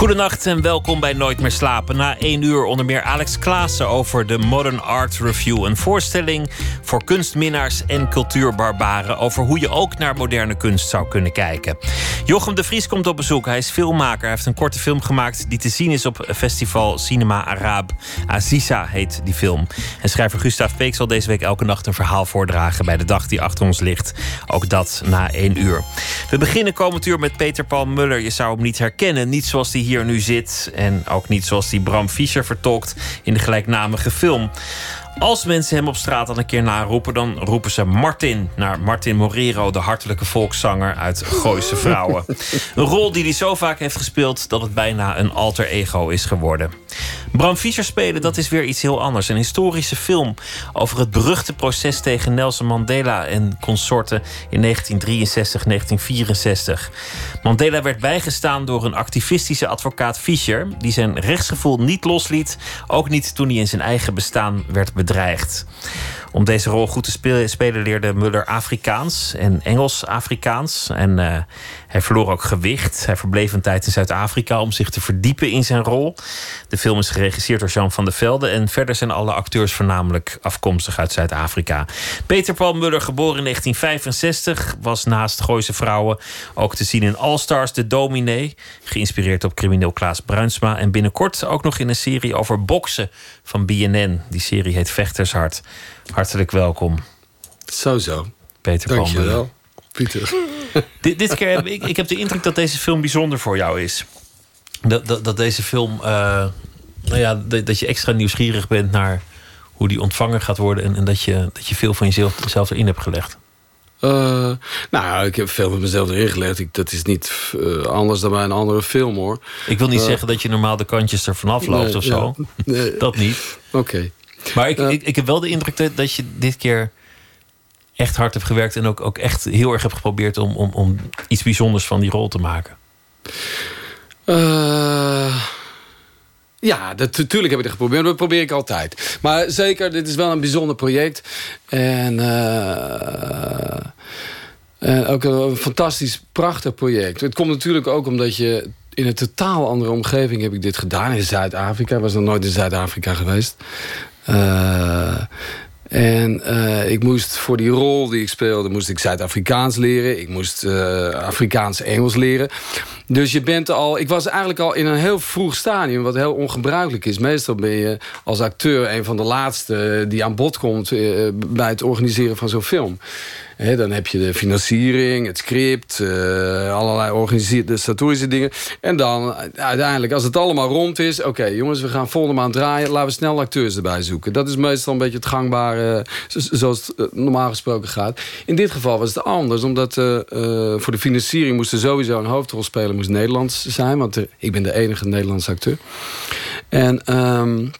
Goedenacht en welkom bij Nooit meer slapen. Na één uur onder meer Alex Klaassen over de Modern Art Review. Een voorstelling voor kunstminnaars en cultuurbarbaren... over hoe je ook naar moderne kunst zou kunnen kijken. Jochem de Vries komt op bezoek. Hij is filmmaker. Hij heeft een korte film gemaakt die te zien is op festival Cinema Arab. Aziza heet die film. En schrijver Gustav Peek zal deze week elke nacht een verhaal voordragen... bij de dag die achter ons ligt. Ook dat na één uur. We beginnen komend uur met Peter Paul Muller. Je zou hem niet herkennen. Niet zoals hij hier nu zit. En ook niet zoals die Bram Fischer vertolkt in de gelijknamige film. Als mensen hem op straat dan een keer naroepen, dan roepen ze Martin naar Martin Morero, de hartelijke volkszanger uit Gooise Vrouwen. Een rol die hij zo vaak heeft gespeeld dat het bijna een alter ego is geworden. Bram Fischer spelen, dat is weer iets heel anders. Een historische film over het beruchte proces tegen Nelson Mandela en consorten in 1963, 1964. Mandela werd bijgestaan door een activistische advocaat Fischer, die zijn rechtsgevoel niet losliet, ook niet toen hij in zijn eigen bestaan werd bedreigd. Om deze rol goed te spelen leerde Muller Afrikaans en Engels-Afrikaans. En uh, hij verloor ook gewicht. Hij verbleef een tijd in Zuid-Afrika om zich te verdiepen in zijn rol. De film is geregisseerd door Jean van der Velde. En verder zijn alle acteurs voornamelijk afkomstig uit Zuid-Afrika. Peter Paul Muller, geboren in 1965, was naast Gooise Vrouwen ook te zien in All Stars, de dominee. Geïnspireerd op crimineel Klaas Bruinsma. En binnenkort ook nog in een serie over boksen van BNN. Die serie heet Vechtershart. Hartelijk welkom. Zo zo. Peter Dankjewel, Pieter. dit, dit keer heb ik, ik heb de indruk dat deze film bijzonder voor jou is. Dat, dat, dat deze film, uh, nou ja, dat, dat, je extra nieuwsgierig bent naar hoe die ontvangen gaat worden. En, en dat, je, dat je veel van jezelf, jezelf erin hebt gelegd. Uh, nou, ik heb veel van mezelf erin gelegd. Ik, dat is niet uh, anders dan bij een andere film, hoor. Ik wil niet zeggen dat je normaal de kantjes er vanaf loopt nee, of zo. Nee. Dat niet. Oké. Okay. Maar ik, ik, ik heb wel de indruk dat, dat je dit keer echt hard hebt gewerkt en ook, ook echt heel erg hebt geprobeerd om, om, om iets bijzonders van die rol te maken. Uh, ja, natuurlijk heb ik het geprobeerd. Dat probeer ik altijd. Maar zeker, dit is wel een bijzonder project. En, uh, en ook een fantastisch, prachtig project. Het komt natuurlijk ook omdat je in een totaal andere omgeving heb ik dit gedaan. In Zuid-Afrika. Ik was nog nooit in Zuid-Afrika geweest. Uh, en uh, ik moest voor die rol die ik speelde, moest ik Zuid-Afrikaans leren. Ik moest uh, Afrikaans-Engels leren. Dus je bent al. Ik was eigenlijk al in een heel vroeg stadium, wat heel ongebruikelijk is. Meestal ben je als acteur een van de laatste die aan bod komt bij het organiseren van zo'n film dan heb je de financiering, het script, uh, allerlei organisatorische dingen. En dan uiteindelijk, als het allemaal rond is... oké, jongens, we gaan volgende maand draaien. Laten we snel acteurs erbij zoeken. Dat is meestal een beetje het gangbare, zoals het eh, normaal gesproken gaat. In dit geval was het anders, omdat voor de financiering... moest er sowieso een hoofdrolspeler moest Nederlands zijn. Want ik ben de enige Nederlandse acteur. En... Um,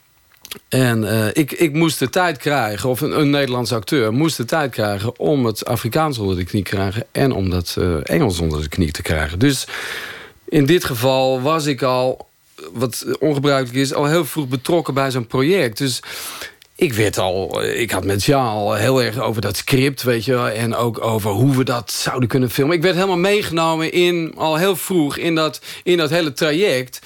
en uh, ik, ik moest de tijd krijgen, of een, een Nederlandse acteur moest de tijd krijgen om het Afrikaans onder de knie te krijgen en om dat uh, Engels onder de knie te krijgen. Dus in dit geval was ik al, wat ongebruikelijk is, al heel vroeg betrokken bij zo'n project. Dus ik werd al, ik had met Jean al heel erg over dat script, weet je, en ook over hoe we dat zouden kunnen filmen. Ik werd helemaal meegenomen in, al heel vroeg in dat, in dat hele traject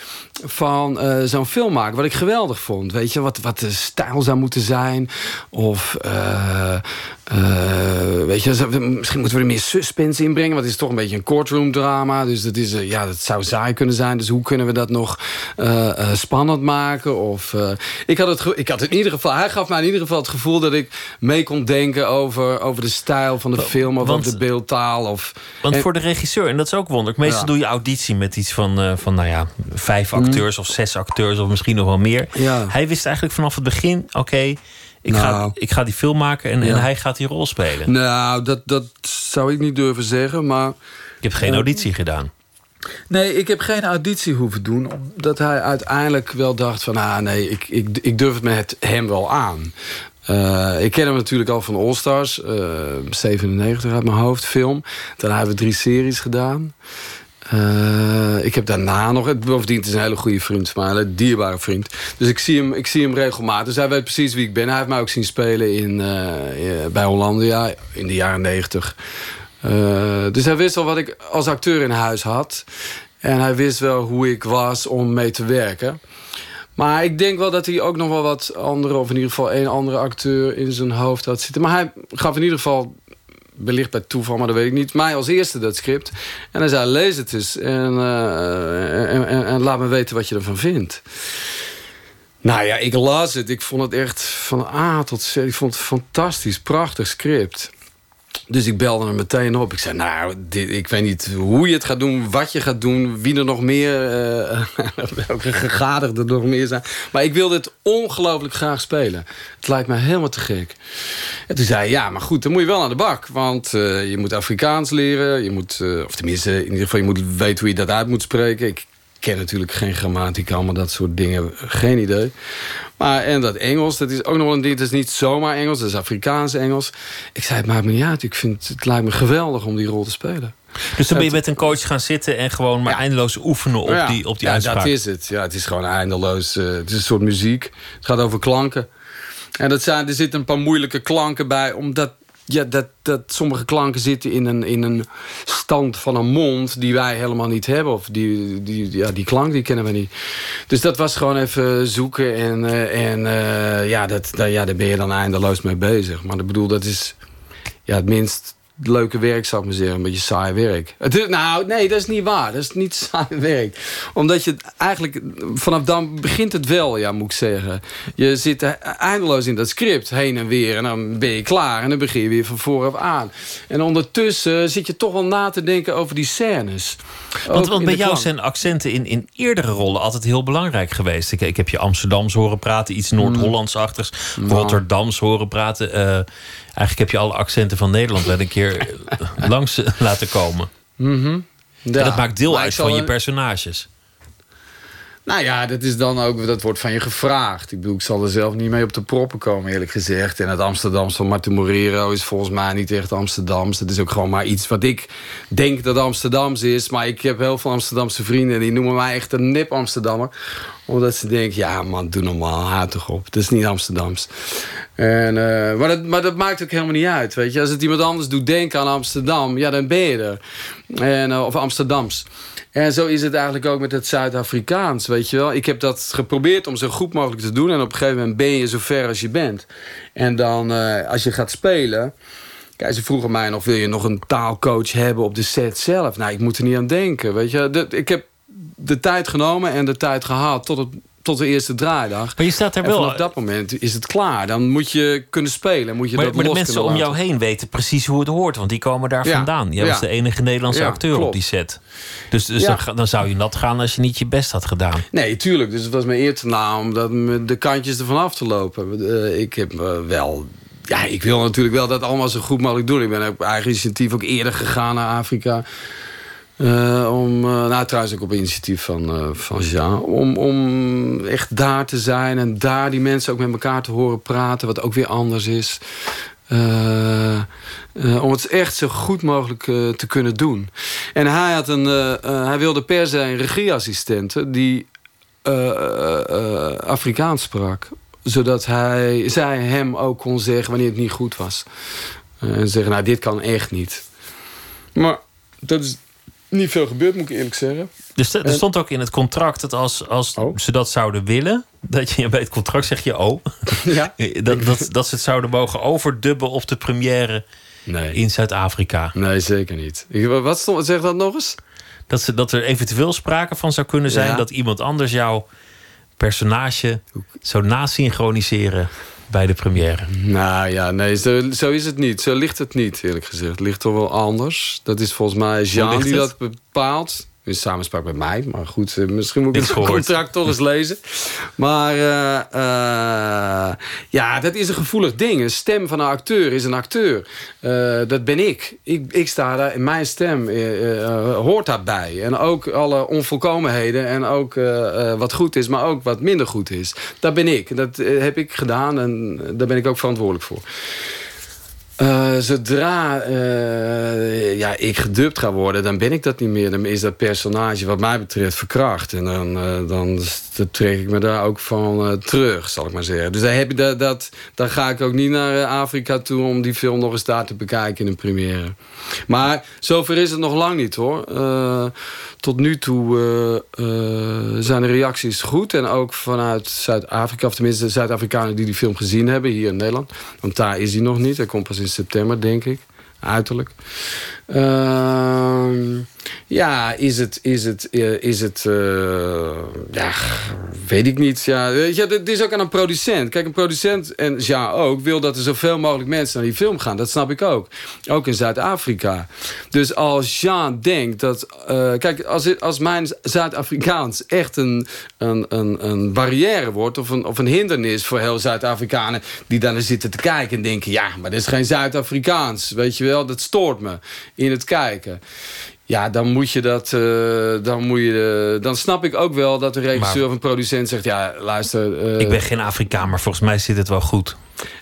van uh, zo'n film maken. Wat ik geweldig vond. Weet je, wat, wat de stijl zou moeten zijn. Of uh, uh, weet je, misschien moeten we er meer suspense in brengen. Want het is toch een beetje een courtroom drama. Dus dat, is, ja, dat zou saai kunnen zijn. Dus hoe kunnen we dat nog spannend maken? Of, ik, had het, ik had het in ieder geval... Hij gaf mij in ieder geval het gevoel dat ik mee kon denken... over, over de stijl van de film of over de beeldtaal. Of, want voor de regisseur, en dat is ook wonderlijk... meestal ja. doe je auditie met iets van, van nou ja, vijf acteurs of zes acteurs of misschien nog wel meer. Ja. Hij wist eigenlijk vanaf het begin: oké, ik, nou. ga, ik ga die film maken en, ja. en, hij gaat die rol spelen. Nou, dat, dat zou ik niet durven zeggen, maar. Ik heb geen uh, auditie gedaan. Nee, ik heb geen auditie hoeven doen. Omdat hij uiteindelijk wel dacht van... ah nee, ik, ik, ik durf het met hem wel aan. ik ken hem natuurlijk al van All Stars. 97 uit mijn hoofd, film. Daarna hebben we drie series gedaan. Uh, ik heb daarna nog... Bovendien het is een hele goede vriend van mij. Een dierbare vriend. Dus ik zie, hem, ik zie hem regelmatig. Dus hij weet precies wie ik ben. Hij heeft mij ook zien spelen in, uh, bij Hollandia in de jaren negentig. Uh, dus hij wist al wat ik als acteur in huis had. En hij wist wel hoe ik was om mee te werken. Maar ik denk wel dat hij ook nog wel wat andere... of in ieder geval één andere acteur in zijn hoofd had zitten. Maar hij gaf in ieder geval wellicht bij toeval, maar dat weet ik niet. Mij als eerste dat script. En hij zei, lees het eens. En, uh, en, en, laat me weten wat je ervan vindt. Nou ja, ik las het. Ik vond het echt van A tot Z. Ik vond het fantastisch, prachtig script. Dus ik belde hem meteen op. Ik zei, nou, dit, ik weet niet hoe je het gaat doen, wat je gaat doen... wie er nog meer, uh, welke gegadigden er nog meer zijn. Maar ik wilde het ongelooflijk graag spelen. Het lijkt me helemaal te gek. En toen zei hij, ja, maar goed, dan moet je wel aan de bak. Want uh, je moet Afrikaans leren. Je moet, uh, of tenminste, in ieder geval, je moet weten hoe je dat uit moet spreken. Ik ken natuurlijk geen grammatica, maar dat soort dingen, geen idee. Maar, en dat Engels, dat is ook nog een ding. Dat is niet zomaar Engels, dat is Afrikaans Engels. Ik zei, het maakt me niet uit. Ik vind, het lijkt me geweldig om die rol te spelen. Dus dan ben je met een coach gaan zitten en gewoon maar eindeloos oefenen op die, op die ja, dat is het. Ja, het is gewoon eindeloos. Uh, het is een soort muziek. Het gaat over klanken. En dat zijn, er zitten een paar moeilijke klanken bij, omdat ja, dat, dat sommige klanken zitten in een, in een stand van een mond die wij helemaal niet hebben. Of die, die, ja, die klank die kennen we niet. Dus dat was gewoon even zoeken. En, uh, en uh, ja, dat, dat, ja, daar ben je dan eindeloos mee bezig. Maar ik bedoel, dat is ja, het minst leuke werk, zou ik maar zeggen. Een beetje saai werk. Het nou, nee, dat is niet waar. Dat is niet saai werk. Omdat je eigenlijk... Vanaf dan begint het wel, ja, moet ik zeggen. Je zit eindeloos in dat script heen en weer. En dan ben je klaar. En dan begin je weer van vooraf aan. En ondertussen zit je toch wel na te denken over die scènes. Want, want bij jou zijn accenten in, in eerdere rollen altijd heel belangrijk geweest. Ik, ik heb je Amsterdams horen praten. Iets Noord-Hollands-achtigs. Mm. Rotterdams horen praten. Uh, Eigenlijk heb je alle accenten van Nederland wel een keer langs laten komen. Mm ja, dat maakt deel uit van je personages. Nou ja, dat is dan ook, dat wordt van je gevraagd. Ik bedoel, ik zal er zelf niet mee op de proppen komen, eerlijk gezegd. En het Amsterdamse van Martin Morero is volgens mij niet echt Amsterdams. Het is ook gewoon maar iets wat ik denk dat Amsterdams is. Maar ik heb heel veel Amsterdamse vrienden... die noemen mij echt een nip Amsterdammer. Omdat ze denken, ja man, doe normaal, haat toch op. Dat is niet Amsterdams. En, uh, maar, dat, maar maakt ook helemaal niet uit, weet je. Als het iemand anders doet denken aan Amsterdam, ja, dan ben je er. En, uh, of Amsterdams. En zo is het eigenlijk ook met het Zuid-Afrikaans, weet je wel. Ik heb dat geprobeerd om zo goed mogelijk te doen. En op een gegeven moment ben je zo ver als je bent. En dan, uh, als je gaat spelen... Kijk, ze vroegen mij nog, wil je nog een taalcoach hebben op de set zelf? Nou, ik moet er niet aan denken, weet je. ik heb de tijd genomen en de tijd gehad tot het tot de eerste draaidag. Maar je staat er wel. op dat moment is het klaar. Dan moet je kunnen spelen. Moet je maar, dat maar de mensen om jou heen weten precies hoe het hoort. Want die komen daar vandaan. Jij was de enige Nederlandse acteur op die set. Dus, dus dan, dan, zou je nat gaan als je niet je best had gedaan. Nee, tuurlijk. Dus het was mijn eerste naam om dat, de kantjes ervan af te lopen. Uh, ik heb uh, wel ja, ik wil natuurlijk wel dat allemaal zo goed mogelijk doen. Ik ben op eigen initiatief ook eerder gegaan naar Afrika. Uh, om, uh, nou trouwens ook op initiatief van, uh, van Jean. Om, om echt daar te zijn en daar die mensen ook met elkaar te horen praten. Wat ook weer anders is. om het echt zo goed mogelijk te kunnen doen. En hij, had een, hij wilde per se een regieassistente die Afrikaans sprak. Zodat hij, zij hem ook kon zeggen wanneer het niet goed was. en zeggen, nou dit kan echt niet. Maar dat is niet veel gebeurd, moet ik eerlijk zeggen. Dus er stond ook in het contract dat als, als oh. ze dat zouden willen, dat je bij het contract zeg je oh, ja. dat, dat, dat ze het zouden mogen overdubben op de première nee. in Zuid-Afrika. Nee, zeker niet. Wat stond, zeg dat nog eens? Dat, ze, dat er eventueel sprake van zou kunnen zijn dat iemand anders jouw personage zou nasynchroniseren bij de première? Nou ja, nee, zo, zo, is het niet. Zo ligt het niet, eerlijk gezegd. Het ligt toch wel anders. Dat is volgens mij Jean die dat bepaalt. In samenspraak met mij. Maar goed, eh, misschien moet ik het contract toch eens lezen. Maar eh, eh, ja, dat is een gevoelig ding. Een stem van een acteur is een acteur. Dat ben ik. ik. Ik sta daar, in mijn stem hoort daarbij. En ook alle onvolkomenheden. En ook wat goed is, maar ook wat minder goed is. Dat ben ik. Dat heb ik gedaan en daar ben ik ook verantwoordelijk voor. Eh, zodra eh, ja, ik gedubt ga worden, dan ben ik dat niet meer. Dan is dat personage wat mij betreft verkracht. En dan, eh, dan dan trek ik me daar ook van terug, zal ik maar zeggen. Dus daar, heb dat, dat, dan ga ik ook niet naar Afrika toe... om die film nog eens daar te bekijken in een première. Maar zover is het nog lang niet, hoor. Tot nu toe zijn de reacties goed. En ook vanuit Zuid-Afrika, of tenminste de Zuid-Afrikanen die die film gezien hebben... hier in Nederland. Want daar is hij nog niet. Hij komt pas in september, denk ik. Uiterlijk. Ehm, ja, is het... Is het, eh, is het eh, ja, weet ik niet. Ja, het is ook aan een producent. Kijk, een producent, en ja ook... wil dat er zoveel mogelijk mensen naar die film gaan. Dat snap ik ook. Ook in Zuid-Afrika. Dus als Jean denkt dat... eh, kijk, als, als mijn Zuid-Afrikaans echt een, een, een, een barrière wordt... Of een, of een hindernis voor heel Zuid-Afrikanen... die daar naar zitten te kijken en denken... ja, maar dit is geen Zuid-Afrikaans. Weet je wel, dat stoort me in het kijken. Ja, dan moet je dat. eh, dan, moet je, dan snap ik ook wel dat de regisseur Maar- of een producent zegt: Ja, luister. eh, Ik ben geen Afrikaan, maar volgens mij zit het wel goed.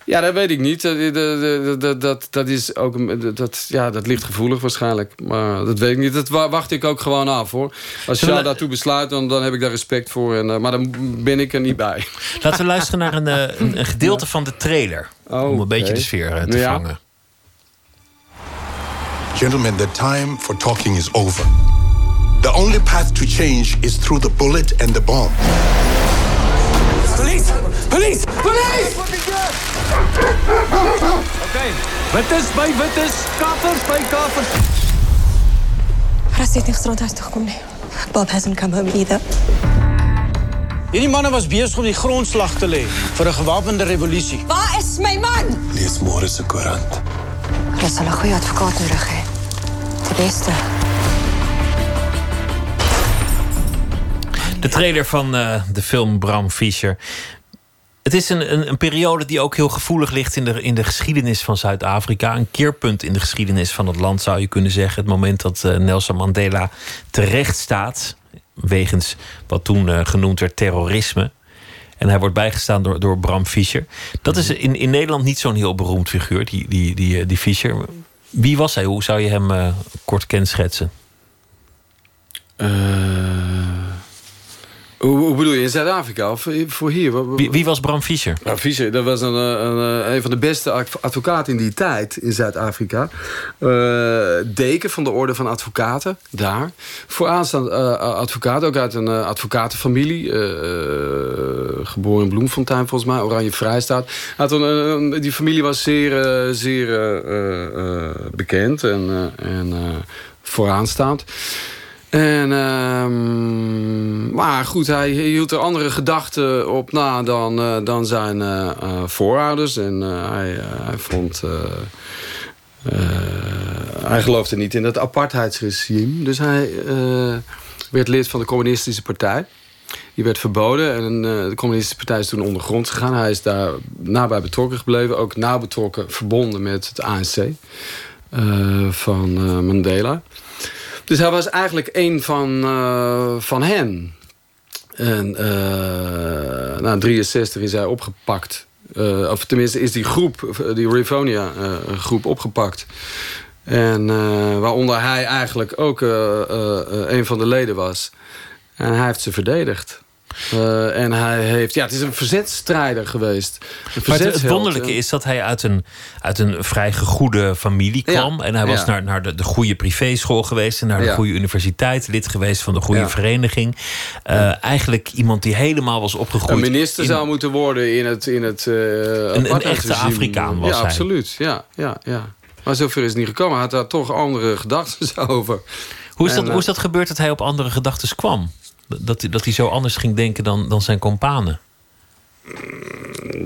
Ja, dat weet ik niet. Dat, dat, dat, dat, is ook. Dat, ja, dat ligt gevoelig waarschijnlijk. Maar dat weet ik niet. Dat wa- wacht ik ook gewoon af hoor. Als we- daartoe besluit, dan, dan heb ik daar respect voor. En, eh, maar dan ben ik er niet bij. Laten we luisteren naar een, een, een gedeelte van de trailer. Oh, om een beetje de sfeer te Ja. vangen. Gentlemen, the time for talking is over. The only path to change is through the bullet and the bomb. Police! Police! Police! Okay, wit is by wit is, kaffers by kaffers. Ras het nie gisterand huis toe gekom nie. Bob hasn't come home either. Hierdie manne was besig om die grondslag te lê vir 'n gewapende revolusie. Waar is my man? Lees môre se koerant. Hulle sal 'n goeie advokaat nodig. Die beste. De trailer van eh, de film Bram Fischer. Het is een, een, een periode die ook heel gevoelig ligt in de, in de geschiedenis van Zuid-Afrika. Een keerpunt in de geschiedenis van het land zou je kunnen zeggen. Het moment dat eh, Nelson Mandela terecht staat. Wegens wat toen eh, genoemd werd terrorisme. En hij wordt bijgestaan door, door Bram Fischer. Dat is in, in Nederland niet zo'n heel beroemd figuur, die, die, die, eh, die Fischer. Wie was hij? Hoe zou je hem eh, kort kenschetsen? Eh, hoe, bedoel je, in Zuid-Afrika of voor hier? Wie, wie was Bram Fischer? Nou, Fischer, dat was een, eh, een, eh, een van de beste adv- advocaten in die tijd in Zuid-Afrika. Eh, deken van de orde van advocaten daar. Vooraanstaand advocaat, ook uit een advocatenfamilie. geboren in Bloemfontein volgens mij, Oranje Vrijstaat. Had een, die familie was zeer, zeer bekend en, en vooraanstaand. En, ehm, maar goed, hij hield er andere gedachten op na dan, eh, dan zijn eh, eh, voorouders. En hij, hij vond... hij geloofde niet in het apartheidsregime. Dus hij werd lid van de communistische partij. Die werd verboden en de communistische partij is toen ondergronds gegaan. Hij is daar nabij betrokken gebleven. Ook nauw betrokken, verbonden met het ANC van Mandela. Dus hij was eigenlijk een van, eh, van hen. En uh, na 63 is hij opgepakt. Uh, of tenminste is die groep, die Rivonia groep opgepakt. En waaronder hij eigenlijk ook een van de leden was. En hij heeft ze verdedigd. Uh, en hij heeft, ja, het is een verzetstrijder geweest. Een maar het, het wonderlijke is dat hij uit een, uit een vrij gegoede familie kwam. Ja, en hij was ja. naar, naar de, de goede privéschool geweest. En naar de ja. goede universiteit. Lid geweest van de goede vereniging. Uh, eigenlijk iemand die helemaal was opgegroeid. Een minister in, zou moeten worden in het. In het uh, een, een echte Afrikaan was ja, hij. Absoluut, ja, ja, ja. Maar zover is het niet gekomen. Hij had daar toch andere gedachten over. Hoe is, dat, hoe is dat gebeurd dat hij op andere gedachten kwam? Dat, dat hij zo anders ging denken dan, dan zijn kompanen?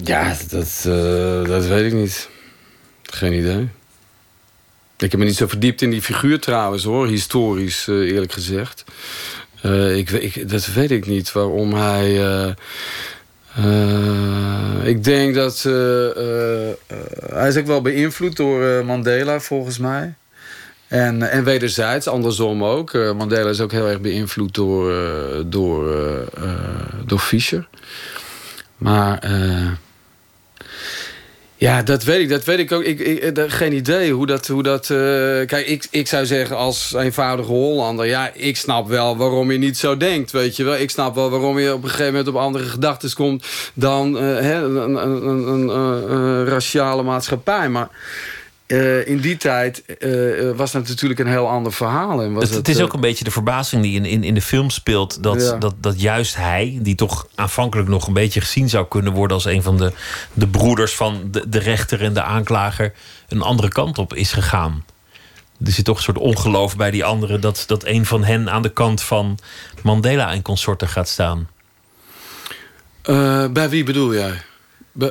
Ja, dat, uh, dat weet ik niet. Geen idee. Ik heb me niet zo verdiept in die figuur trouwens hoor, historisch uh, eerlijk gezegd. Uh, ik, ik, dat weet ik niet waarom hij. Ik denk dat. hij is ook wel beïnvloed door Mandela volgens mij. En, en wederzijds, andersom ook. Mandela is ook heel erg beïnvloed door, door, door Fischer. Maar ja, dat weet ik. Dat weet ik ook. Ik, ik, eh, geen idee hoe dat... Hoe dat kijk, ik, ik zou zeggen als eenvoudige Hollander... ja, ik snap wel waarom je niet zo denkt, weet je wel. Ik snap wel waarom je op een gegeven moment op andere gedachten komt... dan een, een, een, een raciale maatschappij. Maar uh, in die tijd uh, was dat natuurlijk een heel ander verhaal. En was het, het, is ook een beetje de verbazing die in, in, in de film speelt. Dat, ja. dat, dat juist hij, die toch aanvankelijk nog een beetje gezien zou kunnen worden als een van de, de broeders van de, de rechter en de aanklager, een andere kant op is gegaan. Er zit toch een soort ongeloof bij die anderen dat, dat een van hen aan de kant van Mandela en consorten gaat staan. Uh, bij wie bedoel jij? Uh,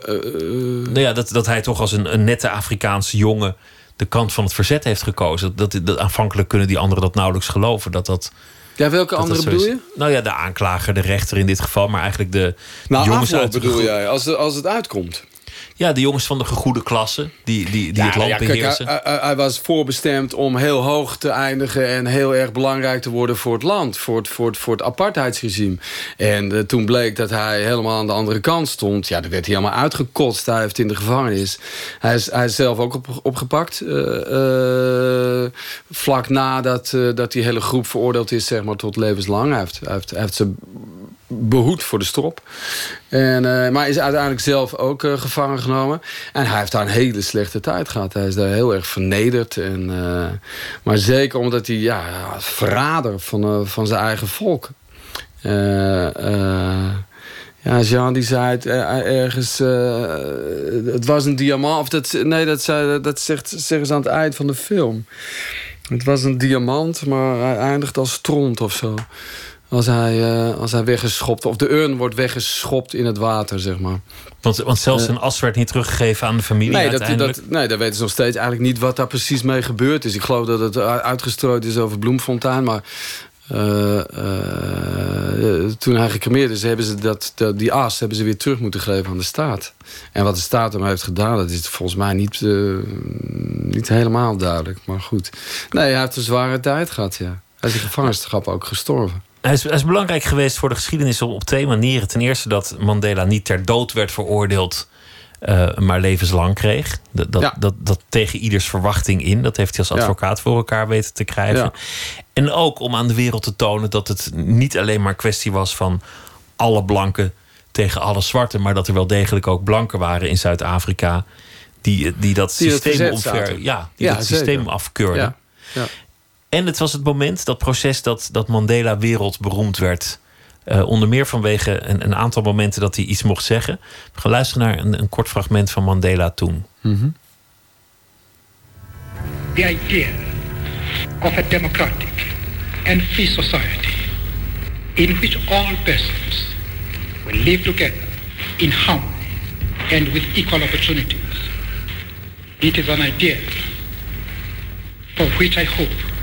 nou ja, dat, dat hij toch als een, een nette Afrikaanse jongen de kant van het verzet heeft gekozen. Dat, dat, aanvankelijk kunnen die anderen dat nauwelijks geloven. Dat dat, ja, welke andere bedoel je? Nou ja, de aanklager, de rechter in dit geval, maar eigenlijk de nou, jongens uit bedoel jij, als, als het uitkomt. Ja, de jongens van de gegoede klasse die, die, die het land ja, beheersen. hij, hij, was voorbestemd om heel hoog te eindigen... en heel erg belangrijk te worden voor het land. Voor het, voor het, voor het apartheidsregime. En uh, toen bleek dat hij helemaal aan de andere kant stond. Ja, dan werd hij helemaal uitgekotst. Hij heeft in de gevangenis. Hij is, hij is zelf ook op, opgepakt. Uh, uh, vlak nadat dat die hele groep veroordeeld is zeg maar, tot levenslang. Hij heeft, hij heeft, hij heeft ze behoed voor de strop. En, uh, maar is uiteindelijk zelf ook uh, gevangen genomen. En hij heeft daar een hele slechte tijd gehad. Hij is daar heel erg vernederd. En, uh, maar zeker omdat hij ja, verrader van, van zijn eigen volk. ja, Jean die zei het ergens... het was een diamant. Of dat, nee, dat, zei, dat zegt, zeggen ze aan het eind van de film. Het was een diamant, maar hij eindigt als stront of zo. Als hij, uh, als hij weggeschopt, of de urn wordt weggeschopt in het water, zeg maar. Want, want zelfs zijn as werd niet teruggegeven aan de familie nee, uiteindelijk? Dat, nee, daar weten ze nog steeds eigenlijk niet wat daar precies mee gebeurd is. Ik geloof dat het uitgestrooid is over Bloemfontein, maar... Uh, toen hij gecremeerd is, hebben ze dat, dat, die as hebben ze weer terug moeten geven aan de staat. En wat de staat hem heeft gedaan, dat is volgens mij niet, niet helemaal duidelijk. Maar goed. Nee, hij heeft een zware tijd gehad, ja. Hij is in gevangenschap ook gestorven. Hij is, hij is, belangrijk geweest voor de geschiedenis op, twee manieren. Ten eerste dat Mandela niet ter dood werd veroordeeld, uh, maar levenslang kreeg. Dat, dat, dat, dat, tegen ieders verwachting in. Dat heeft hij als advocaat voor elkaar weten te krijgen. Ja. En ook om aan de wereld te tonen dat het niet alleen maar kwestie was van alle blanken tegen alle zwarten, maar dat er wel degelijk ook blanken waren in Zuid-Afrika die, die dat die systeem omver, ja, die dat systeem afkeurden. Ja. En het was het moment, dat proces, dat, dat Mandela wereldberoemd werd. Uh, onder meer vanwege een, een, aantal momenten dat hij iets mocht zeggen. We gaan luisteren naar een, een kort fragment van Mandela toen. Mm -hmm. The idea of a democratic and free society in which all persons will live together in harmony and with equal opportunities. It is an idea for which I hope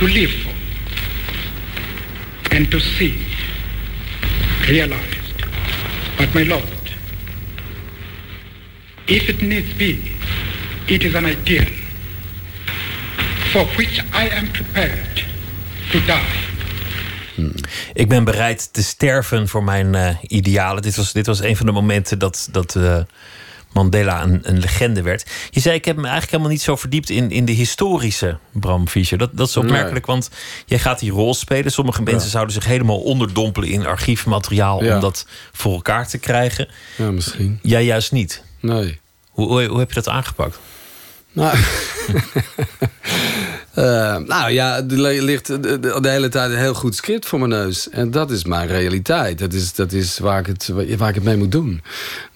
to live for and to see realized. But my Lord, if it needs be, it is an ideal for which I am prepared to die. Ik ben bereid te sterven voor mijn uh, idealen. Dit was, dit was een van de momenten dat, dat uh, Mandela een, een, legende werd. Je zei, ik heb me eigenlijk helemaal niet zo verdiept in, in de historische Bram Fischer. Dat, dat is opmerkelijk, nee. want jij gaat die rol spelen. Sommige mensen ja. zouden zich helemaal onderdompelen in archiefmateriaal ja. om dat voor elkaar te krijgen. Ja, misschien. Jij juist niet. Nee. Hoe, hoe, hoe heb je dat aangepakt? Nou, uh, nou ja, er ligt de, hele tijd een heel goed script voor mijn neus. En dat is mijn realiteit. Dat is, dat is waar, ik het, waar ik het mee moet doen.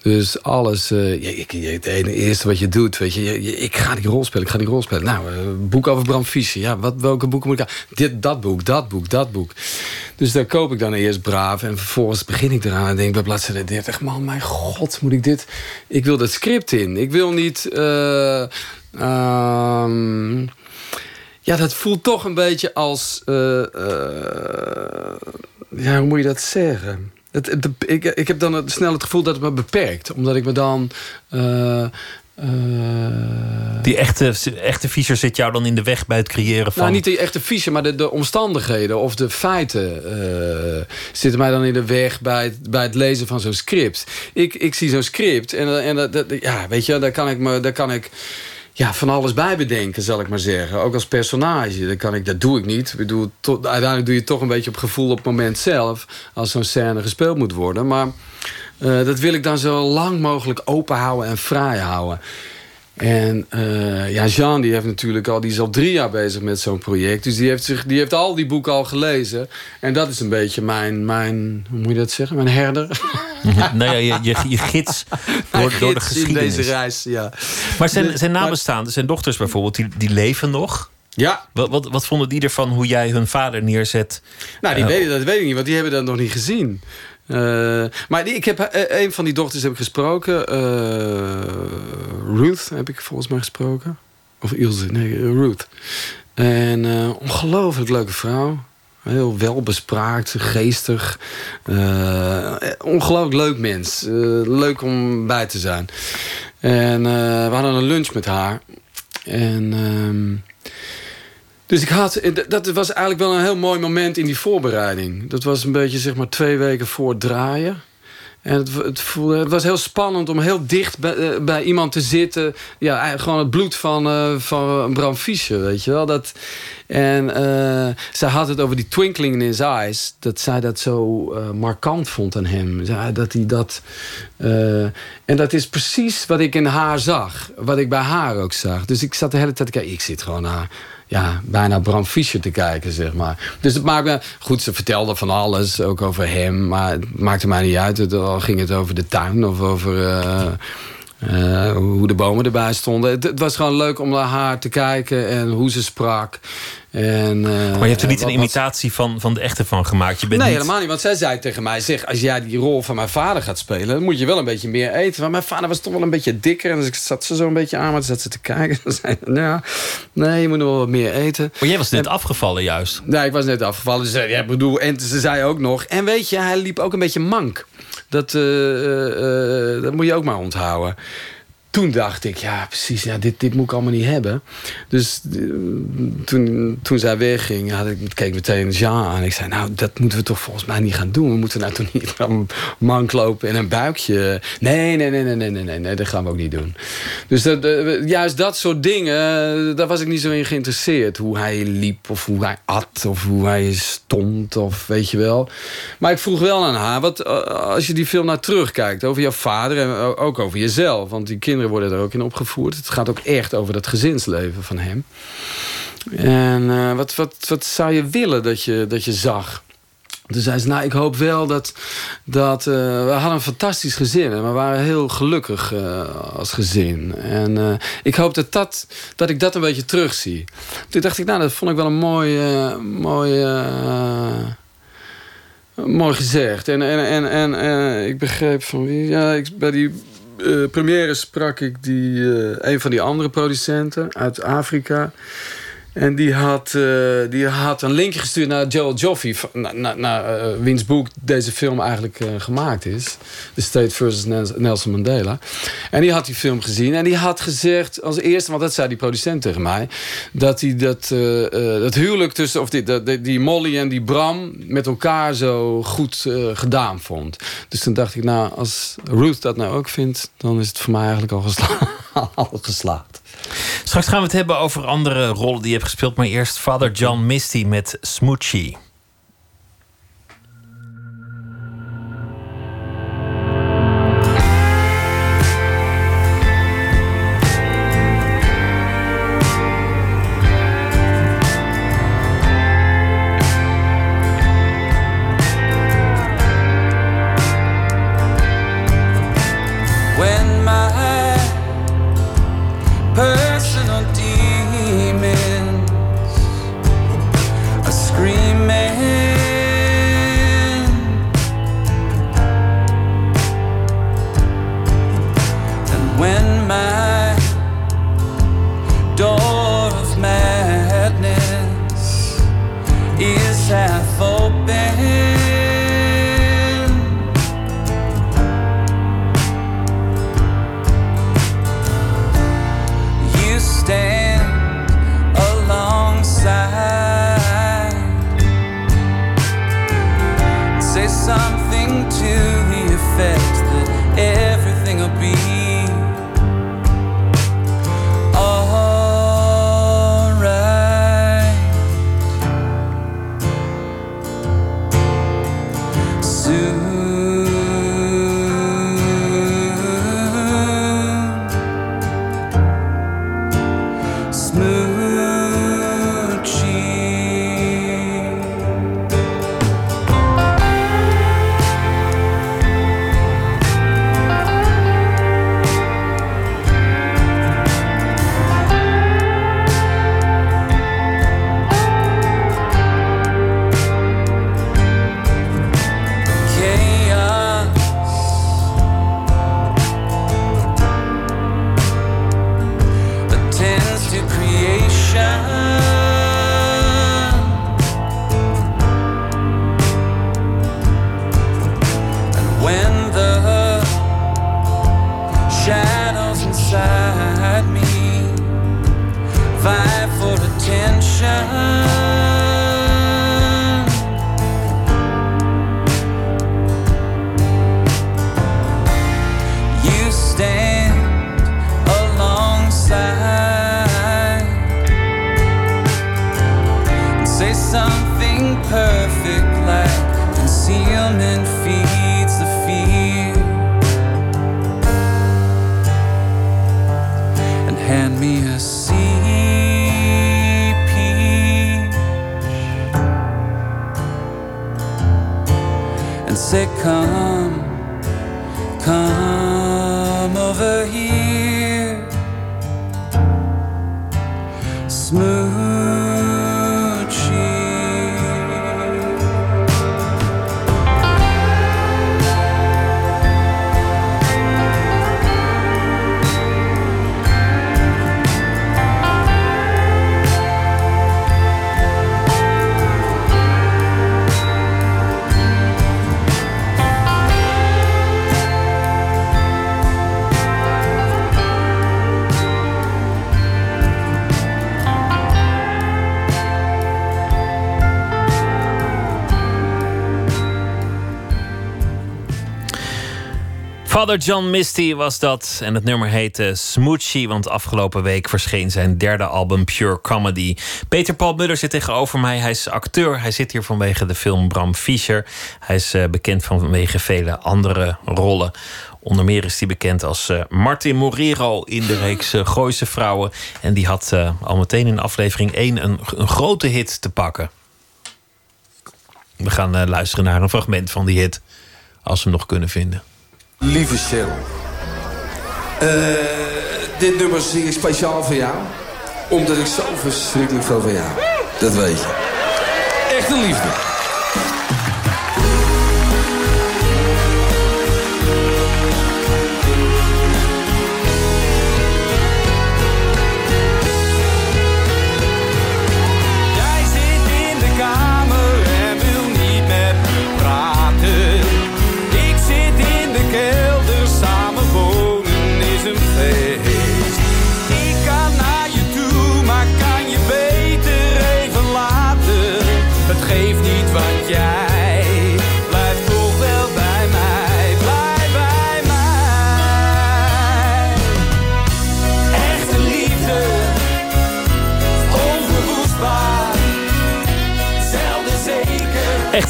Dus alles, je, het eerste wat je doet, weet je, ik ga die rol spelen, ik ga die rol spelen. Nou, uh, boek over Bram Fischer, ja, wat, welke boeken moet ik? Dit, dat boek, dat boek, dat boek. Dus daar koop ik dan eerst braaf en vervolgens begin ik eraan en denk bij bladzijde 30, man, mijn god, moet ik dit... Ik wil dat script in. Ik wil niet... Uh, Ehm, ja, dat voelt toch een beetje als... eh, eh, ja, hoe moet je dat zeggen? Het, ik, ik heb dan snel het gevoel dat het me beperkt. Omdat ik me dan... eh, eh, Die echte, echte Fischer zit jou dan in de weg bij het creëren van... nou, niet de echte fiche, maar de, de omstandigheden of de feiten eh, zitten mij dan in de weg bij het, bij het lezen van zo'n script. Ik, ik zie zo'n script en, en dat, dat- ja, weet je, daar kan ik, me, daar kan ik ja, van alles bij bedenken, zal ik maar zeggen. Ook als personage. Dat, kan ik, dat doe ik niet. Ik bedoel, tot, uiteindelijk doe je het toch een beetje op gevoel op het moment zelf. Als zo'n scène gespeeld moet worden. Maar eh, dat wil ik dan zo lang mogelijk open houden en vrij houden. En eh, ja, Jean die heeft natuurlijk al, die is al drie jaar bezig met zo'n project. Dus die heeft, zich, die heeft al die boeken al gelezen. En dat is een beetje mijn, mijn hoe moet je dat zeggen? Mijn herder. nou ja, je, je, je gids door, door de gids in geschiedenis. deze reis, ja. Maar zijn, zijn nabestaanden, zijn dochters bijvoorbeeld, die, die leven nog? Ja. Wat, wat, wat vonden die ervan hoe jij hun vader neerzet? Nou, die weten, dat weet ik niet, want die hebben dat nog niet gezien. Eh, maar ik heb eh, een van die dochters heb ik gesproken. eh, Ruth heb ik volgens mij gesproken. Of Ilse, nee, Ruth. En eh ongelooflijk leuke vrouw. Heel welbespraakt, geestig. eh, ongelooflijk leuk mens. Eh, leuk om bij te zijn. En eh, we hadden een lunch met haar. En... ehm, dus ik had, dat was eigenlijk wel een heel mooi moment in die voorbereiding. Dat was een beetje zeg maar twee weken voor het draaien. En het, het, voelde, het was heel spannend om heel dicht bij, eh, iemand te zitten. Ja, gewoon het bloed van, eh, van Bram Fischer, weet je wel. Dat, en eh, zij had het over die twinkling in his eyes. Dat zij dat zo eh, markant vond aan hem. Ja, dat hij dat... eh, en dat is precies wat ik in haar zag. Wat ik bij haar ook zag. Dus ik zat de hele tijd te kijken. Ik zit gewoon naar ja, bijna Bram Fischer te kijken, zeg maar. Dus het maakt me... Goed, ze vertelde van alles, ook over hem. Maar het maakte mij niet uit. Het, al ging het over de tuin of over... eh, eh, hoe de bomen erbij stonden. Het, het was gewoon leuk om naar haar te kijken en hoe ze sprak. En, eh, Maar je hebt er niet wat- een imitatie van, van de echte van gemaakt. Je bent nee, niet... helemaal niet. Want zij zei tegen mij: zeg, als jij die rol van mijn vader gaat spelen, dan moet je wel een beetje meer eten. Want mijn vader was toch wel een beetje dikker. En dus ik zat ze zo een beetje aan, maar toen zat ze te kijken. Ze zei: Nou, nee, je moet nog wel wat meer eten. Maar jij was net afgevallen juist. Nee, ik was net afgevallen. Dus, ja, bedoel, en ze zei ook nog. En weet je, hij liep ook een beetje mank. Dat, eh, eh, eh, dat moet je ook maar onthouden. Toen dacht ik, ja, precies, ja, dit, dit moet ik allemaal niet hebben. Dus eh, toen, toen zij wegging, had ik, keek meteen Jean aan. Ik zei, nou, dat moeten we toch volgens mij niet gaan doen. We moeten nou toch niet gaan mank lopen en een buikje. Nee, nee, nee, nee, nee, nee, nee, nee dat gaan we ook niet doen. Dus dat, eh, juist dat soort dingen, eh, daar was ik niet zo in geïnteresseerd. Hoe hij liep, of hoe hij at, of hoe hij stond, of weet je wel. Maar ik vroeg wel aan haar, wat, als je die film naar terugkijkt... over jouw vader en ook over jezelf... want die kinderen worden er ook in opgevoerd. Het gaat ook echt over dat gezinsleven van hem. En eh, wat, wat, wat zou je willen dat je, dat je zag? Toen zei ze, nou, ik hoop wel dat... dat eh, we hadden een fantastisch gezin. En we waren heel gelukkig eh, als gezin. En ik hoop dat, dat, dat ik dat een beetje terugzie. Toen dacht ik, nou, dat vond ik wel een mooi... mooi mooi gezegd. En, en, en, en ik begreep van wie... Ja, ik, bij die première sprak ik die, eh, een van die andere producenten uit Afrika... En die had, eh, die had een linkje gestuurd naar Joel Joffe... van- na- na- naar eh, wiens boek deze film eigenlijk eh, gemaakt is. The State versus Nels- Nelson Mandela. En die had die film gezien. En die had gezegd als eerste... want dat zei die producent tegen mij... dat hij dat, dat huwelijk tussen... of die, die, Molly en die Bram... met elkaar zo goed gedaan vond. Dus toen dacht ik, nou, als Ruth dat nou ook vindt... dan is het voor mij eigenlijk al, al geslaagd. Straks gaan we het hebben over andere rollen die je hebt gespeeld. Maar eerst Father John Misty met Smoochie. Father John Misty was dat. En het nummer heette Smoochie, want afgelopen week verscheen zijn derde album Pure Comedy. Peter Paul Muller zit tegenover mij. Hij is acteur. Hij zit hier vanwege de film Bram Fischer. Hij is eh, bekend vanwege vele andere rollen. Onder meer is hij bekend als eh, Martin Morero in de reeks eh, Gooise Vrouwen. En die had al meteen in aflevering 1 een, een grote hit te pakken. We gaan luisteren naar een fragment van die hit. Als we hem nog kunnen vinden. Lieve Stil. Eh, dit nummer zing ik speciaal voor jou. Omdat ik zo verschrikkelijk veel van jou. Dat weet je. Echte liefde.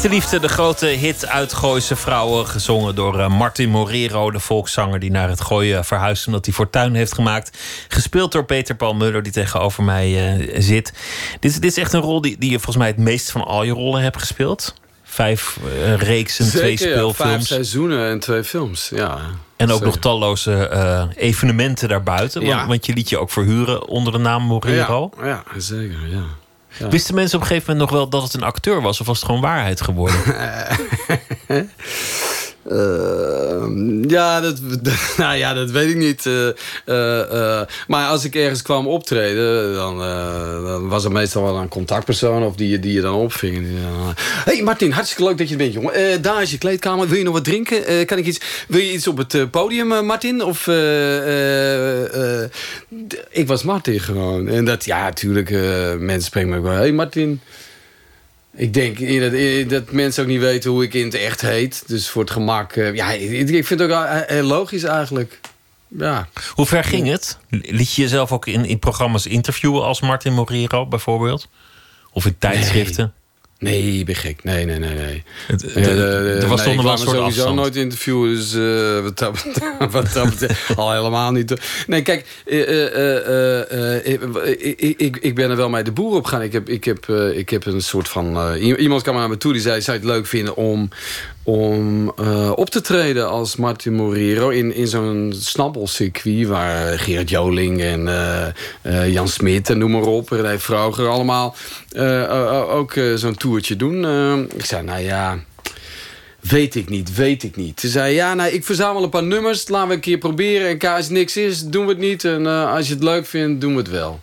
Echte Liefde, de grote hit uit Gooise Vrouwen. Gezongen door eh, Martin Morero, de volkszanger die naar het Gooien verhuisde. Omdat hij fortuin heeft gemaakt. Gespeeld door Peter Paul Muller, die tegenover mij eh, zit. Dit, is- dit is echt een rol die, die je volgens mij het meest van al je rollen hebt gespeeld. Vijf eh, reeksen, twee ja. Vijf speelfilms. seizoenen en twee films, ja. en ook Zeker. nog talloze evenementen daarbuiten. Want, Ja. want je liet je ook verhuren onder de naam Morero. Ja, ja, zeker, ja. Ja. Wisten mensen op een gegeven moment nog wel dat het een acteur was? Of was het gewoon waarheid geworden? Ehm, ja, dat, nou ja, dat weet ik niet. Eh, maar als ik ergens kwam optreden, dan, dan was er meestal wel een contactpersoon of die, die je dan opving. Eh, hey Martin, hartstikke leuk dat je er bent, jongen. Daar is je kleedkamer. Wil je nog wat drinken? Kan ik iets, wil je iets op het podium, Martin? Of, ik was Martin gewoon. En dat, ja, natuurlijk, mensen spreken me wel. Hey Martin. Ik denk eh, dat, eh, dat mensen ook niet weten hoe ik in het echt heet. Dus voor het gemak... eh, ja, ik, vind het ook heel logisch eigenlijk. Ja. Hoe ver ging het? Liet je jezelf ook in, in programma's interviewen als Martin Morero bijvoorbeeld? Of in tijdschriften? Nee, ik ben gek. Nee, nee, nee. nee. Het- de- er was nee, toch nog wel een soort sowieso afstand. nooit interviewen, dus eh, wat, dat, betreft- wat dat betreft al helemaal niet. Nee, kijk, eh, eh, eh, eh, eh, ik, ik, ik ben er wel mee de boer op gaan. Ik heb, ik heb, eh, ik heb een soort van... eh, iemand kwam naar me toe die zei, zou je het leuk vinden om, om eh, op te treden als Martin Morero in, in zo'n snabbelcircuit waar Gerard Joling en eh, eh, Jan Smit en noem maar op, René Vroger allemaal ook zo'n toertje doen. Ik zei, nou ja, weet ik niet, weet ik niet. Ze zei, ja, nou, ik verzamel een paar nummers, laten we een keer proberen. En als niks is, doen we het niet. En als je het leuk vindt, doen we het wel.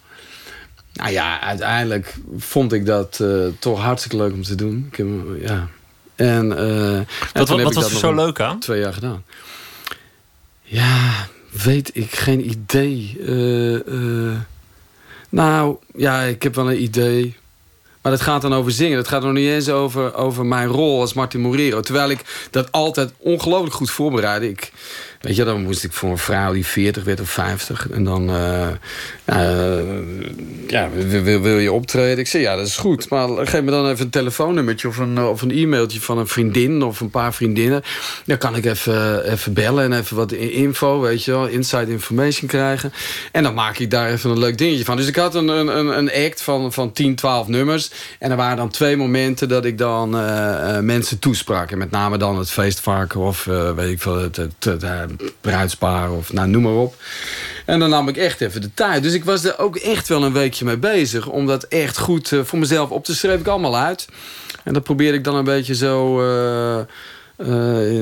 Nou ja, uiteindelijk vond ik dat toch hartstikke leuk om te doen. Ik ja. En, eh, en Wat, was er zo leuk aan? Twee jaar gedaan. Ja, weet ik geen idee. Eh, eh, nou, ja, ik heb wel een idee. Maar dat gaat dan over zingen. Dat gaat nog niet eens over, over mijn rol als Martin Morero. Terwijl ik dat altijd ongelooflijk goed voorbereid. Ik Weet je, dan moest ik voor een vrouw die 40 werd of 50. En dan, eh, eh, ja, wil, je optreden? Ik zei, ja, dat is goed. Maar geef me dan even een telefoonnummertje of een, of een e-mailtje van een vriendin of een paar vriendinnen. Dan kan ik even, even bellen en even wat info, weet je wel, inside information krijgen. En dan maak ik daar even een leuk dingetje van. Dus ik had een, een, een act van, van 10, 12 nummers. En er waren dan twee momenten dat ik dan uh, mensen toesprak. En met name dan het feestvarken of weet ik veel, het, het, bruidspaar of nou, noem maar op. En dan nam ik echt even de tijd. Dus ik was er ook echt wel een weekje mee bezig. Om dat echt goed voor mezelf op te schrijven. ik allemaal uit. En dat probeerde ik dan een beetje zo...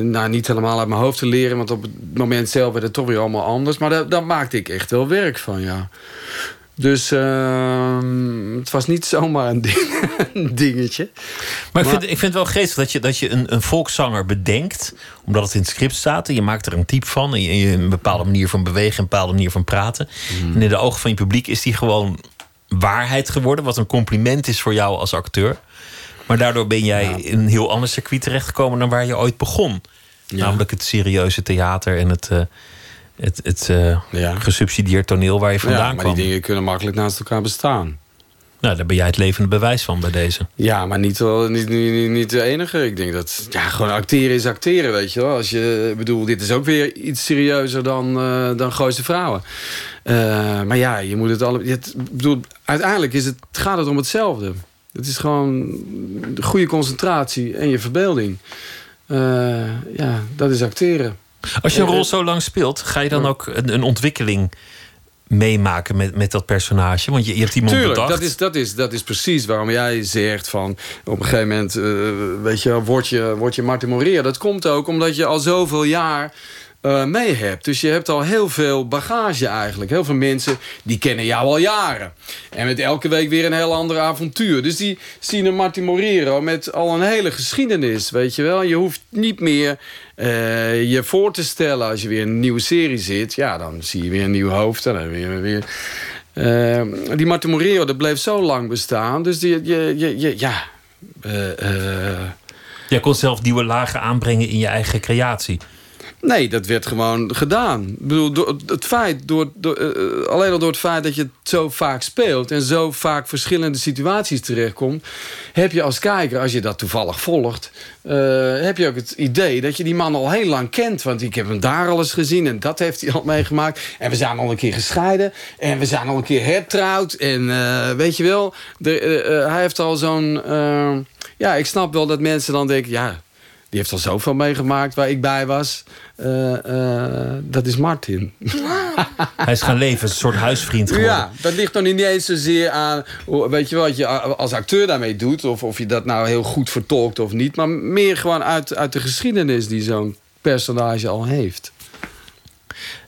nou, niet helemaal uit mijn hoofd te leren. Want op het moment zelf werd het toch weer allemaal anders. Maar daar, daar maakte ik echt wel werk van, ja. Dus uh, het was niet zomaar een, ding, een dingetje. Maar, ik, vind, ik vind het wel geestig dat je, dat je een, een volkszanger bedenkt. Omdat het in het script staat. En je maakt er een type van. En je, een bepaalde manier van bewegen. Een bepaalde manier van praten. Mm. En in de ogen van je publiek is die gewoon waarheid geworden. Wat een compliment is voor jou als acteur. Maar daardoor ben jij ja. in een heel ander circuit terechtgekomen dan waar je ooit begon. Ja. Namelijk het serieuze theater en het, uh, het, het uh, ja. gesubsidieerd toneel waar je vandaan ja, maar kwam. die dingen kunnen makkelijk naast elkaar bestaan. Nou, daar ben jij het levende bewijs van bij deze. Ja, maar niet, wel, niet, niet, niet de enige. Ik denk dat ja, gewoon acteren is acteren, weet je wel. Als je, bedoel, dit is ook weer iets serieuzer dan, uh, dan Gooise Vrouwen. Uh, maar ja, je moet het alle. Het, bedoel, uiteindelijk is het, gaat het om hetzelfde. Het is gewoon de goede concentratie en je verbeelding. Uh, ja, dat is acteren. Als je een rol zo lang speelt, ga je dan ook een, een ontwikkeling meemaken met, met dat personage? Want je, je hebt iemand Tuurlijk, bedacht. Dat is, dat, is, dat is precies waarom jij zegt van... op een gegeven moment, uh, weet je, word je, word je Martin Moria. Dat komt ook omdat je al zoveel jaar... Uh, mee hebt. Dus je hebt al heel veel bagage eigenlijk. Heel veel mensen die kennen jou al jaren. En met elke week weer een heel ander avontuur. Dus die zien een Martin Morero met al een hele geschiedenis. Weet je wel. Je hoeft niet meer uh, je voor te stellen als je weer een nieuwe serie zit. Ja, dan zie je weer een nieuw hoofd. En dan weer... weer uh, die Martin Morero, dat bleef zo lang bestaan. Dus die, je, je, je ja... Jij kon zelf nieuwe lagen aanbrengen in je eigen creatie. Nee, dat werd gewoon gedaan. Ik bedoel, het feit, door, door uh, alleen al door het feit dat je het zo vaak speelt... en zo vaak verschillende situaties terechtkomt... heb je als kijker, als je dat toevallig volgt... Uh, heb je ook het idee dat je die man al heel lang kent. Want ik heb hem daar al eens gezien en dat heeft hij al meegemaakt. En we zijn al een keer gescheiden. En we zijn al een keer hertrouwd. En weet je wel, de, hij heeft al zo'n... ja, ik snap wel dat mensen dan denken... ja die heeft al zoveel meegemaakt waar ik bij was. Uh, uh, dat is Martin. Hij is gaan leven, een soort huisvriend geworden. Ja, dat ligt dan niet eens zozeer aan... weet je wat je als acteur daarmee doet... of, of je dat nou heel goed vertolkt of niet... maar meer gewoon uit, uit de geschiedenis die zo'n personage al heeft.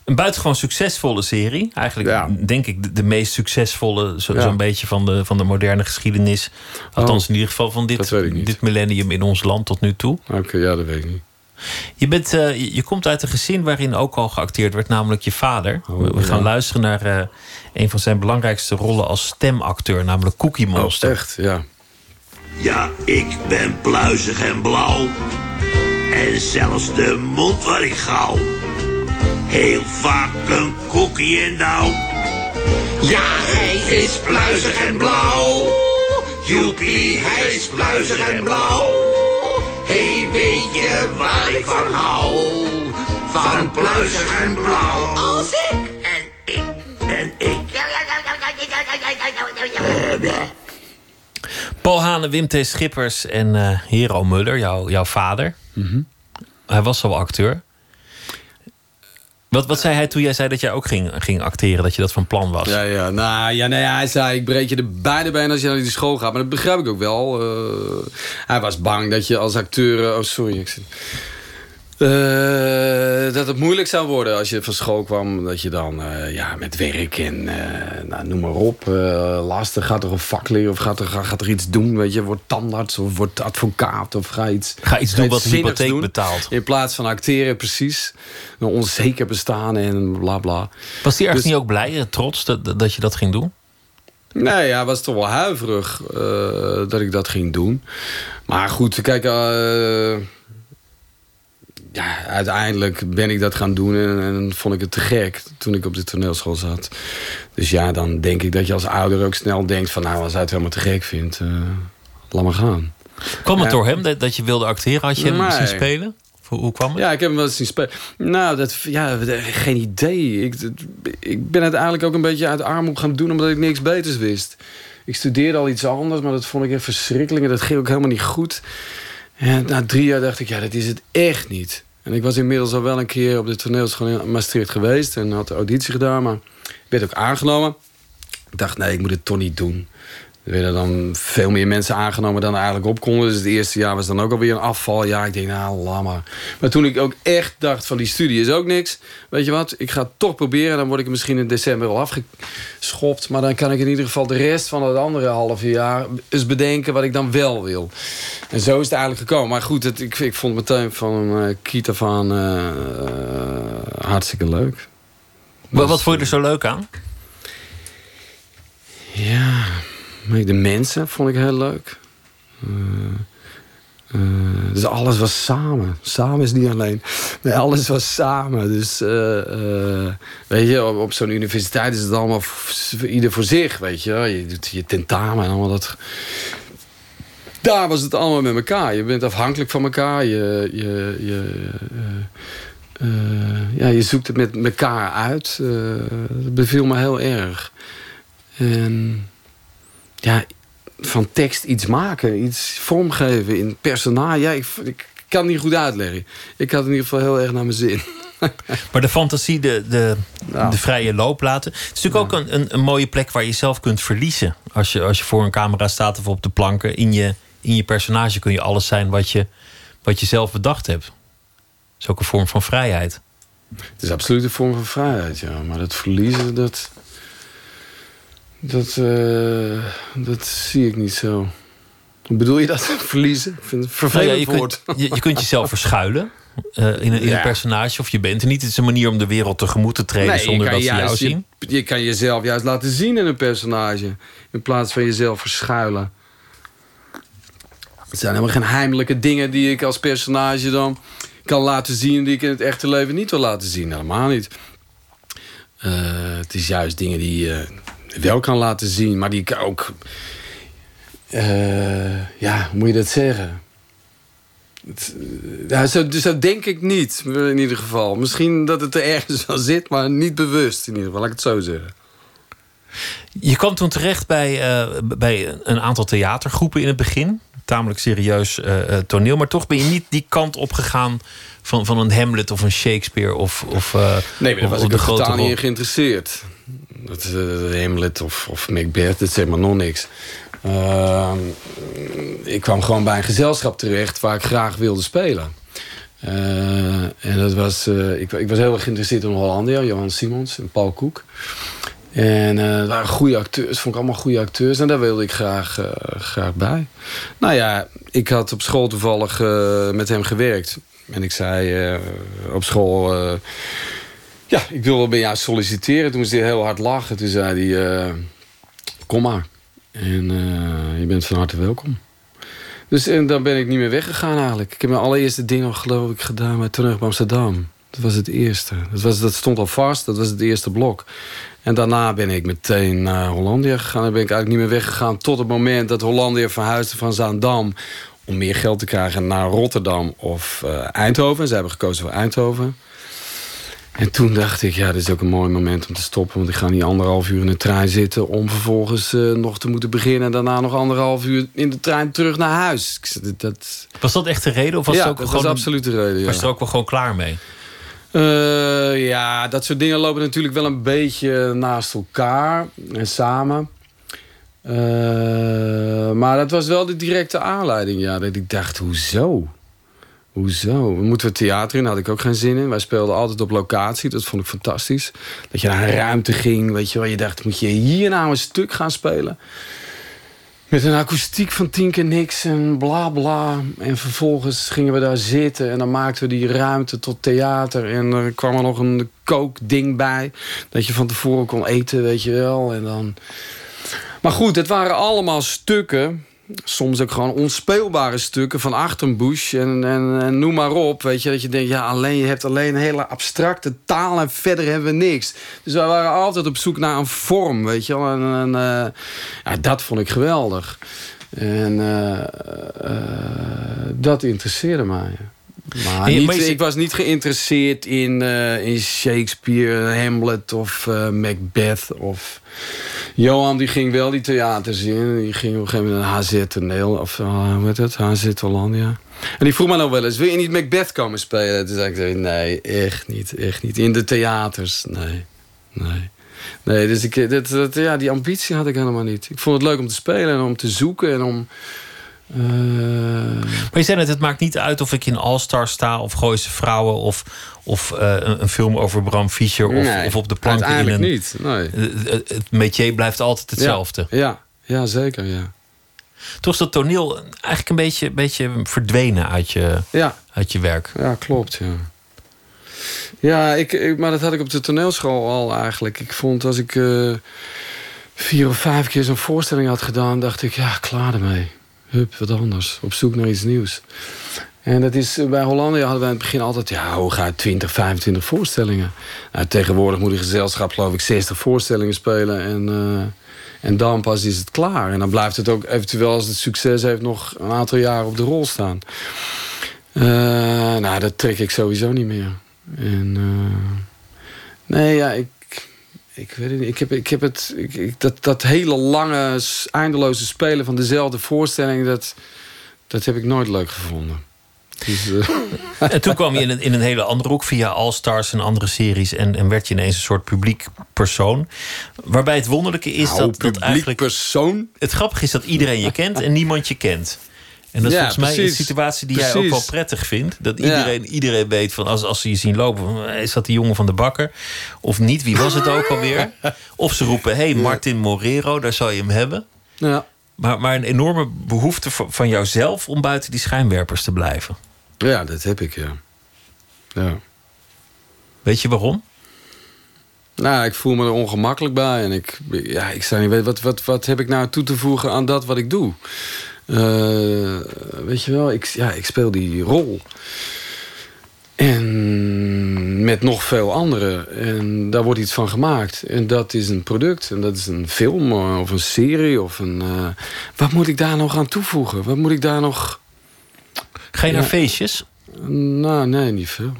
Een buitengewoon succesvolle serie. Eigenlijk ja. denk ik de, de meest succesvolle zo'n Ja. zo beetje van de, van de moderne geschiedenis. Althans in ieder geval van dit, dit millennium in ons land tot nu toe. Oké, ja, dat weet ik niet. Je, bent, eh, je, komt uit een gezin waarin ook al geacteerd werd, namelijk je vader. We, we gaan ja. luisteren naar eh, een van zijn belangrijkste rollen als stemacteur, namelijk Cookie Monster. Oh, echt, ja. Ja, ik ben pluizig en blauw. En zelfs de mond waar ik gauw. Heel vaak een koekie en dauw. Ja, hij is pluizig en blauw. Joepie, hij is pluizig en blauw. Hey, weet je waar ik van hou? Van pluizig en blauw. Als ik en ik en ik. Paul Hane, Wim T. Schippers en eh, Hero Muller, jouw, jouw vader. Mhm. Hij was al acteur. Wat, wat zei hij toen jij zei dat jij ook ging, ging acteren, dat je dat van plan was? Ja, ja. Nou, ja, nee, hij zei, ik breek je de beide benen als je naar die school gaat. Maar dat begrijp ik ook wel. Uh, hij was bang dat je als acteur... Oh, sorry. Ik zit, uh, dat het moeilijk zou worden als je van school kwam. Dat je dan uh, ja, met werk en nou, noem maar op. lastig, gaat er een vak leren of gaat er, gaat er iets doen. Weet je, wordt tandarts of wordt advocaat of ga iets... Ga iets doen wat de hypotheek doen, betaalt. In plaats van acteren, precies. Een onzeker bestaan en bla bla. Was hij ergens dus, niet ook blij, trots dat, dat je dat ging doen? Nee, ja, was toch wel huiverig dat ik dat ging doen. Maar goed, kijk, ja, uiteindelijk ben ik dat gaan doen en, en vond ik het te gek toen ik op de toneelschool zat. Dus ja, dan denk ik dat je als ouder ook snel denkt van nou, als hij het helemaal te gek vindt, uh, laat maar gaan. Kwam het Ja. door hem dat, dat je wilde acteren? Had je hem Nee. zien spelen? Hoe, kwam het? Ja, ik heb hem wel eens zien spelen. Nou, dat, ja, geen idee. Ik, ik ben het eigenlijk ook een beetje uit armoede gaan doen... omdat ik niks beters wist. Ik studeerde al iets anders, maar dat vond ik echt verschrikkelijk. En dat ging ook helemaal niet goed. En na drie jaar dacht ik, ja, dat is het echt niet. En ik was inmiddels al wel een keer op de toneelschool in Maastricht geweest... en had de auditie gedaan, maar werd ook aangenomen. Ik dacht, nee, ik moet het toch niet doen. Er werden dan veel meer mensen aangenomen dan er eigenlijk op konden. Dus het eerste jaar was dan ook alweer een afval. Ja, ik denk, nou, laat maar. Maar toen ik ook echt dacht van die studie is ook niks. Weet je wat, ik ga het toch proberen. Dan word ik misschien in december wel afgeschopt. Maar dan kan ik in ieder geval de rest van het andere halve jaar... eens bedenken wat ik dan wel wil. En zo is het eigenlijk gekomen. Maar goed, het, ik, ik vond meteen van uh, Kita van uh, hartstikke leuk. Wat vond je er zo leuk aan? Ja, de mensen vond ik heel leuk. Uh, uh, dus alles was samen. Samen is niet alleen. Nee, alles was samen. Dus uh, weet je, op, zo'n universiteit is het allemaal ieder voor zich. Weet je, je doet je tentamen en allemaal dat. Daar was het allemaal met elkaar. Je bent afhankelijk van elkaar. Je, je, je, ja, je zoekt het met elkaar uit. dat beviel me heel erg. En ja, van tekst iets maken, iets vormgeven in personage. Ja, ik, ik kan het niet goed uitleggen. Ik had in ieder geval heel erg naar mijn zin. Maar de fantasie, de, de, de vrije loop laten. Het is natuurlijk ja. ook een, een, een, mooie plek waar je jezelf kunt verliezen. Als je, als je voor een camera staat of op de planken. In je, in je personage kun je alles zijn wat je, wat je zelf bedacht hebt. Dat is ook een vorm van vrijheid. Het is absoluut een vorm van vrijheid, ja. Maar dat verliezen, dat... Dat, uh, dat zie ik niet zo. Bedoel je dat? Verliezen? Ik vind het vervelend nou ja, je woord. Kunt, je, je, kunt jezelf verschuilen uh, in, een, in ja. een personage. Of je bent er niet. Het is een manier om de wereld tegemoet te treden nee, zonder dat ze jou zien. Je, je, kan jezelf juist laten zien in een personage. In plaats van jezelf verschuilen. Het zijn helemaal geen heimelijke dingen die ik als personage dan kan laten zien... die ik in het echte leven niet wil laten zien. Helemaal niet. Uh, het is juist dingen die wel kan laten zien, maar die ook... Uh, ja, hoe moet je dat zeggen? Het, ja, zo, dus dat denk ik niet, in ieder geval. Misschien dat het er ergens wel zit, maar niet bewust in ieder geval. Laat ik het zo zeggen. Je kwam toen terecht bij, uh, bij een aantal theatergroepen in het begin. Tamelijk serieus toneel. Maar toch ben je niet die kant opgegaan van, van een Hamlet of een Shakespeare. Of, of, uh, nee, maar daar was ik totaal niet in geïnteresseerd. Dat, uh, Hamlet of, of Macbeth, dat zeg maar nog niks. Uh, ik kwam gewoon bij een gezelschap terecht waar ik graag wilde spelen. Uh, en dat was, ik, ik, was heel erg geïnteresseerd in Hollandia, Johan Simons en Paul Koek. En uh, dat waren goede acteurs, vond ik allemaal goede acteurs. En daar wilde ik graag, uh, graag bij. Nou ja, ik had op school toevallig uh, met hem gewerkt. En ik zei op school... ja, ik wil wel bij jou solliciteren. Toen moest hij heel hard lachen. Toen zei hij, kom maar. En je bent van harte welkom. Dus en dan ben ik niet meer weggegaan eigenlijk. Ik heb mijn allereerste ding al geloof ik gedaan bij Toneel Amsterdam. Dat was het eerste. Dat, was, dat stond al vast, dat was het eerste blok. En daarna ben ik meteen naar Hollandia gegaan. Dan ben ik eigenlijk niet meer weggegaan tot het moment dat Hollandia verhuisde van Zaandam... om meer geld te krijgen naar Rotterdam of uh, Eindhoven. Ze hebben gekozen voor Eindhoven. En toen dacht ik, ja, dit is ook een mooi moment om te stoppen... want ik ga niet anderhalf uur in de trein zitten... om vervolgens uh, nog te moeten beginnen... en daarna nog anderhalf uur in de trein terug naar huis. Dat... Was dat echt de reden? Of was ja, het ook dat gewoon... was absoluut de reden, ja. Was je er ook wel gewoon klaar mee? Uh, ja, dat soort dingen lopen natuurlijk wel een beetje naast elkaar en samen. Uh, maar dat was wel de directe aanleiding, ja. Dat ik dacht, hoezo? Hoezo? Moeten we theater in, daar had ik ook geen zin in. Wij speelden altijd op locatie, dat vond ik fantastisch. Dat je naar een ruimte ging, weet je wel. Je dacht, moet je hier nou een stuk gaan spelen? Met een akoestiek van tien keer niks en bla bla. En vervolgens gingen we daar zitten en dan maakten we die ruimte tot theater. En er kwam er nog een kookding bij. Dat je van tevoren kon eten, weet je wel. En dan... Maar goed, het waren allemaal stukken soms ook gewoon onspeelbare stukken van Achterbusch en, en, en noem maar op. Weet je, dat je denkt, ja, alleen, je hebt alleen een hele abstracte taal en verder hebben we niks. Dus wij waren altijd op zoek naar een vorm, weet je wel. En, en eh, ja, dat vond ik geweldig. En eh, eh, dat interesseerde mij. Maar, niet- maar ik was niet geïnteresseerd in, eh, in Shakespeare, Hamlet of eh, Macbeth. Of... Johan die ging wel die theaters in. Die ging op een gegeven moment een HZ-toneel. Of uh, hoe heet het? HZ Hollandia. En die vroeg me nou wel eens, wil je niet Macbeth komen spelen? Toen zei ik, nee, echt niet, echt niet. In de theaters, nee, nee. Nee, dus ik, dat, dat, ja, die ambitie had ik helemaal niet. Ik vond het leuk om te spelen en om te zoeken en om... eh, Maar je zei net, het maakt niet uit of ik in All Star sta of Gooise Vrouwen of, of eh, een, film over Bram Fischer of, Nee, of op de plank in een. niet, nee. Het- Het, métier blijft altijd hetzelfde. Ja, ja, ja, zeker, ja. Toch is dat toneel eigenlijk een beetje, beetje verdwenen uit je, Ja. uit je werk. Ja, klopt, ja. Ja, ik, ik, maar dat had ik op de toneelschool al eigenlijk. Ik vond als ik eh, vier of vijf keer zo'n voorstelling had gedaan... dacht ik, ja, klaar ermee. Hup, wat anders. Op zoek naar iets nieuws. En dat is, eh, bij Hollandia hadden wij in het begin altijd... ja, hooguit 20, 25 voorstellingen. Nou, tegenwoordig moet een gezelschap geloof ik 60 voorstellingen spelen... en, eh, en dan pas is het klaar. En dan blijft het ook eventueel als het succes heeft... nog een aantal jaren op de rol staan. Eh, nou, dat trek ik sowieso niet meer. En, nee, ja, ik, ik weet het niet. Ik heb, ik heb het, ik, ik- dat, dat hele lange, eindeloze spelen van dezelfde voorstelling, dat, dat heb ik nooit leuk gevonden. Dus, eh, En toen kwam je in een, in een hele andere hoek via All Stars en andere series. En, en werd je ineens een soort publiek persoon. Waarbij het wonderlijke is Nou, dat, dat eigenlijk. persoon. Het grappige is dat iedereen je kent en niemand je kent. En dat is Ja, volgens mij een situatie die jij ook wel prettig vindt. Dat Ja. iedereen, iedereen weet van als, als ze je zien lopen, van, is dat die jongen van de bakker? Of niet? Wie was het ook alweer? Of ze roepen: hey, Martin Morero, daar zou je hem hebben. ja. Maar, maar een enorme behoefte van jouzelf om buiten die schijnwerpers te blijven. ja, dat heb ik, ja. ja. Weet je waarom? Nou, ik voel me er ongemakkelijk bij. En ik, ja, ik sta niet weet, wat, wat, wat heb ik nou toe te voegen aan dat wat ik doe? Eh, weet je wel, ik, ja, ik speel die rol. En met nog veel anderen. En daar wordt iets van gemaakt. En dat is een product. En dat is een film eh, of een serie. Of een, eh, wat moet ik daar nog aan toevoegen? Wat moet ik daar nog... Ga je naar Ja. feestjes? Nou, nee, niet veel.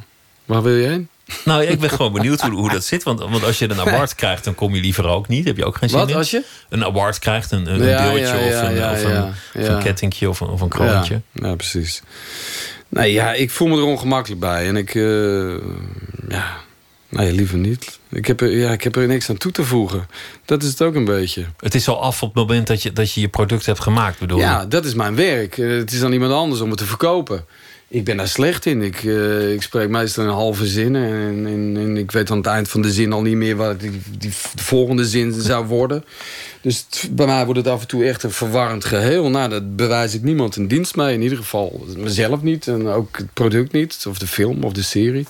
Waar wil je heen? Nou, ik ben gewoon benieuwd hoe, hoe dat zit. Want, want als je een award krijgt, dan kom je liever ook niet. Heb je ook geen zin Wat, in? als je? Een award krijgt, een, een Ja, ja, of, een, of, een, of kettingje of een, of een kroontje. Ja, precies. Nee, ja, ik voel me er ongemakkelijk bij. En ik, eh, ja, nee, liever niet. Ik heb, er, ja, ik heb er niks aan toe te voegen. Dat is het ook een beetje. Het is al af op het moment dat je, dat je je product hebt gemaakt, bedoel je? Ja, dat is mijn werk. Eh, Het is aan iemand anders om het te verkopen. Ik ben daar slecht in. Ik, eh, ik spreek meestal in halve zinnen. En, en, en ik weet aan het eind van de zin al niet meer... wat die, die, de volgende zin zou worden. Dus bij mij wordt het af en toe echt een verwarrend geheel. Nou, dat bewijs ik niemand een dienst mee. In ieder geval mezelf niet. En ook het product niet. Of de film of de serie.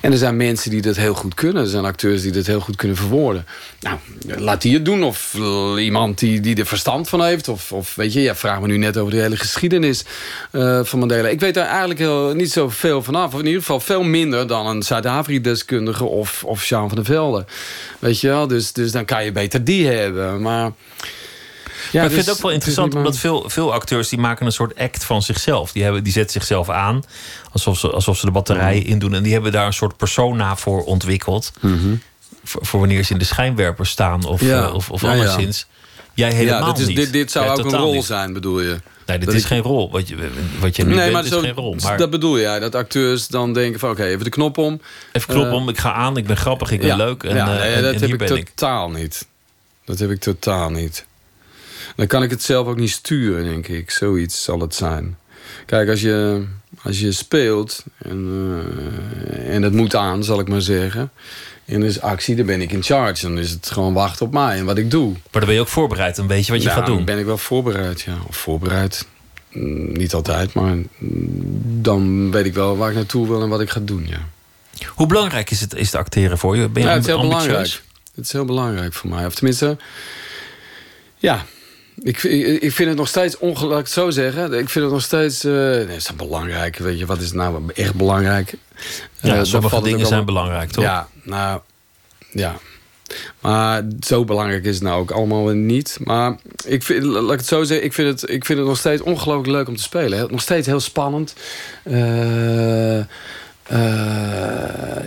En er zijn mensen die dat heel goed kunnen. Er zijn acteurs die dat heel goed kunnen verwoorden. Nou, laat die het doen. Of eh, iemand die, die er verstand van heeft. Of, of weet je, ja, vraag me nu net over de hele geschiedenis eh, van Mandela. Ik weet daar eigenlijk heel, niet zoveel vanaf. Of in ieder geval veel minder dan een Zuid-Afrika-deskundige of, of Jean van der Velde. Weet je wel? Dus, dus dan kan je beter die hebben. Maar... Ja, maar ik vind het ook wel is interessant, omdat veel, veel acteurs die maken een soort act van zichzelf. Die, hebben, die zetten zichzelf aan, alsof ze, alsof ze de batterijen Mhm. indoen. En die hebben daar een soort persona voor ontwikkeld. Voor, voor wanneer ze in de schijnwerpers staan of, Ja. eh, of, of Ja, anderszins. Jij helemaal is, niet. dit, dit zou Jij ook een rol niet. zijn, bedoel je? Nee, dit Dat is ik- geen rol. Wat je, wat je nu nee, bent, maar is zo, geen rol. Maar dat bedoel je, dat acteurs dan denken van... oké, even de knop om. even knop Eh, om, ik ga aan, ik ben grappig, ik ben leuk. En, eh, nee, en- dat en heb ik. totaal niet. Dat heb ik totaal niet. Dan kan ik het zelf ook niet sturen, denk ik. Zoiets zal het zijn. Kijk, als je, als je speelt en, eh, en het moet aan, zal ik maar zeggen... en er is actie, dan ben ik in charge. Dan is het gewoon wachten op mij en wat ik doe. Maar dan ben je ook voorbereid, dan weet je wat je Ja, gaat doen. dan ben ik wel voorbereid, ja. Of voorbereid. Mm, Niet altijd, maar dan weet ik wel waar ik naartoe wil en wat ik ga doen, ja. Hoe belangrijk is het, is het acteren voor je? Ben je Ja, het is heel ambitieus? belangrijk. Het is heel belangrijk voor mij. Of tenminste, ja, Ik, ik, ik vind het nog steeds ongelukkig, zo zeggen. Ik vind het nog steeds. nee, is dat belangrijk? Weet je, wat is nou echt belangrijk? Ja, Eh, sommige dingen zijn belangrijk, toch? Ja, nou, ja. Maar zo belangrijk is het nou ook allemaal niet. Maar ik vind, laat ik het zo zeggen, ik vind het, ik vind het nog steeds ongelooflijk leuk om te spelen. Nog steeds heel spannend. Eh, eh,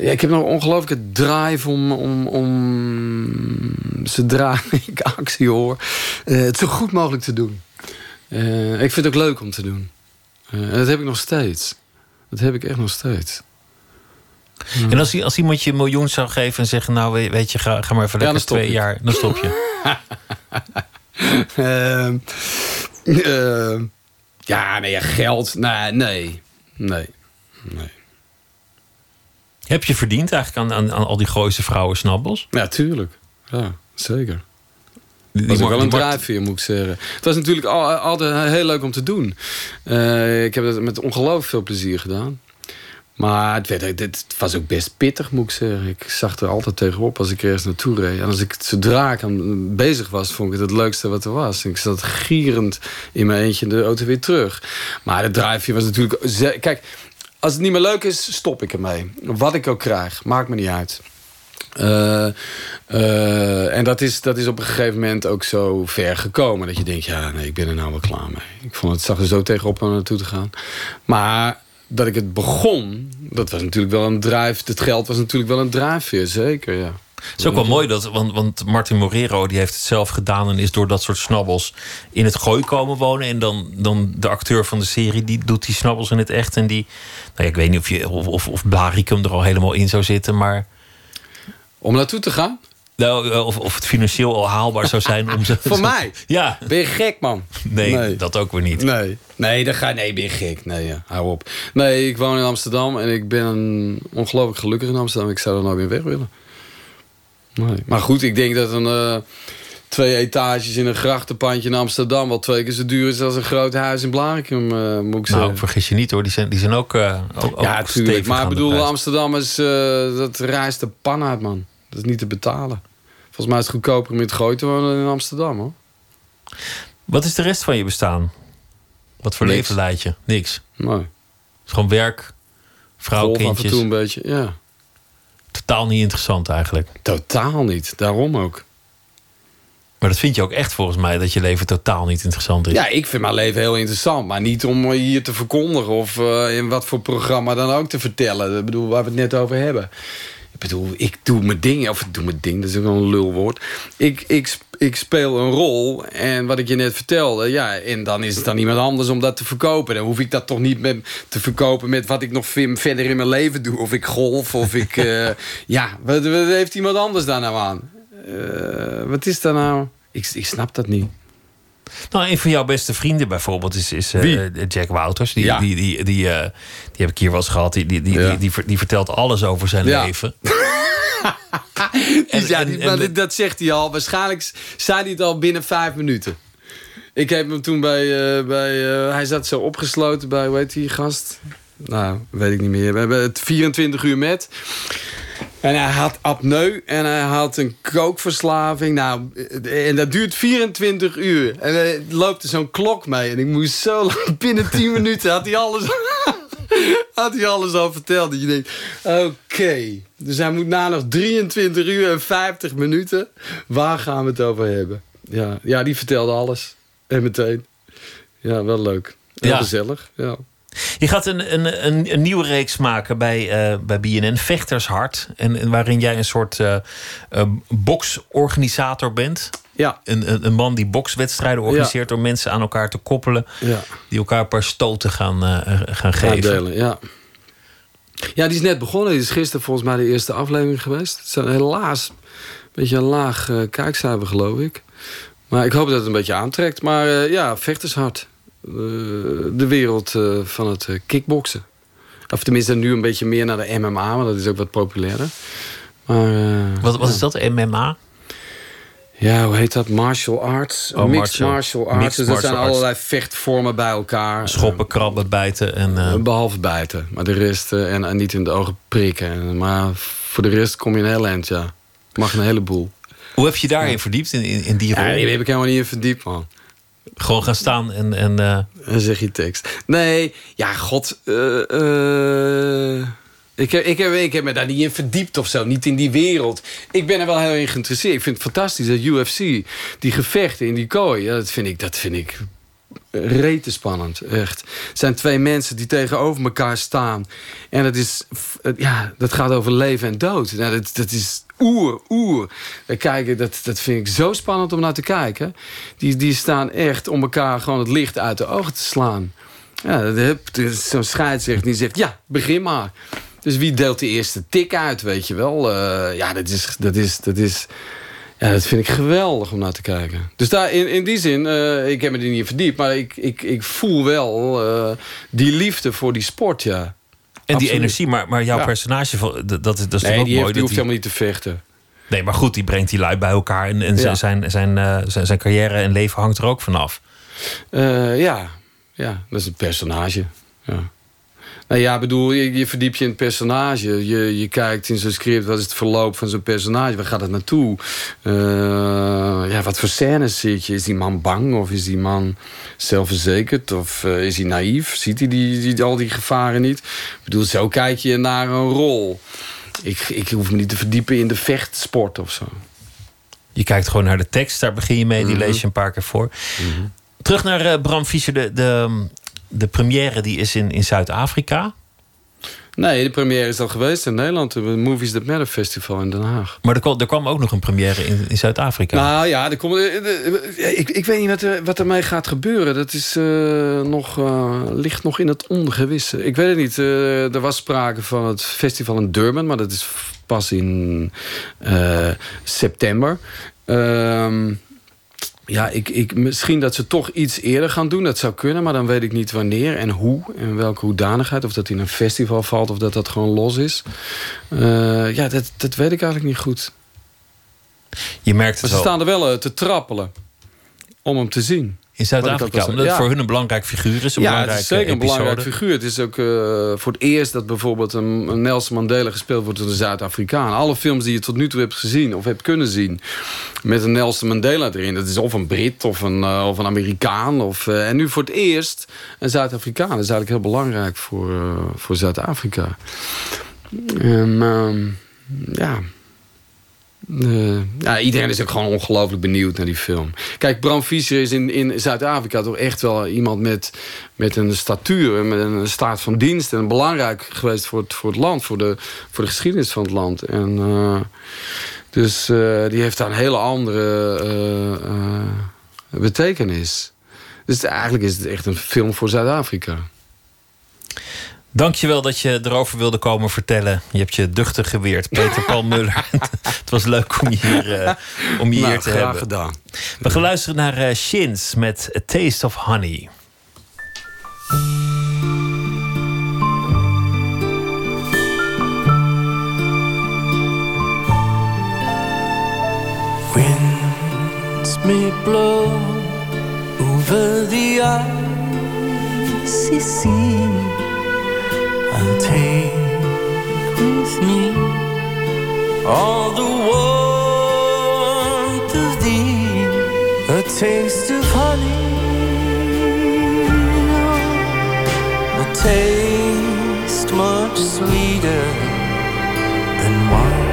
ja, ik heb nog een ongelooflijke drive om, om, om zodra ik actie hoor, eh, het zo goed mogelijk te doen. Eh, ik vind het ook leuk om te doen. En dat heb ik nog steeds. Dat heb ik echt nog steeds. En als, als iemand je een miljoen zou geven en zeggen... nou, weet- je, ga, ga maar even Ja, lekker dan stop twee ik. jaar... dan stop je. Ehm, ehm, ja, nee, ja, geld. Nee, nee. Nee. Heb je verdiend eigenlijk aan, aan, aan al die Gooise vrouwen snabbels? Ja, tuurlijk. Ja, zeker. Die, Dat was ook wel een drijfveer, moet ik zeggen. Het was natuurlijk al, altijd heel leuk om te doen. Eh, ik heb het met ongelooflijk veel plezier gedaan. Maar het, werd, het was ook best pittig, moet ik zeggen. Ik zag er altijd tegenop als ik ergens naartoe reed. En als ik zodra ik aan bezig was, vond ik het het leukste wat er was. En ik zat gierend in mijn eentje in de auto weer terug. Maar de drijfveer was natuurlijk... Kijk, als het niet meer leuk is, stop ik ermee. Wat ik ook krijg, maakt me niet uit. Eh, eh, en dat is, dat is op een gegeven moment ook zo ver gekomen. Dat je denkt, ja, nee, ik ben er nou wel klaar mee. Ik vond het, zag er zo tegenop om naartoe te gaan. Maar dat ik het begon, dat was natuurlijk wel een drijf. Het geld was natuurlijk wel een drijfveer, zeker, ja. Het is ook wel mooi, dat, want, want Martin Morero die heeft het zelf gedaan... en is door dat soort snabbels in het gooi komen wonen. En dan, dan de acteur van de serie, die doet die snabbels in het echt. En die, nou ja, ik weet niet of, je, of, of, of Blaricum er al helemaal in zou zitten, maar... Om naartoe te gaan? Nou, eh, of, of het financieel al haalbaar zou zijn om ze... Voor mij? Ja. Ben je gek, man? Nee, dat ook weer niet. Nee, nee, dat ga, nee ben je gek. Nee, ja, hou op. Nee, ik woon in Amsterdam en ik ben ongelooflijk gelukkig in Amsterdam. Ik zou er nooit meer weg willen. Nee. Maar goed, ik denk dat een eh, twee etages in een grachtenpandje in Amsterdam... wel twee keer zo duur is als een groot huis in Blarikum, eh, moet ik zeggen. Nou, vergis je niet hoor, die zijn, die zijn ook, ook, ook ja, stevig tuurlijk. Maar ik bedoel. Amsterdam is, eh, dat reist de pan uit, man. Dat is niet te betalen. Volgens mij is het goedkoper om in het gooi te wonen in Amsterdam, hoor. Wat is de rest van je bestaan? Wat voor Niks. leven leid je? Niks. Nee. Het is gewoon werk, vrouw, Golf af en kindjes. toe een beetje, ja. Totaal niet interessant eigenlijk. Totaal niet. Daarom ook. Maar dat vind je ook echt volgens mij, dat je leven totaal niet interessant is. Ja, ik vind mijn leven heel interessant. Maar niet om hier te verkondigen of eh, in wat voor programma dan ook te vertellen. Ik bedoel, waar we het net over hebben. Ik bedoel, ik doe mijn ding. Of ik doe mijn ding, dat is ook een lulwoord. Ik, ik, ik speel een rol. En wat ik je net vertelde. Ja, en dan is het dan iemand anders om dat te verkopen. Dan hoef ik dat toch niet met, te verkopen met wat ik nog verder in mijn leven doe. Of ik golf, of ik... eh, ja, wat, wat heeft iemand anders daar nou aan? Eh, wat is dat nou? Ik, ik snap dat niet. Nou, een van jouw beste vrienden bijvoorbeeld is, is eh, Jack Wouters. Die, Ja. die, die, die, eh, die heb ik hier wel eens gehad. Die, die, die, Ja. die, die, ver- die vertelt alles over zijn Ja. leven. Dus ja, die- en- dat zegt hij al. Waarschijnlijk zei hij het al binnen vijf minuten. Ik heb hem toen bij... eh, bij hij zat zo opgesloten bij, hoe heet die gast? Nou, weet ik niet meer. We hebben het 24 uur met. En hij had apneu en hij had een kookverslaving. Nou, en dat duurt 24 uur. En er loopt er zo'n klok mee. En ik moest zo lang, binnen 10 minuten had hij alles, had hij alles al verteld. Dat je denkt, oké. Dus hij moet na nog 23 uur en 50 minuten. Waar gaan we het over hebben? Ja, ja die vertelde alles. En meteen. Ja, wel leuk. Heel Ja. gezellig. Ja. Je gaat een, een, een, een nieuwe reeks maken bij, eh, bij BNN, Vechtershart. En, en waarin jij een soort eh, boksorganisator bent. Ja. Een, een, een man die bokswedstrijden organiseert door mensen aan elkaar te koppelen. Ja. Die elkaar een paar stoten gaan, gaan geven. Ja. Ja, die is net begonnen. Die is gisteren volgens mij de eerste aflevering geweest. Het is helaas een beetje een laag kijkcijfer, geloof ik. Maar ik hoop dat het een beetje aantrekt. Maar ja, vechtershard. Eh, de wereld eh, van het eh, kickboksen. Of tenminste nu een beetje meer naar de MMA, maar dat is ook wat populairder. Maar, eh, Wat, wat ja. is dat, MMA? Ja, hoe heet dat? Martial arts. Oh, Mixed martial- martial, arts. mixed dus dat zijn arts. allerlei vechtvormen bij elkaar. Schoppen, krabben, bijten en... eh, Behalve bijten. Maar de rest, eh, en, en niet in de ogen prikken. En, maar voor de rest kom je een heel eind, ja. Mag een heleboel. Hoe heb je daarin verdiept, in, in, in die rol? Ja, daar heb ik helemaal niet in verdiept, man. Gewoon gaan staan en... En, en zeg je tekst. Nee, ja, god... Uh, ik heb, ik, heb, ik heb me daar niet in verdiept of zo. Niet in die wereld. Ik ben er wel heel erg geïnteresseerd. Ik vind het fantastisch dat UFC, die gevechten in die kooi... Dat, vind ik, dat vind ik rete spannend, echt. Het zijn twee mensen die tegenover elkaar staan. En dat, is, ja, dat gaat over leven en dood. Nou, dat, dat is oer, oer. Kijken, dat, dat vind ik zo spannend om naar te kijken. Die, die staan echt om elkaar gewoon het licht uit de ogen te slaan. Ja, zo'n scheidsrechter die zegt, ja, begin maar. Dus wie deelt de eerste tik uit, weet je wel? Uh, ja, dat is, dat is, dat is... Ja, dat vind ik geweldig om naar te kijken. Dus daar, in, in die zin, uh, ik heb me er niet verdiept... maar ik, ik, ik voel wel die liefde voor die sport, ja. En Absoluut. die energie, maar, maar jouw ja. personage... Dat, dat, dat is nee, ook die, mooi, heeft, die hoeft helemaal niet te vechten. Nee, maar goed, die brengt die lui bij elkaar... en, en ja. zijn, zijn, uh, zijn, zijn carrière en leven hangt er ook vanaf. ja. ja, dat is een personage, ja. Nou ja, bedoel, je, je verdiep je in het personage. Je, je kijkt in zo'n script, wat is het verloop van zo'n personage? Waar gaat het naartoe? Uh, ja, wat voor scènes zit je? Is die man bang of is die man zelfverzekerd? Of uh, is hij naïef? Ziet hij die, die, al die gevaren niet? Ik bedoel, zo kijk je naar een rol. Ik, ik hoef me niet te verdiepen in de vechtsport of zo. Je kijkt gewoon naar de tekst, daar begin je mee. Die mm -hmm. lees je een paar keer voor. Mm -hmm. Terug naar uh, Bram Fischer, de, de, de première die is in, in Zuid-Afrika. Nee, de première is al geweest in Nederland. Het Movies That Matter Festival in Den Haag. Maar er kwam, er kwam ook nog een première in, in Zuid-Afrika. Nou ja, er komt, ik, ik weet niet wat er, wat ermee gaat gebeuren. Dat is, uh, nog, uh, ligt nog in het ongewisse. Ik weet het niet. Uh, er was sprake van het festival in Durban. Maar dat is pas in september. Ehm ja, ik, ik, misschien dat ze toch iets eerder gaan doen. Dat zou kunnen, maar dan weet ik niet wanneer en hoe. En welke hoedanigheid. Of dat in een festival valt of dat dat gewoon los is. Uh, ja, dat, dat weet ik eigenlijk niet goed. Je merkt het maar ze staan er wel uh, te trappelen. Om hem te zien. In Zuid-Afrika, omdat het voor hun een belangrijk figuur is. Een ja, het is zeker een episode. belangrijk figuur. Het is ook uh, voor het eerst dat bijvoorbeeld een, Nelson Mandela gespeeld wordt door een Zuid-Afrikaan. Alle films die je tot nu toe hebt gezien of hebt kunnen zien met een Nelson Mandela erin. Dat is of een Brit of een, uh, of een Amerikaan. Of, uh, en nu voor het eerst een Zuid-Afrikaan. Dat is eigenlijk heel belangrijk voor, voor Zuid-Afrika. En ja... Uh, ja, iedereen is ook gewoon ongelooflijk benieuwd naar die film. Kijk, Bram Fischer is in, in Zuid-Afrika toch echt wel iemand met, met een statuur, met een staat van dienst. En belangrijk geweest voor het, voor het land, voor de, voor de geschiedenis van het land. En, uh, dus uh, die heeft daar een hele andere betekenis. Dus eigenlijk is het echt een film voor Zuid-Afrika. Dankjewel dat je erover wilde komen vertellen. Je hebt je duchtig geweerd, Peter Paul Muller. het was leuk om je hier, uh, om je nou, hier te graag hebben. gedaan. We gaan luisteren naar uh, Shins met A Taste of Honey. Winds may blow over the icy sea. I'll take with me all the warmth of thee, a taste of honey, a taste much sweeter than wine.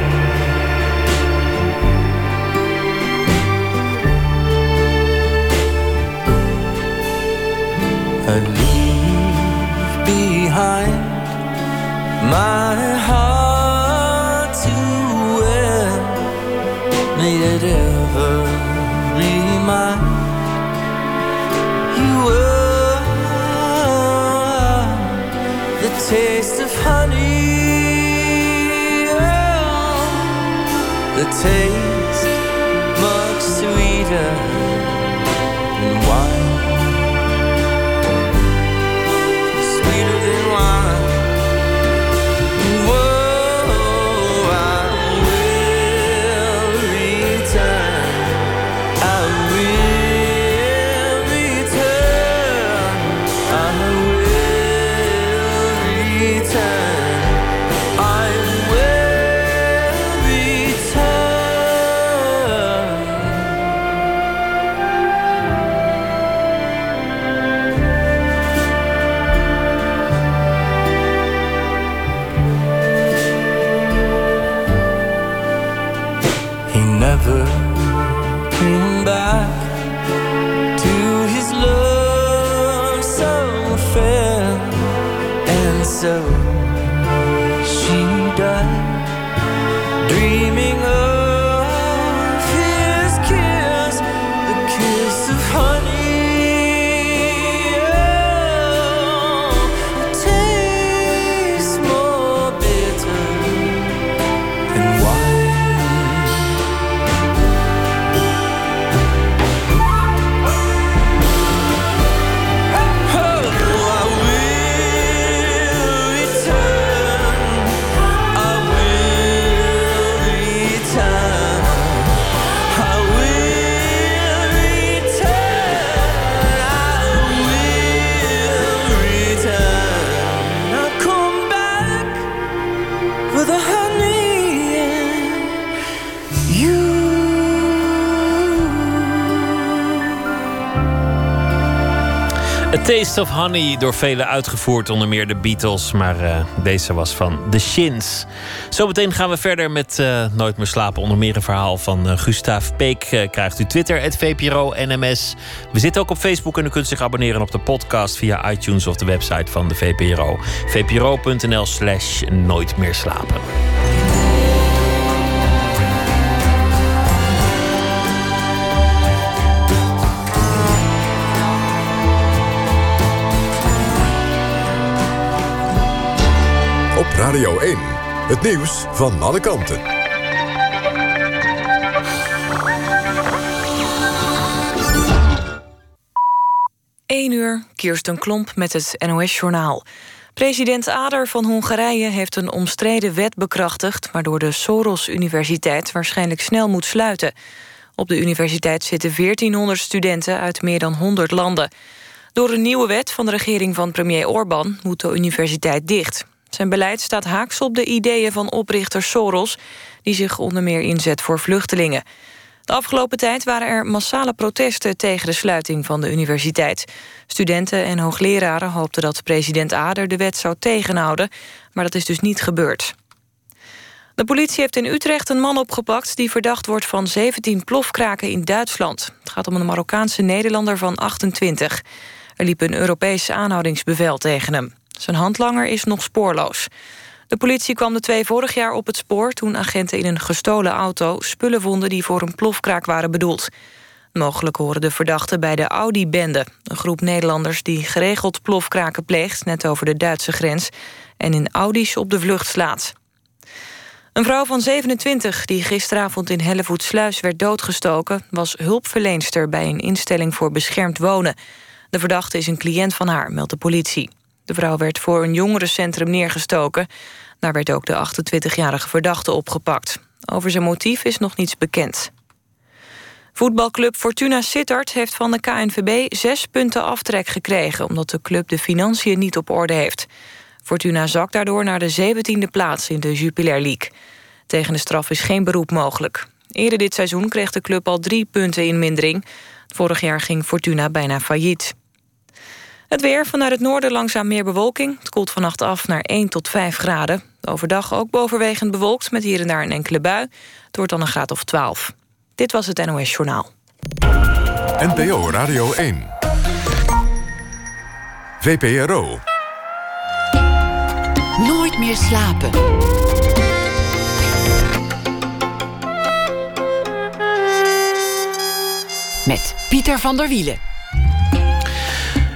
I my heart to may it ever you the taste of honey, the taste much sweeter Taste of Honey, door velen uitgevoerd, onder meer de Beatles. Maar eh, deze was van The Shins. Zometeen gaan we verder met eh, Nooit meer slapen. Onder meer een verhaal van uh, Gustav Peek. Krijgt u Twitter, het VPRO NMS. We zitten ook op Facebook en u kunt zich abonneren op de podcast via iTunes of de website van de VPRO. vpro.nl slash nooit meer slapen. Radio 1. Het nieuws van alle kanten. 1 uur, Kirsten Klomp met het NOS-journaal. President Ader van Hongarije heeft een omstreden wet bekrachtigd... waardoor de Soros-universiteit waarschijnlijk snel moet sluiten. Op de universiteit zitten 1400 studenten uit meer dan 100 landen. Door een nieuwe wet van de regering van premier Orbán... moet de universiteit dicht. Zijn beleid staat haaks op de ideeën van oprichter Soros... die zich onder meer inzet voor vluchtelingen. De afgelopen tijd waren er massale protesten tegen de sluiting van de universiteit. Studenten en hoogleraren hoopten dat president Ader de wet zou tegenhouden, maar dat is dus niet gebeurd. De politie heeft in Utrecht een man opgepakt die verdacht wordt van 17 plofkraken in Duitsland. Het gaat om een Marokkaanse Nederlander van 28. Er liep een Europees aanhoudingsbevel tegen hem. Zijn handlanger is nog spoorloos. De politie kwam de twee vorig jaar op het spoor... toen agenten in een gestolen auto spullen vonden... die voor een plofkraak waren bedoeld. Mogelijk horen de verdachten bij de Audi-bende... een groep Nederlanders die geregeld plofkraken pleegt... net over de Duitse grens... en in Audi's op de vlucht slaat. Een vrouw van 27 die gisteravond in Hellevoetsluis werd doodgestoken... was hulpverleenster bij een instelling voor beschermd wonen. De verdachte is een cliënt van haar, meldt de politie. De vrouw werd voor een jongerencentrum neergestoken. Daar werd ook de 28-jarige verdachte opgepakt. Over zijn motief is nog niets bekend. Voetbalclub Fortuna Sittard heeft van de KNVB zes punten aftrek gekregen... omdat de club de financiën niet op orde heeft. Fortuna zakt daardoor naar de 17e plaats in de Jupiler League. Tegen de straf is geen beroep mogelijk. Eerder dit seizoen kreeg de club al drie punten in mindering. Vorig jaar ging Fortuna bijna failliet. Het weer vanuit het noorden langzaam meer bewolking. Het koelt vannacht af naar 1 tot 5 graden. Overdag ook bovenwegend bewolkt met hier en daar een enkele bui. Het wordt dan een graad of 12. Dit was het NOS Journaal. NPO Radio 1. VPRO. Nooit meer slapen. Met Pieter van der Wielen.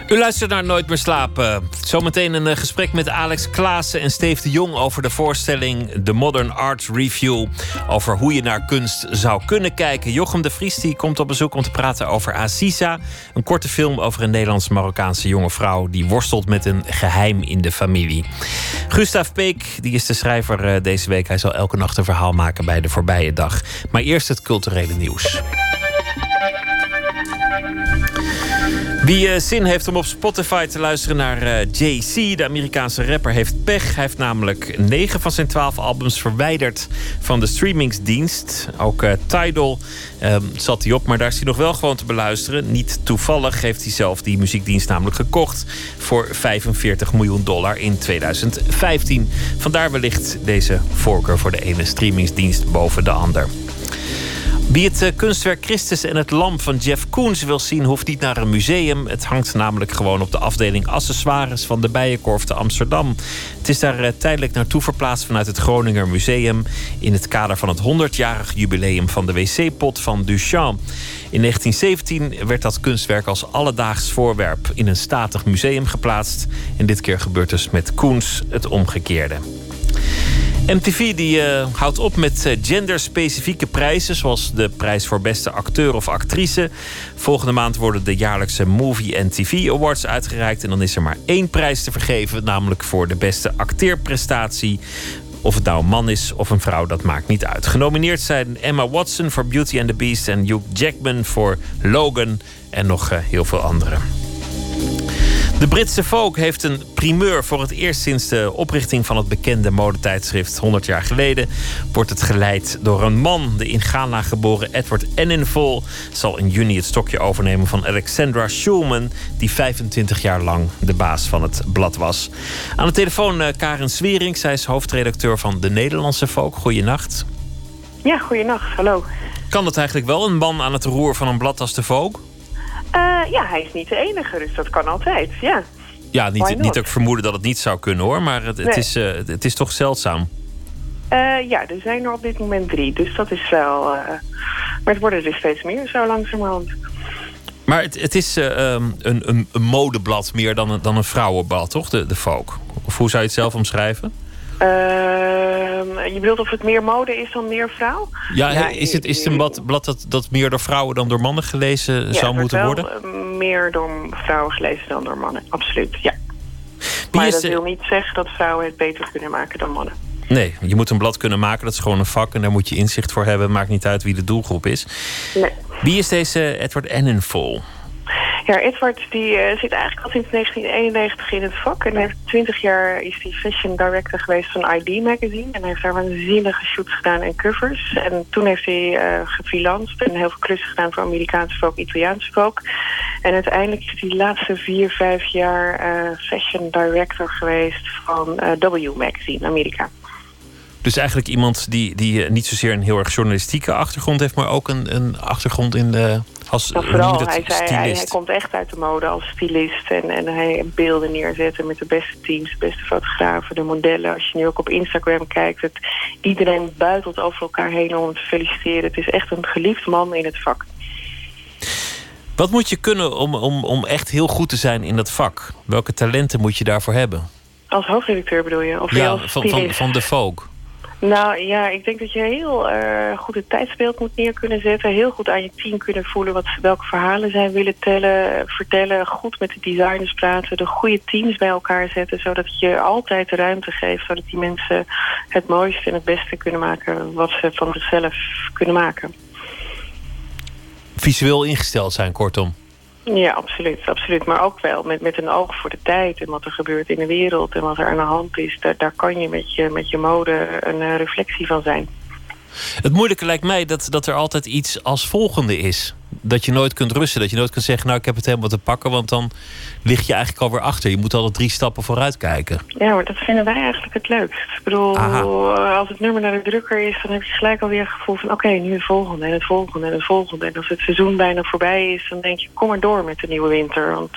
U luistert naar Nooit meer slapen. Zometeen een eh, gesprek met Alex Klaassen en Steve de Jong over de voorstelling The Modern Art Review. Over hoe je naar kunst zou kunnen kijken. Jochem de Vries die komt op bezoek om te praten over Aziza. Een korte film over een Nederlands-Marokkaanse jonge vrouw die worstelt met een geheim in de familie. Gustav Peek die is de schrijver eh, deze week. Hij zal elke nacht een verhaal maken bij de voorbije dag. Maar eerst het culturele nieuws. Wie uh, zin heeft om op Spotify te luisteren naar uh, JC, de Amerikaanse rapper, heeft pech. Hij heeft namelijk 9 van zijn 12 albums verwijderd van de streamingsdienst. Ook uh, Tidal zat hij op, maar daar is hij nog wel gewoon te beluisteren. Niet toevallig heeft hij zelf die muziekdienst namelijk gekocht voor 45 miljoen dollar in 2015. Vandaar wellicht deze voorkeur voor de ene streamingsdienst boven de ander. Wie het eh, kunstwerk Christus en het Lam van Jeff Koons wil zien, hoeft niet naar een museum. Het hangt namelijk gewoon op de afdeling accessoires van de Bijenkorf te Amsterdam. Het is daar eh, tijdelijk naartoe verplaatst vanuit het Groninger Museum. in het kader van het 100-jarig jubileum van de wc-pot van Duchamp. In 1917 werd dat kunstwerk als alledaags voorwerp in een statig museum geplaatst. En dit keer gebeurt dus met Koens het omgekeerde. MTV die, uh, houdt op met uh, genderspecifieke prijzen, zoals de prijs voor beste acteur of actrice. Volgende maand worden de jaarlijkse Movie TV Awards uitgereikt. En dan is er maar één prijs te vergeven, namelijk voor de beste acteerprestatie. Of het nou een man is of een vrouw, dat maakt niet uit. Genomineerd zijn Emma Watson voor Beauty and the Beast en Hugh Jackman voor Logan en nog uh, heel veel anderen. De Britse folk heeft een primeur. Voor het eerst sinds de oprichting van het bekende modetijdschrift 100 jaar geleden wordt het geleid door een man. De in Ghana geboren Edward Enninful zal in juni het stokje overnemen van Alexandra Schulman, die 25 jaar lang de baas van het blad was. Aan de telefoon uh, Karen Swering, zij is hoofdredacteur van de Nederlandse Folk. Goeienacht. Ja, goeienacht. Hallo. Kan het eigenlijk wel, een man aan het roer van een blad als de Folk? Uh, ja, hij is niet de enige, dus dat kan altijd, ja. Ja, niet, niet dat ik vermoeden dat het niet zou kunnen hoor, maar het, het is, uh, het is toch zeldzaam. Uh, ja, er zijn er op dit moment drie, dus dat is wel... maar het worden er steeds meer, zo langzamerhand. Maar het, het is um, een, een, een, modeblad meer dan een, dan een vrouwenblad, toch? De, de folk. Of hoe zou je het zelf omschrijven? Uh, je bedoelt of het meer mode is dan meer vrouw? Ja, ja is, het, is het een blad, blad dat, dat meer door vrouwen dan door mannen gelezen ja, zou moeten worden? meer door vrouwen gelezen dan door mannen, absoluut, ja. maar dat wil niet zeggen dat vrouwen het beter kunnen maken dan mannen. Nee, je moet een blad kunnen maken, dat is gewoon een vak... en daar moet je inzicht voor hebben, maakt niet uit wie de doelgroep is. Nee. Wie is deze Edward Ennenvol? Ja, Edward die, uh, zit eigenlijk al sinds 1991 in het vak. En heeft 20 jaar is hij fashion director geweest van ID Magazine. En heeft daar waanzinnige shoots gedaan en covers. En toen heeft hij uh, en heel veel klussen gedaan voor Amerikaanse folk, Italiaanse folk. En uiteindelijk is hij de laatste vier, vijf jaar uh, fashion director geweest van W Magazine, Amerika. Dus eigenlijk iemand die, die niet zozeer een heel erg journalistieke achtergrond heeft... maar ook een, een achtergrond in de als vooral, hij, zei, hij, hij, komt echt uit de mode als stylist. En, en hij beelden neerzetten met de beste teams, de beste fotografen, de modellen. Als je nu ook op Instagram kijkt, het, iedereen buitelt over elkaar heen om hem te feliciteren. Het is echt een geliefd man in het vak. Wat moet je kunnen om, om, om echt heel goed te zijn in dat vak? Welke talenten moet je daarvoor hebben? Als hoofdredacteur bedoel je? Of ja, als van, van, van de folk. Nou ja, ik denk dat je heel uh, goed het tijdsbeeld moet neer kunnen zetten. Heel goed aan je team kunnen voelen wat, welke verhalen zij willen tellen, vertellen. Goed met de designers praten. De goede teams bij elkaar zetten. Zodat je altijd de ruimte geeft. Zodat die mensen het mooiste en het beste kunnen maken wat ze van zichzelf kunnen maken. Visueel ingesteld zijn, kortom. Ja, absoluut, absoluut. Maar ook wel met, met een oog voor de tijd en wat er gebeurt in de wereld en wat er aan de hand is. Daar, daar kan je met, je met je mode een uh, reflectie van zijn. Het moeilijke lijkt mij dat, dat er altijd iets als volgende is. Dat je nooit kunt rusten. Dat je nooit kunt zeggen, nou ik heb het helemaal te pakken. Want dan lig je eigenlijk alweer achter. Je moet altijd drie stappen vooruit kijken. Ja, maar dat vinden wij eigenlijk het leukst. Ik bedoel, als het nummer naar de drukker is... dan heb je gelijk alweer het gevoel van... oké, nu het volgende en het volgende en het volgende. En als het seizoen bijna voorbij is... dan denk je, kom maar door met de nieuwe winter. Want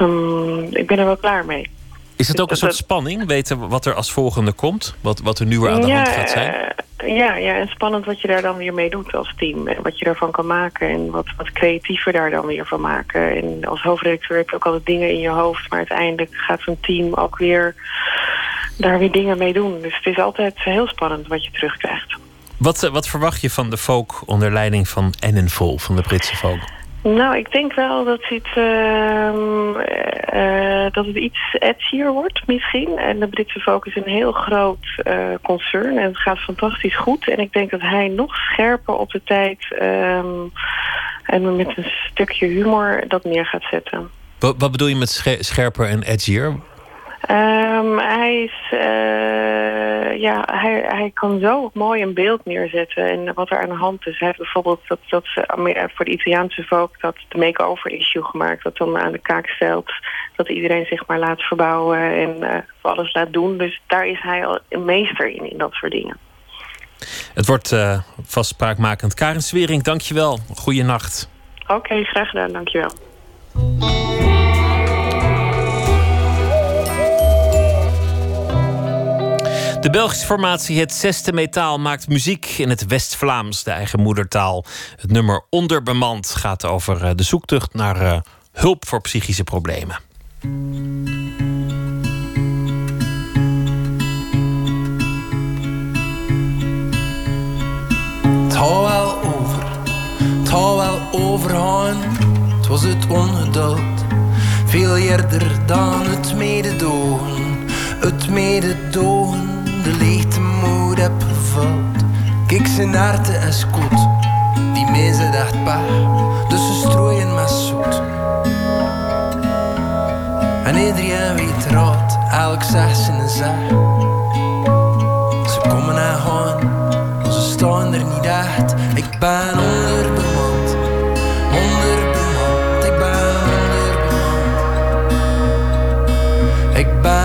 um, ik ben er wel klaar mee. Is het ook een soort spanning? Weten wat er als volgende komt? Wat, wat er nu weer aan de hand gaat zijn? Ja, ja, en spannend wat je daar dan weer mee doet als team. En wat je daarvan kan maken. En wat, wat creatiever daar dan weer van maken. En als hoofdredacteur heb je ook altijd dingen in je hoofd. Maar uiteindelijk gaat zo'n team ook weer daar weer dingen mee doen. Dus het is altijd heel spannend wat je terugkrijgt. Wat, eh, wat verwacht je van de folk onder leiding van Ennenvol, van de Britse folk? Nou, ik denk wel dat het, uh, uh, dat het iets edgier wordt misschien. En de Britse Folk is een heel groot uh, concern en het gaat fantastisch goed. En ik denk dat hij nog scherper op de tijd um, en met een stukje humor dat neer gaat zetten. Wat, wat bedoel je met scherper en edgier? Um, hij, is, uh, ja, hij, hij kan zo mooi een beeld neerzetten en wat er aan de hand is. Hij heeft bijvoorbeeld dat, dat ze voor de Italiaanse volk dat de make-over issue gemaakt. Dat dan aan de kaak stelt dat iedereen zich maar laat verbouwen en uh, alles laat doen. Dus daar is hij al een meester in, in dat soort dingen. Het wordt uh, vast spraakmakend. Karin Swering, dankjewel. Goeienacht. Oké, graag gedaan. Dankjewel. De Belgische formatie Het Zesde Metaal maakt muziek in het West-Vlaams, de eigen moedertaal. Het nummer Onderbemand gaat over eh, de zoektocht naar uh, hulp voor psychische problemen. Het hou wel over, het hou wel overgaan. Het was het ongeduld, veel eerder dan het mededogen. Het mededogen de leegte moed heb gevuld. Kijk zijn harte en skoot, die mensen dacht pa, dus ze strooien met zoet. En iedereen weet raad, elk zegt zijn zaak. Ze komen en gaan, maar ze staan er niet echt. Ik ben onderbemand, onderbemand, ik ben onderbemand. Ik ben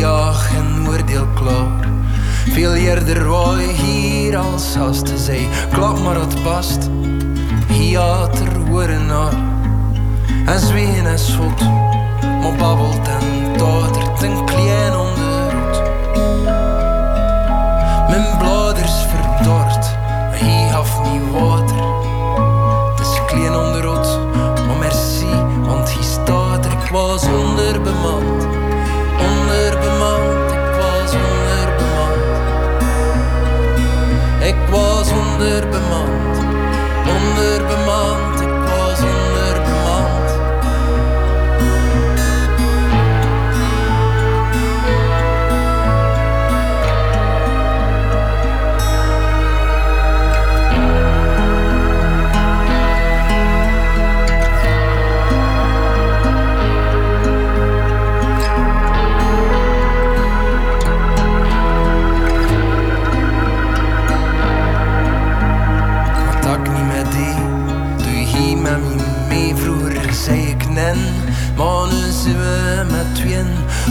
hier geen oordeel klaar. Veel eerder wou hier als gasten zei, klap maar het past. Hier er horen naar, en zwegen en schot, maar babbelt en totert een klein onderhoed. Mijn bladers verdord, hij gaf niet water. Was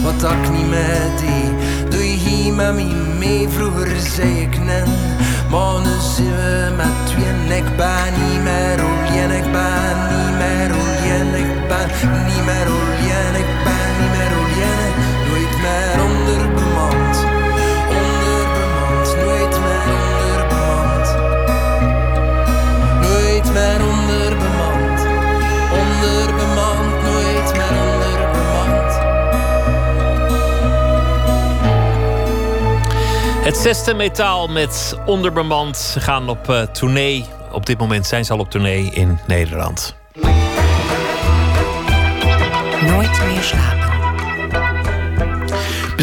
Wat ik niet meer deed, doe je hier met me mee. Vroeger zei ik nen, maar nu zijn we met tweeën. Ik ben niet meer alleen, ik ben niet meer alleen. Ik ben niet meer alleen, Het zesde metaal met onderbemand. Ze gaan op eh, tournee. Op dit moment zijn ze al op tournee in Nederland. Nooit meer slapen.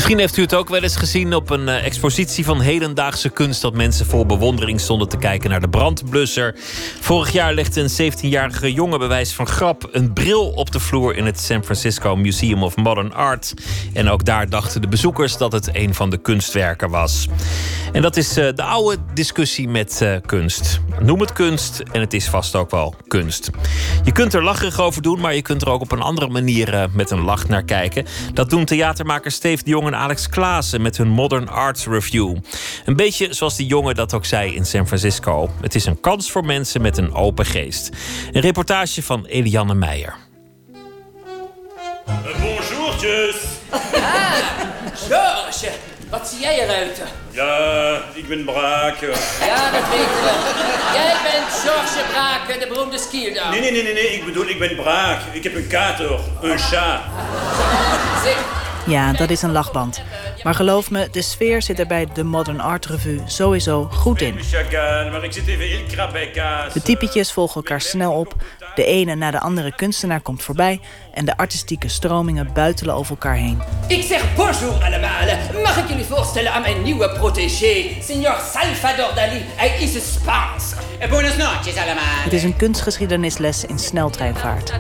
Misschien heeft u het ook wel eens gezien op een eh, expositie van hedendaagse kunst. dat mensen vol bewondering stonden te kijken naar de brandblusser. Vorig jaar legde een 17-jarige jongen bewijs van grap een bril op de vloer in het San Francisco Museum of Modern Art. En ook daar dachten de bezoekers dat het een van de kunstwerken was. En dat is eh, de oude discussie met eh, kunst. Noem het kunst en het is vast ook wel kunst. Je kunt er lacherig over doen, maar je kunt er ook op een andere manier met een lach naar kijken. Dat doen theatermakers Steve de Jong Alex Klaassen met hun Modern Arts Review. Een beetje zoals die jongen dat ook zei in San Francisco. Het is een kans voor mensen met een open geest. Een reportage van Eliane Meijer. Bonjourtjes. Ah, George, wat zie jij eruit? Ja, ik ben braak. Ja, dat weten we. Jij bent George Braken, de beroemde skier Nee, nee, nee, nee, nee, ik bedoel, ik ben braak. Ik heb een kater, een chat. Ja, dat is een lachband. Maar geloof me, de sfeer zit er bij de Modern Art Revue sowieso goed in. De typetjes volgen elkaar snel op. De ene na de andere kunstenaar komt voorbij. En de artistieke stromingen buitelen over elkaar heen. Ik zeg bonjour allemaal. Mag ik jullie voorstellen aan mijn nieuwe protégé, signor Salvador Dali. Hij is Spaans. Buenas noches allemaal. Het is een kunstgeschiedenisles in sneltreinvaart.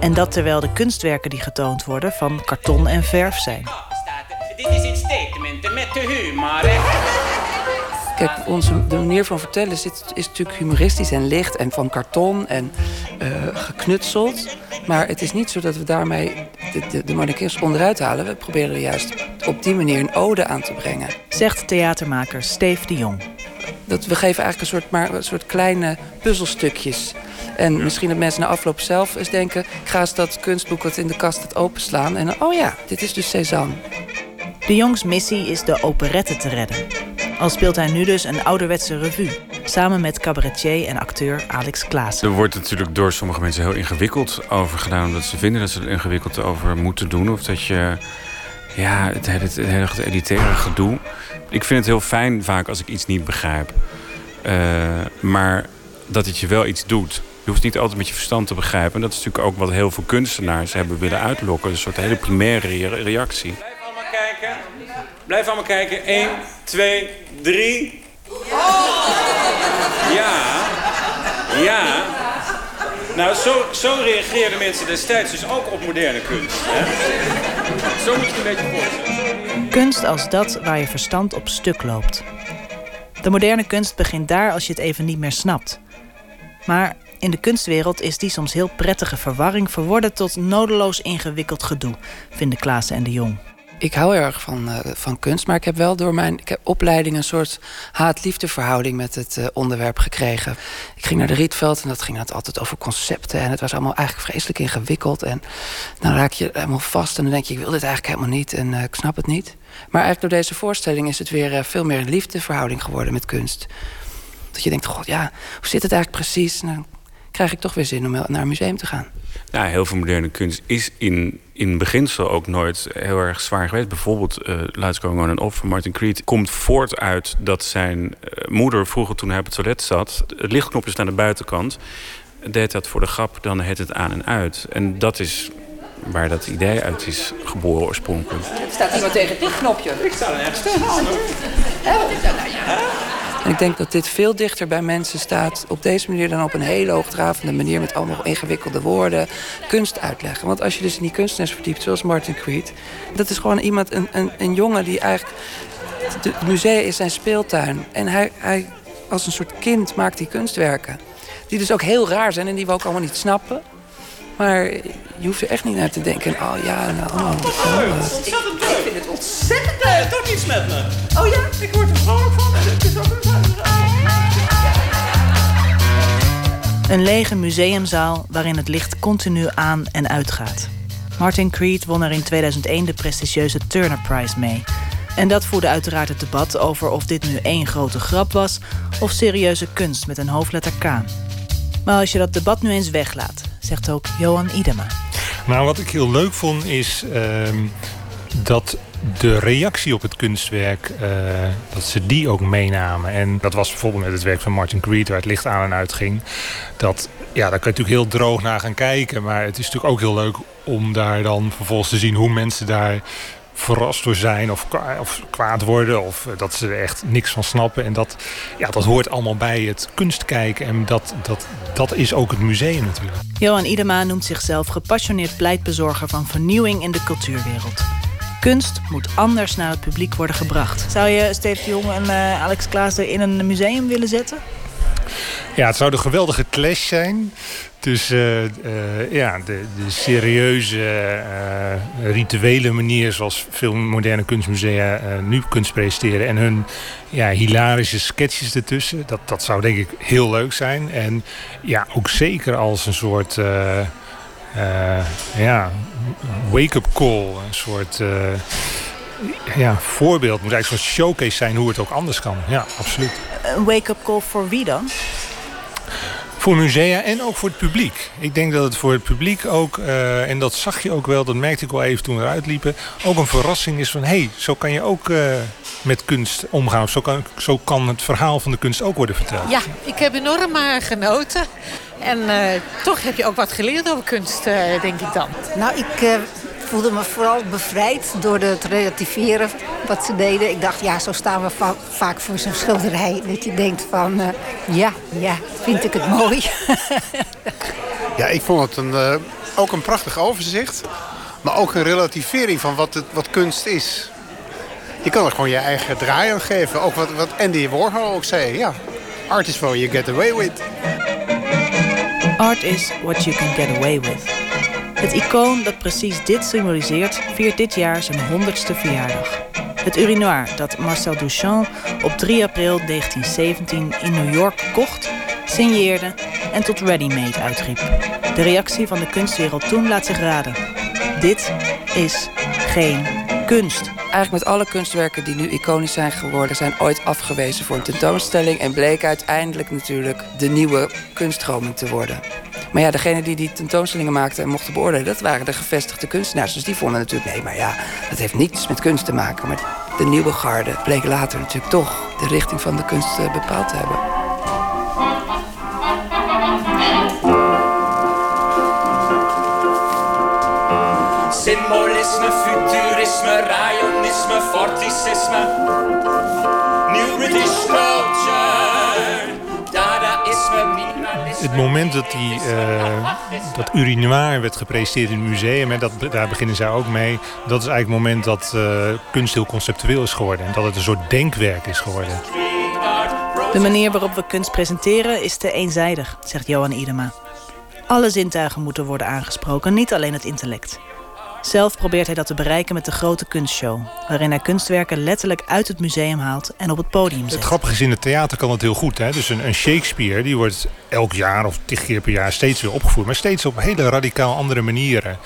En dat terwijl de kunstwerken die getoond worden van karton en verf zijn. echte humor, hè? Kijk, onze, de manier van vertellen is, is natuurlijk humoristisch en licht en van karton en uh, geknutseld. Maar het is niet zo dat we daarmee de, de, de monarchist onderuit halen. We proberen er juist op die manier een ode aan te brengen. Zegt theatermaker Steve de Jong. Dat we geven eigenlijk een soort, maar, een soort kleine puzzelstukjes. En misschien dat mensen na afloop zelf eens denken... ik ga eens dat kunstboek wat in de kast het openslaan... en dan, oh ja, dit is dus Cézanne. De Jongs missie is de operette te redden. Al speelt hij nu dus een ouderwetse revue. Samen met cabaretier en acteur Alex Klaas. Er wordt natuurlijk door sommige mensen heel ingewikkeld over gedaan. Omdat ze vinden dat ze er ingewikkeld over moeten doen. Of dat je. Ja, het hele, het hele elitaire gedoe. Ik vind het heel fijn vaak als ik iets niet begrijp. Uh, maar dat het je wel iets doet. Je hoeft niet altijd met je verstand te begrijpen. En dat is natuurlijk ook wat heel veel kunstenaars hebben willen uitlokken. Een soort hele primaire reactie. Kijken. Blijf allemaal kijken. 1, 2, 3. Ja. Ja. Nou, zo, zo reageerden mensen destijds dus ook op moderne kunst. Hè? Zo moet je een beetje voorstellen. Kunst als dat waar je verstand op stuk loopt. De moderne kunst begint daar als je het even niet meer snapt. Maar in de kunstwereld is die soms heel prettige verwarring verworden tot nodeloos ingewikkeld gedoe, vinden Klaassen en de Jong ik hou erg van, uh, van kunst, maar ik heb wel door mijn ik heb opleiding een soort haat-liefde verhouding met het uh, onderwerp gekregen. Ik ging naar de Rietveld en dat ging altijd over concepten en het was allemaal eigenlijk vreselijk ingewikkeld. En dan raak je helemaal vast en dan denk je, ik wil dit eigenlijk helemaal niet en uh, ik snap het niet. Maar eigenlijk door deze voorstelling is het weer veel meer een liefdeverhouding geworden met kunst. Dat je denkt, god ja, hoe zit het eigenlijk precies? Dan krijg ik toch weer zin om naar een museum te gaan. Ja, heel veel moderne kunst is in, in beginsel ook nooit heel erg zwaar geweest. Bijvoorbeeld uh, Lights Going On and Off van Martin Creed komt voort uit dat zijn uh, moeder vroeger toen hij op het toilet zat... het lichtknopje aan de buitenkant, deed dat voor de grap, dan heet het aan en uit. En dat is waar dat idee uit is geboren oorspronkelijk. Er staat iemand tegen dit knopje. Ik sta er ergens tegen. Nou ja. En ik denk dat dit veel dichter bij mensen staat op deze manier dan op een hele hoogdravende manier met allemaal ingewikkelde woorden kunst uitleggen. Want als je dus in die kunstenaars verdiept, zoals Martin Creed, dat is gewoon iemand, een, een, een jongen die eigenlijk. Het museum is zijn speeltuin. En hij, hij, als een soort kind maakt hij kunstwerken. Die dus ook heel raar zijn en die we ook allemaal niet snappen. Maar je hoeft er echt niet naar te denken. Oh ja, nou, oh, oh, ik, vind het ontzettend leuk. Doe iets met me. Oh ja, ik word er vrolijk van. Het is ook Een lege museumzaal waarin het licht continu aan en uitgaat. Martin Creed won er in 2001 de prestigieuze Turner Prize mee. En dat voerde uiteraard het debat over of dit nu één grote grap was of serieuze kunst met een hoofdletter K. Maar als je dat debat nu eens weglaat, zegt ook Johan Idema. Nou, wat ik heel leuk vond is uh, dat de reactie op het kunstwerk, uh, dat ze die ook meenamen. En dat was bijvoorbeeld met het werk van Martin Creed, waar het licht aan en uit ging. Dat, ja, daar kun je natuurlijk heel droog naar gaan kijken. Maar het is natuurlijk ook heel leuk om daar dan vervolgens te zien hoe mensen daar verrast door zijn of, of kwaad worden of eh, dat ze er echt niks van snappen. En dat, ja, dat hoort allemaal bij het kunstkijken en dat, dat, dat is ook het museum natuurlijk. Johan Idema noemt zichzelf gepassioneerd pleitbezorger van vernieuwing in de cultuurwereld. Kunst moet anders naar het publiek worden gebracht. Zou je Steve de Jong en uh, Alex Klaas er in een museum willen zetten? Ja, het zou een geweldige clash zijn. Dus uh, uh, ja, de, de serieuze, uh, rituele manier zoals veel moderne kunstmusea nu kunst presenteren. En hun ja, hilarische sketches ertussen. Dat, dat zou denk ik heel leuk zijn. En ja, ook zeker als een soort ja, wake-up call. Een soort ja, voorbeeld. moet eigenlijk zo'n showcase zijn hoe het ook anders kan. Ja, absoluut. Een wake-up call voor wie dan? Voor musea en ook voor het publiek. Ik denk dat het voor het publiek ook, uh, en dat zag je ook wel, dat merkte ik wel even toen we eruit liepen, ook een verrassing is van hé, hey, zo kan je ook uh, met kunst omgaan. Zo kan, zo kan het verhaal van de kunst ook worden verteld. Ja, ik heb enorm uh, genoten. En toch heb je ook wat geleerd over kunst, denk ik dan. Nou, ik voelde me vooral bevrijd door het relativeren wat ze deden. Ik dacht, ja, zo staan we va vaak voor zo'n schilderij. Dat je denkt van, uh, ja, ja, vind ik het mooi. ja, ik vond het een, uh, ook een prachtig overzicht. Maar ook een relativering van wat, het, wat kunst is. je kan er gewoon je eigen draai aan geven. Ook wat, wat Andy Warhol ook zei. Ja, art is what you get away with. Art is what you can get away with. Het icoon dat precies dit symboliseert viert dit jaar zijn 100ste verjaardag. Het urinoir dat Marcel Duchamp op 3 april 1917 in New York kocht, signeerde en tot ready-made uitriep. De reactie van de kunstwereld toen laat zich raden. Dit is geen kunst. Eigenlijk met alle kunstwerken die nu iconisch zijn geworden... zijn ooit afgewezen voor een tentoonstelling... en bleek uiteindelijk natuurlijk de nieuwe kunststroming te worden. Maar ja, degene die die tentoonstellingen maakten en mochten beoordelen... dat waren de gevestigde kunstenaars. Dus die vonden natuurlijk, nee, maar ja, dat heeft niets met kunst te maken. Maar de nieuwe garde bleek later natuurlijk toch de richting van de kunst eh, bepaald te hebben. Symbolisme, futurisme, rayonisme, forticisme. New British culture. Dadaïsme, minimalisme. Het moment dat, die, eh, dat urinoir werd gepresenteerd in het museum, hè, dat, daar beginnen zij ook mee. Dat is eigenlijk het moment dat eh, kunst heel conceptueel is geworden. En dat het een soort denkwerk is geworden. De manier waarop we kunst presenteren is te eenzijdig, zegt Johan Idema. Alle zintuigen moeten worden aangesproken, niet alleen het intellect. Zelf probeert hij dat te bereiken met de grote kunstshow... waarin hij kunstwerken letterlijk uit het museum haalt en op het podium zet. Het grappige is, in het theater kan het heel goed. Hè? Dus een, een Shakespeare die wordt elk jaar of tig keer per jaar steeds weer opgevoerd. Maar steeds op hele radicaal andere manieren.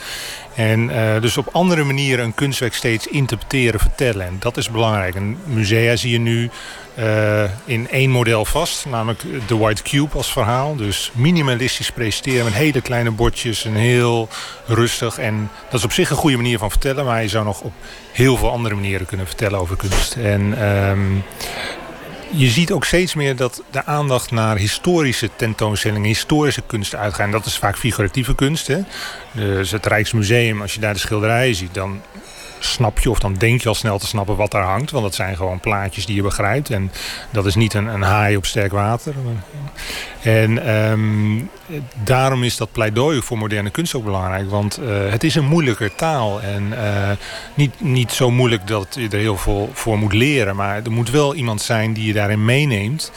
En eh, dus op andere manieren een kunstwerk steeds interpreteren, vertellen. En dat is belangrijk. En musea zie je nu eh, in één model vast. Namelijk de White Cube als verhaal. Dus minimalistisch presenteren met hele kleine bordjes. En heel rustig. En dat is op zich een goede manier van vertellen. Maar je zou nog op heel veel andere manieren kunnen vertellen over kunst. En... ehm, je ziet ook steeds meer dat de aandacht naar historische tentoonstellingen, historische kunst uitgaan. Dat is vaak figuratieve kunst. Hè? Dus het Rijksmuseum, als je daar de schilderijen ziet, dan snap je of dan denk je al snel te snappen wat daar hangt. Want dat zijn gewoon plaatjes die je begrijpt. En dat is niet een, een haai op sterk water. En ehm, daarom is dat pleidooi voor moderne kunst ook belangrijk. Want eh, het is een moeilijker taal. En eh, niet, niet zo moeilijk dat je er heel veel voor moet leren. Maar er moet wel iemand zijn die je daarin meeneemt.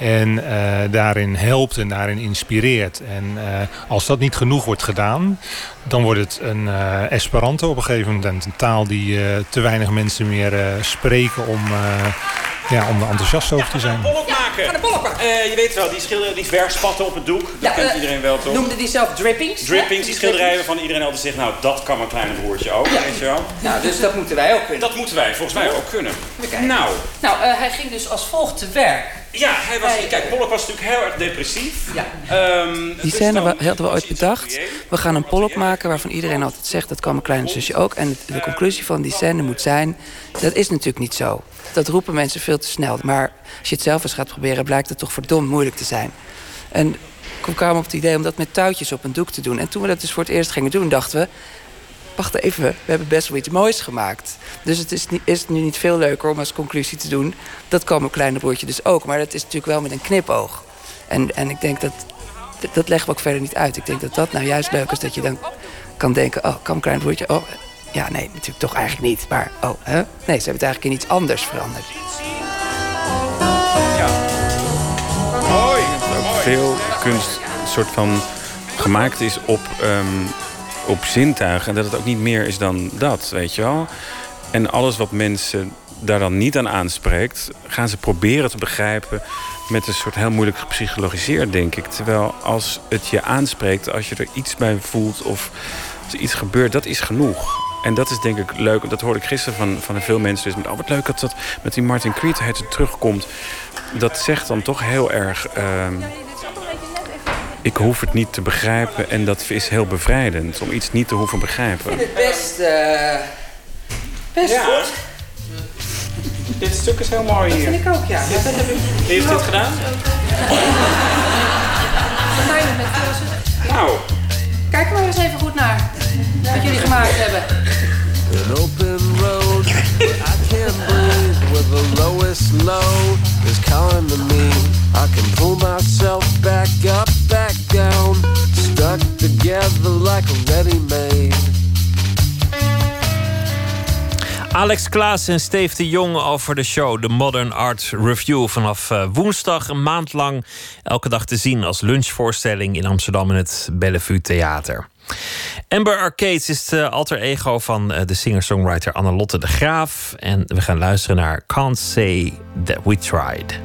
En eh, daarin helpt en daarin inspireert. En eh, als dat niet genoeg wordt gedaan, dan wordt het een eh, Esperanto op een gegeven moment. Een taal die te weinig mensen meer spreken om, ja, om er enthousiast over te zijn. Bolk maken. Eh, je weet wel, die, schilder, die verfspatten op het doek. Dat Ja, kent eh, iedereen wel, toch? Noemde die zelf drippings? Drippings, die schilderijen waarvan iedereen altijd zegt... nou, dat kan mijn kleine broertje ook, weet je wel. Nou, dus dat moeten wij ook kunnen. Dat moeten wij volgens mij ook kunnen. Nou, Nou, eh, hij ging dus als volgt te werk. ja, hij was, kijk, Pollock was natuurlijk heel erg depressief. Ja. Die scène wa- hadden we ooit bedacht. We gaan een polop maken waarvan iedereen altijd zegt... dat kan mijn kleine zusje ook. En de conclusie van die scène moet zijn... dat is natuurlijk niet zo. Dat roepen mensen veel te snel. Maar als je het zelf eens gaat proberen... blijkt het toch verdomd moeilijk te zijn. En ik kwam op het idee om dat met touwtjes op een doek te doen. En toen we dat dus voor het eerst gingen doen, dachten we... wacht even, we hebben best wel iets moois gemaakt. Dus het is, niet, nu niet veel leuker om als conclusie te doen... dat kan mijn kleine broertje dus ook. Maar dat is natuurlijk wel met een knipoog. En, en ik denk dat... dat- Dat leggen we ook verder niet uit. Ik denk dat dat nou juist leuk is dat je dan kan denken... oh, kan mijn klein broertje... oh, ja, nee, natuurlijk toch eigenlijk niet. Maar, oh, hè? Nee, ze hebben het eigenlijk in iets anders veranderd. Mooi. ook veel kunst een soort van gemaakt is op, ehm, op zintuigen. En dat het ook niet meer is dan dat, weet je wel. En alles wat mensen daar dan niet aan aanspreekt... gaan ze proberen te begrijpen met een soort heel moeilijk gepsychologiseerd, denk ik. Terwijl als het je aanspreekt, als je er iets bij voelt... of als er iets gebeurt, dat is genoeg. En dat is denk ik leuk. Dat hoorde ik gisteren van, van veel mensen. Dus met, oh, wat leuk dat dat met die Martin Creed het terugkomt. Dat zegt dan toch heel erg... ehm, ik hoef het niet te begrijpen en dat is heel bevrijdend. Om iets niet te hoeven begrijpen. Het best, best Ja. goed. Dit stuk is heel mooi Dat hier. vind ik ook, ja. Dat heb ik... Wie heeft dit gedaan? Nou. Kijk er maar eens even goed naar. Wat jullie gemaakt hebben. An open road I can't breathe, where the lowest low is calling to me. I can pull myself back up, back down, stuck together like a ready-made. Alex Klaas en Steve de Jong over de show The Modern Art Review. Vanaf eh, woensdag een maand lang elke dag te zien als lunchvoorstelling in Amsterdam in het Bellevue Theater. Amber Arcades is het alter ego van eh, de singer-songwriter Annelotte de Graaf. En we gaan luisteren naar Can't Say That We Tried.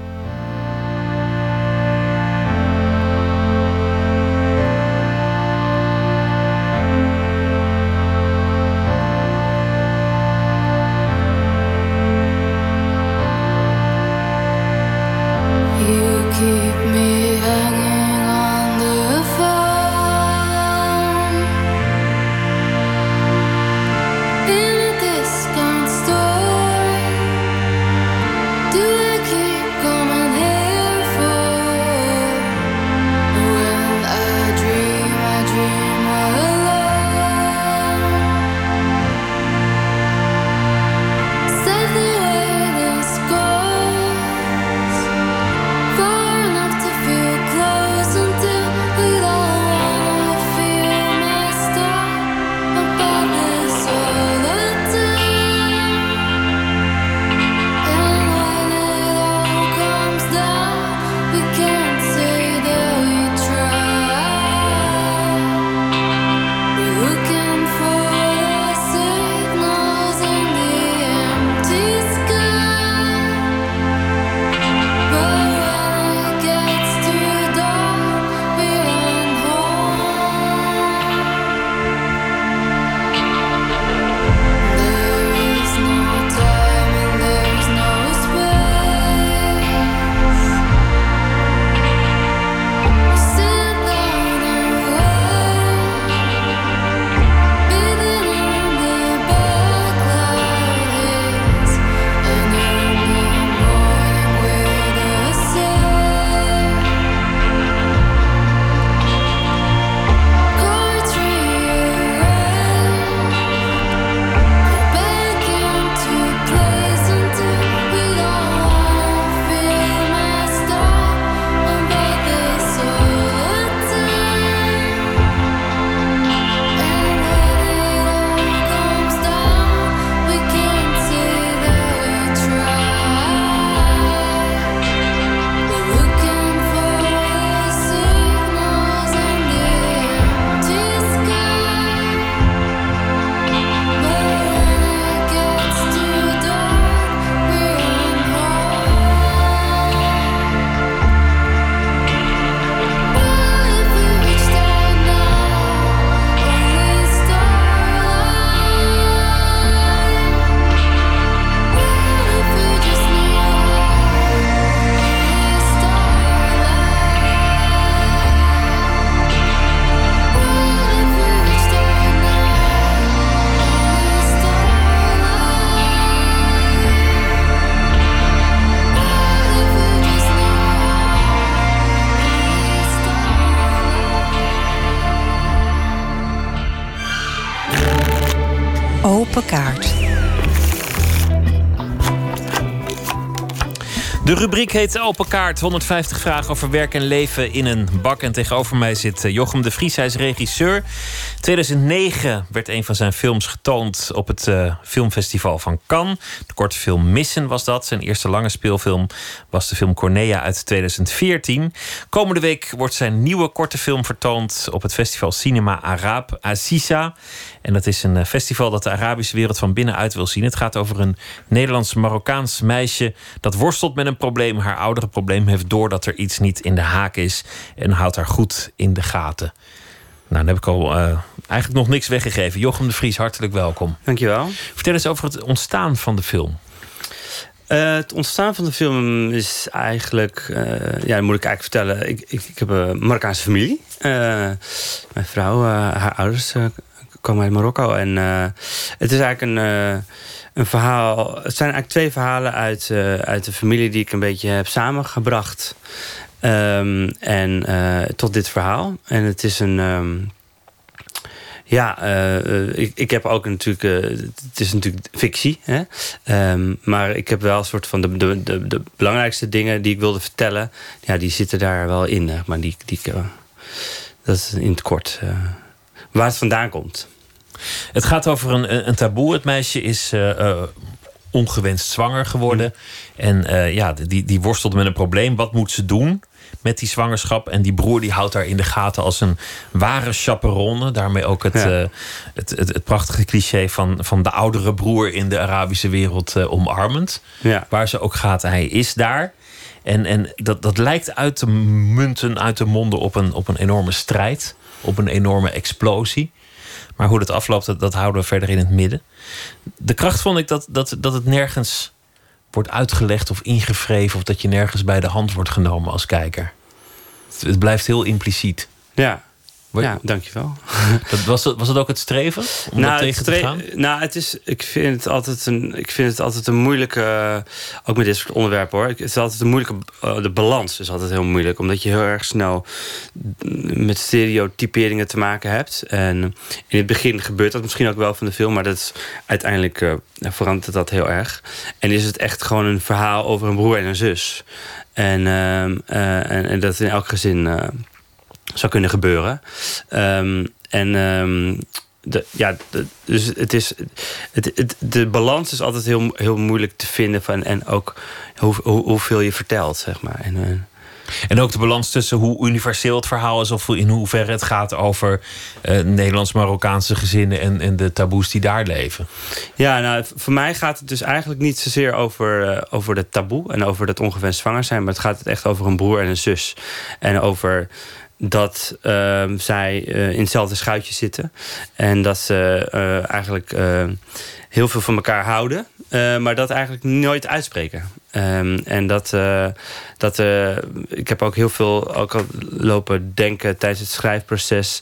Heet Open Kaart. 150 vragen over werk en leven in een bak. En tegenover mij zit eh, Jochem de Vries. Hij is regisseur. 2009 werd een van zijn films getoond op het eh, filmfestival van Cannes. De korte film Missen was dat. Zijn eerste lange speelfilm was de film Cornea uit 2014. Komende week wordt zijn nieuwe korte film vertoond op het festival Cinema Arab Aziza. En dat is een eh, festival dat de Arabische wereld van binnenuit wil zien. Het gaat over een Nederlands-Marokkaans meisje dat worstelt met een probleem. Haar oudere probleem heeft door dat er iets niet in de haak is. En houdt haar goed in de gaten. Nou, dan heb ik al eh, eigenlijk nog niks weggegeven. Jochem de Vries, hartelijk welkom. Dankjewel. Vertel eens over het ontstaan van de film. Eh, het ontstaan van de film is eigenlijk... eh, ja, dat moet ik eigenlijk vertellen. Ik, ik, ik heb een Marokkaanse familie. Mijn vrouw, haar ouders komen uit Marokko. En het is eigenlijk een, een verhaal... Het zijn eigenlijk twee verhalen uit, uit de familie... die ik een beetje heb samengebracht. Ehm, en eh, tot dit verhaal. En het is een... ehm, ja, eh, eh, ik, ik heb ook natuurlijk... het is natuurlijk fictie. Hè? Ehm, maar ik heb wel een soort van de, de, de, de belangrijkste dingen die ik wilde vertellen... Ja, die zitten daar wel in. hè. Maar die, die, dat is in het kort. waar het vandaan komt. Het gaat over een, een taboe. Het meisje is ongewenst zwanger geworden. En eh, ja, die, die worstelt met een probleem. Wat moet ze doen met die zwangerschap? En die broer die houdt haar in de gaten als een ware chaperone. Daarmee ook het, Ja. eh, het, het, het prachtige cliché van, van de oudere broer in de Arabische wereld eh, omarmend. Ja. Waar ze ook gaat, hij is daar. En, en dat, dat lijkt uit te munten, uit de monden op een, op een enorme strijd. Op een enorme explosie. Maar hoe dat afloopt, dat, dat houden we verder in het midden. De kracht vond ik dat, dat, dat het nergens wordt uitgelegd of ingevreven... of dat je nergens bij de hand wordt genomen als kijker. Het, blijft heel impliciet. Ja, ja dankjewel. Dat, was, het, was het ook het streven om dat het tegen te stre- gaan? Nou, het is, ik, vind het altijd een, ik vind het altijd een moeilijke... Ook met dit soort onderwerpen hoor. Het is altijd een moeilijke... eh, de balans is altijd heel moeilijk. Omdat je heel erg snel met stereotyperingen te maken hebt. En in het begin gebeurt dat misschien ook wel van de film. Maar dat is, uiteindelijk eh, verandert dat heel erg. En is het echt gewoon een verhaal over een broer en een zus. En, ehm, eh, en, en dat in elk gezin... zou kunnen gebeuren. Ehm, en ehm, de, ja, de- dus het is, het, het, de balans is altijd heel, heel moeilijk te vinden. Van, en ook hoe, hoe, hoeveel je vertelt, zeg maar. En, eh, En ook de balans tussen hoe universeel het verhaal is... of in hoeverre het gaat over eh, Nederlands-Marokkaanse gezinnen... En, en de taboes die daar leven. Ja, nou, voor mij gaat het dus eigenlijk niet zozeer over, eh, over dat taboe en over dat ongewenst zwanger zijn, maar het gaat het echt over een broer en een zus. En over dat ehm, zij eh, in hetzelfde schuitje zitten. En dat ze eh, eigenlijk eh, heel veel van elkaar houden, maar dat eigenlijk nooit uitspreken. Ehm, en dat, dat ik heb ook heel veel ook lopen denken tijdens het schrijfproces.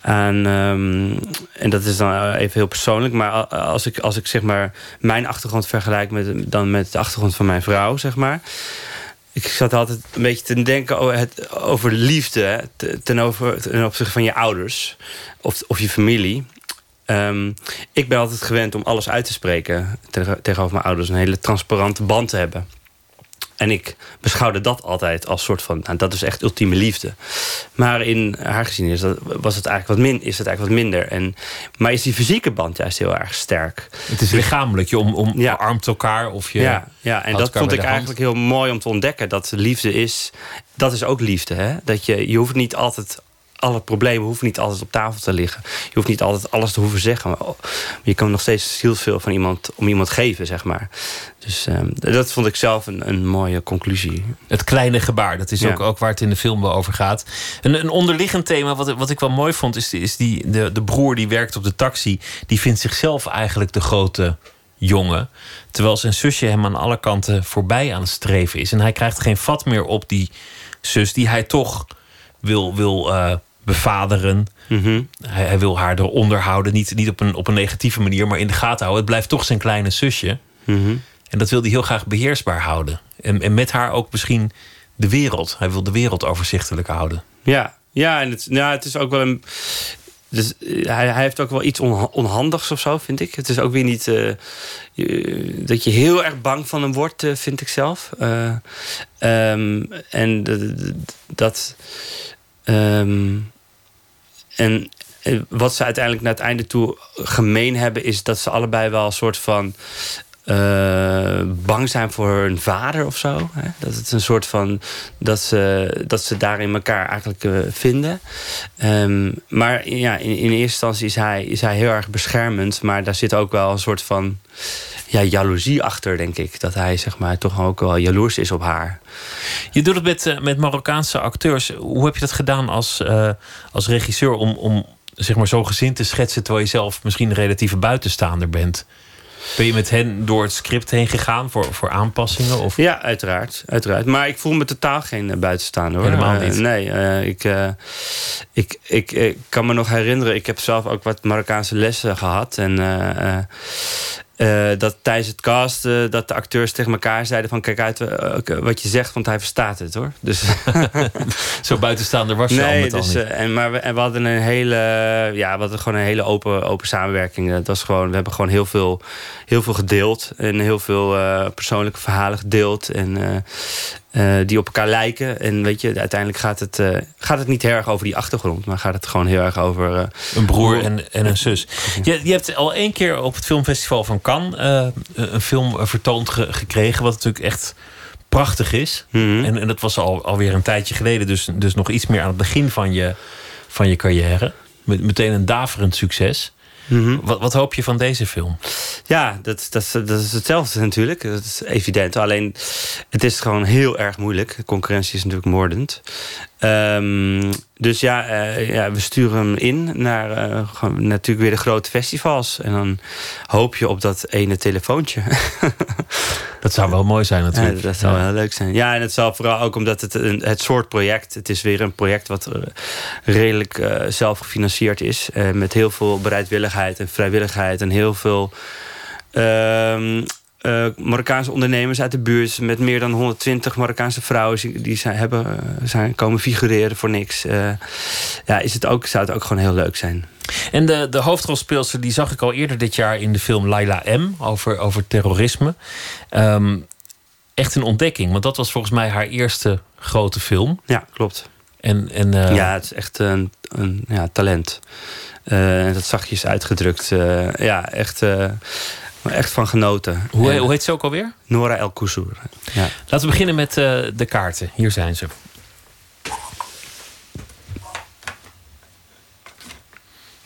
aan ehm, en dat is dan even heel persoonlijk, maar als ik, als ik zeg maar mijn achtergrond vergelijk met, dan met de achtergrond van mijn vrouw, zeg maar. Ik zat altijd een beetje te denken over, het, over liefde ten, over, ten opzichte van je ouders of, of je familie. Ehm, ik ben altijd gewend om alles uit te spreken tegen- tegenover mijn ouders. Een hele transparante band te hebben. En ik beschouwde dat altijd als soort van... Nou, dat is echt ultieme liefde. Maar in haar gezin is dat, was het eigenlijk wat, min, is het eigenlijk wat minder. En, maar is die fysieke band juist heel erg sterk. Het is lichamelijk. Je om, om, armt elkaar of je Ja, ja en dat vond ik eigenlijk heel mooi om te ontdekken. Dat liefde is, dat is ook liefde. Hè? Dat je, je hoeft niet altijd, alle problemen hoeven niet altijd op tafel te liggen. Je hoeft niet altijd alles te hoeven zeggen. Maar je kan nog steeds heel veel van iemand, om iemand geven, zeg maar. Dus ehm, dat vond ik zelf een, een mooie conclusie. Het kleine gebaar, dat is Ja. ook, ook waar het in de film wel over gaat. Een, een onderliggend thema, wat, wat ik wel mooi vond, is, is die, de, de broer die werkt op de taxi. Die vindt zichzelf eigenlijk de grote jongen. Terwijl zijn zusje hem aan alle kanten voorbij aan het streven is. En hij krijgt geen vat meer op die zus die hij toch wil, wil eh, bevaderen. Mhm. hij, hij wil haar eronder houden. Niet, niet op, een, op een negatieve manier, maar in de gaten houden. Het blijft toch zijn kleine zusje. Mhm. En dat wil hij heel graag beheersbaar houden. En, en met haar ook misschien de wereld. Hij wil de wereld overzichtelijk houden. Ja, ja en het, ja, het is ook wel een. Dus eh, hij, hij heeft ook wel iets onha- onhandigs of zo, vind ik. Het is ook weer niet eh, dat je heel erg bang van hem wordt, eh, vind ik zelf. Eh, ehm, en dat. ehm, en eh, wat ze uiteindelijk naar het einde toe gemeen hebben, is dat ze allebei wel een soort van eh, bang zijn voor hun vader of zo. Hè? Dat het een soort van. dat ze, dat ze daarin elkaar eigenlijk eh, vinden. Ehm, maar ja, in, in eerste instantie is hij, is hij heel erg beschermend. Maar daar zit ook wel een soort van. Ja, jaloezie achter, denk ik. Dat hij zeg maar toch ook wel jaloers is op haar. Je doet het met, eh, met Marokkaanse acteurs. Hoe heb je dat gedaan als, eh, als regisseur om, om zeg maar, zo'n gezin te schetsen terwijl je zelf misschien een relatieve buitenstaander bent? Ben je met hen door het script heen gegaan voor, voor aanpassingen? Of? Ja, uiteraard, uiteraard. Maar ik voel me totaal geen eh, buitenstaander hoor. Helemaal niet? nee, ik, ik, ik, ik kan me nog herinneren, ik heb zelf ook wat Marokkaanse lessen gehad. En eh, dat tijdens het cast, eh, dat de acteurs tegen elkaar zeiden van kijk uit eh, wat je zegt, want hij verstaat het hoor. Dus Zo buitenstaander was je al nee, met al dus, niet. eh, en, maar we, en we hadden een hele, ja, we hadden gewoon een hele open, open samenwerking. Dat was gewoon, we hebben gewoon heel veel, heel veel gedeeld en heel veel persoonlijke verhalen gedeeld. En, eh, die op elkaar lijken. En weet je, uiteindelijk gaat het, eh, gaat het niet heel erg over die achtergrond, maar gaat het gewoon heel erg over. eh, Een broer en, en een zus. Je, je hebt al één keer op het filmfestival van Cannes een film vertoond ge- gekregen, wat natuurlijk echt prachtig is. Mhm. En, en dat was al, alweer een tijdje geleden, dus, dus nog iets meer aan het begin van je, van je carrière. Met, meteen een daverend succes. Mhm. Wat, wat hoop je van deze film? Ja, dat, dat, is- dat is hetzelfde natuurlijk. Dat is evident. Alleen, het is gewoon heel erg moeilijk. De concurrentie is natuurlijk moordend. Ehm, dus ja, eh, ja, we sturen hem in naar eh, natuurlijk weer de grote festivals. En dan hoop je op dat ene telefoontje. Dat zou wel mooi zijn natuurlijk. Ja, dat zou Ja. heel leuk zijn. Ja, en het zal vooral ook omdat het een, het soort project... het is weer een project wat eh, redelijk eh, zelf gefinancierd is. met heel veel bereidwilligheid en vrijwilligheid... en heel veel ehm, eh, Marokkaanse ondernemers uit de buurt... met meer dan 120 Marokkaanse vrouwen... die- zijn, hebben, eh, zijn komen figureren voor niks. Eh, ja, is het ook, zou het ook gewoon heel leuk zijn. En de, de hoofdrolspeelster die zag ik al eerder dit jaar in de film Laila M. over, over terrorisme. Ehm, echt een ontdekking, want dat was volgens mij haar eerste grote film. Ja, klopt. En, en, Ja, het is echt een, een ja, talent. En dat zachtjes uitgedrukt. ja, echt, echt van genoten. Hoe, hoe heet ze ook alweer? Nora El Koussour. Ja. Laten we beginnen met eh, de kaarten. Hier zijn ze.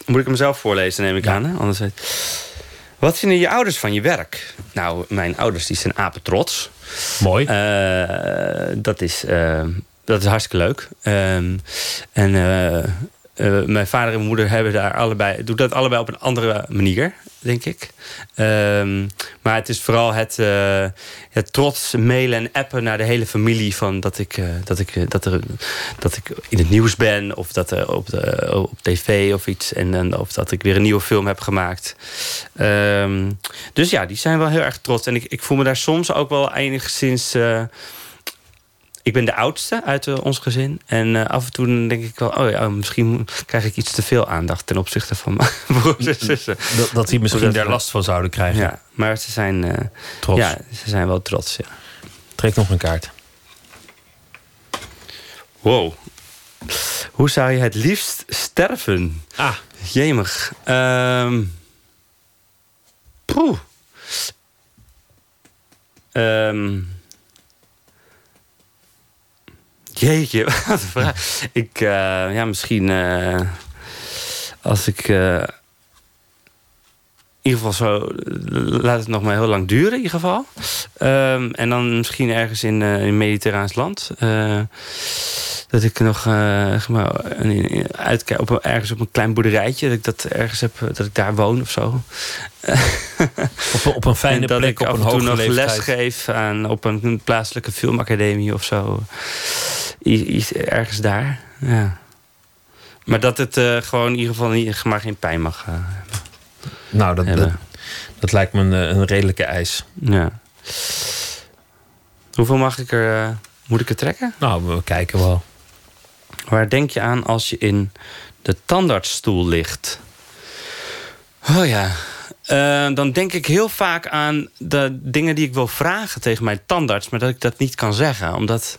Moet ik hem zelf voorlezen, neem ik aan. Hè? Anders... Wat vinden je ouders van je werk? Nou, mijn ouders die zijn apetrots. Mooi. dat, is, eh, dat is hartstikke leuk. Ehm, en eh, eh, mijn vader en mijn moeder hebben daar allebei, doen dat allebei op een andere manier, denk ik. Ehm, maar het is vooral het, het trots mailen en appen naar de hele familie van dat ik, eh, dat ik, eh, dat er, dat ik in het nieuws ben of dat er op, de, op tv of iets. En, dan of dat ik weer een nieuwe film heb gemaakt. Ehm, dus ja, die zijn wel heel erg trots. En ik, ik voel me daar soms ook wel enigszins. Ik ben de oudste uit eh, ons gezin. En eh, af en toe denk ik wel, oh ja, misschien krijg ik iets te veel aandacht ten opzichte van mijn broers en zussen. Dat, dat die misschien daar last van zouden krijgen. Ja, maar ze zijn, eh, Trots. Ja, ze zijn wel trots. Ja. Trek nog een kaart. Wow. Hoe zou je het liefst sterven? Ah. Jemig. Ehm poeh. Ehm. Jeetje, wat een vraag. Ik, eh, ja, misschien eh, als ik eh, in ieder geval zo, laat het nog maar heel lang duren in ieder geval. Ehm, en dan misschien ergens in, een mediterraans land. Dat ik nog maar, een- uitkijk op een- ergens op een klein boerderijtje. Dat ik dat ergens heb, dat ik daar woon of zo. Op, op een fijne en dat plek, ik op af een en toe hoge nog leeftijd. les geef aan, op een plaatselijke filmacademie of zo. Iets ergens daar. Ja. Maar dat het eh, gewoon in ieder geval niet, maar geen pijn mag eh, Nou, dat, dat, hebben. dat lijkt me een, eh, een redelijke eis. Ja. Hoeveel mag ik er, moet ik er trekken? Nou, we kijken wel. Waar denk je aan als je in de tandartsstoel ligt? Oh ja. Dan denk ik heel vaak aan de dingen die ik wil vragen tegen mijn tandarts, maar dat ik dat niet kan zeggen, omdat,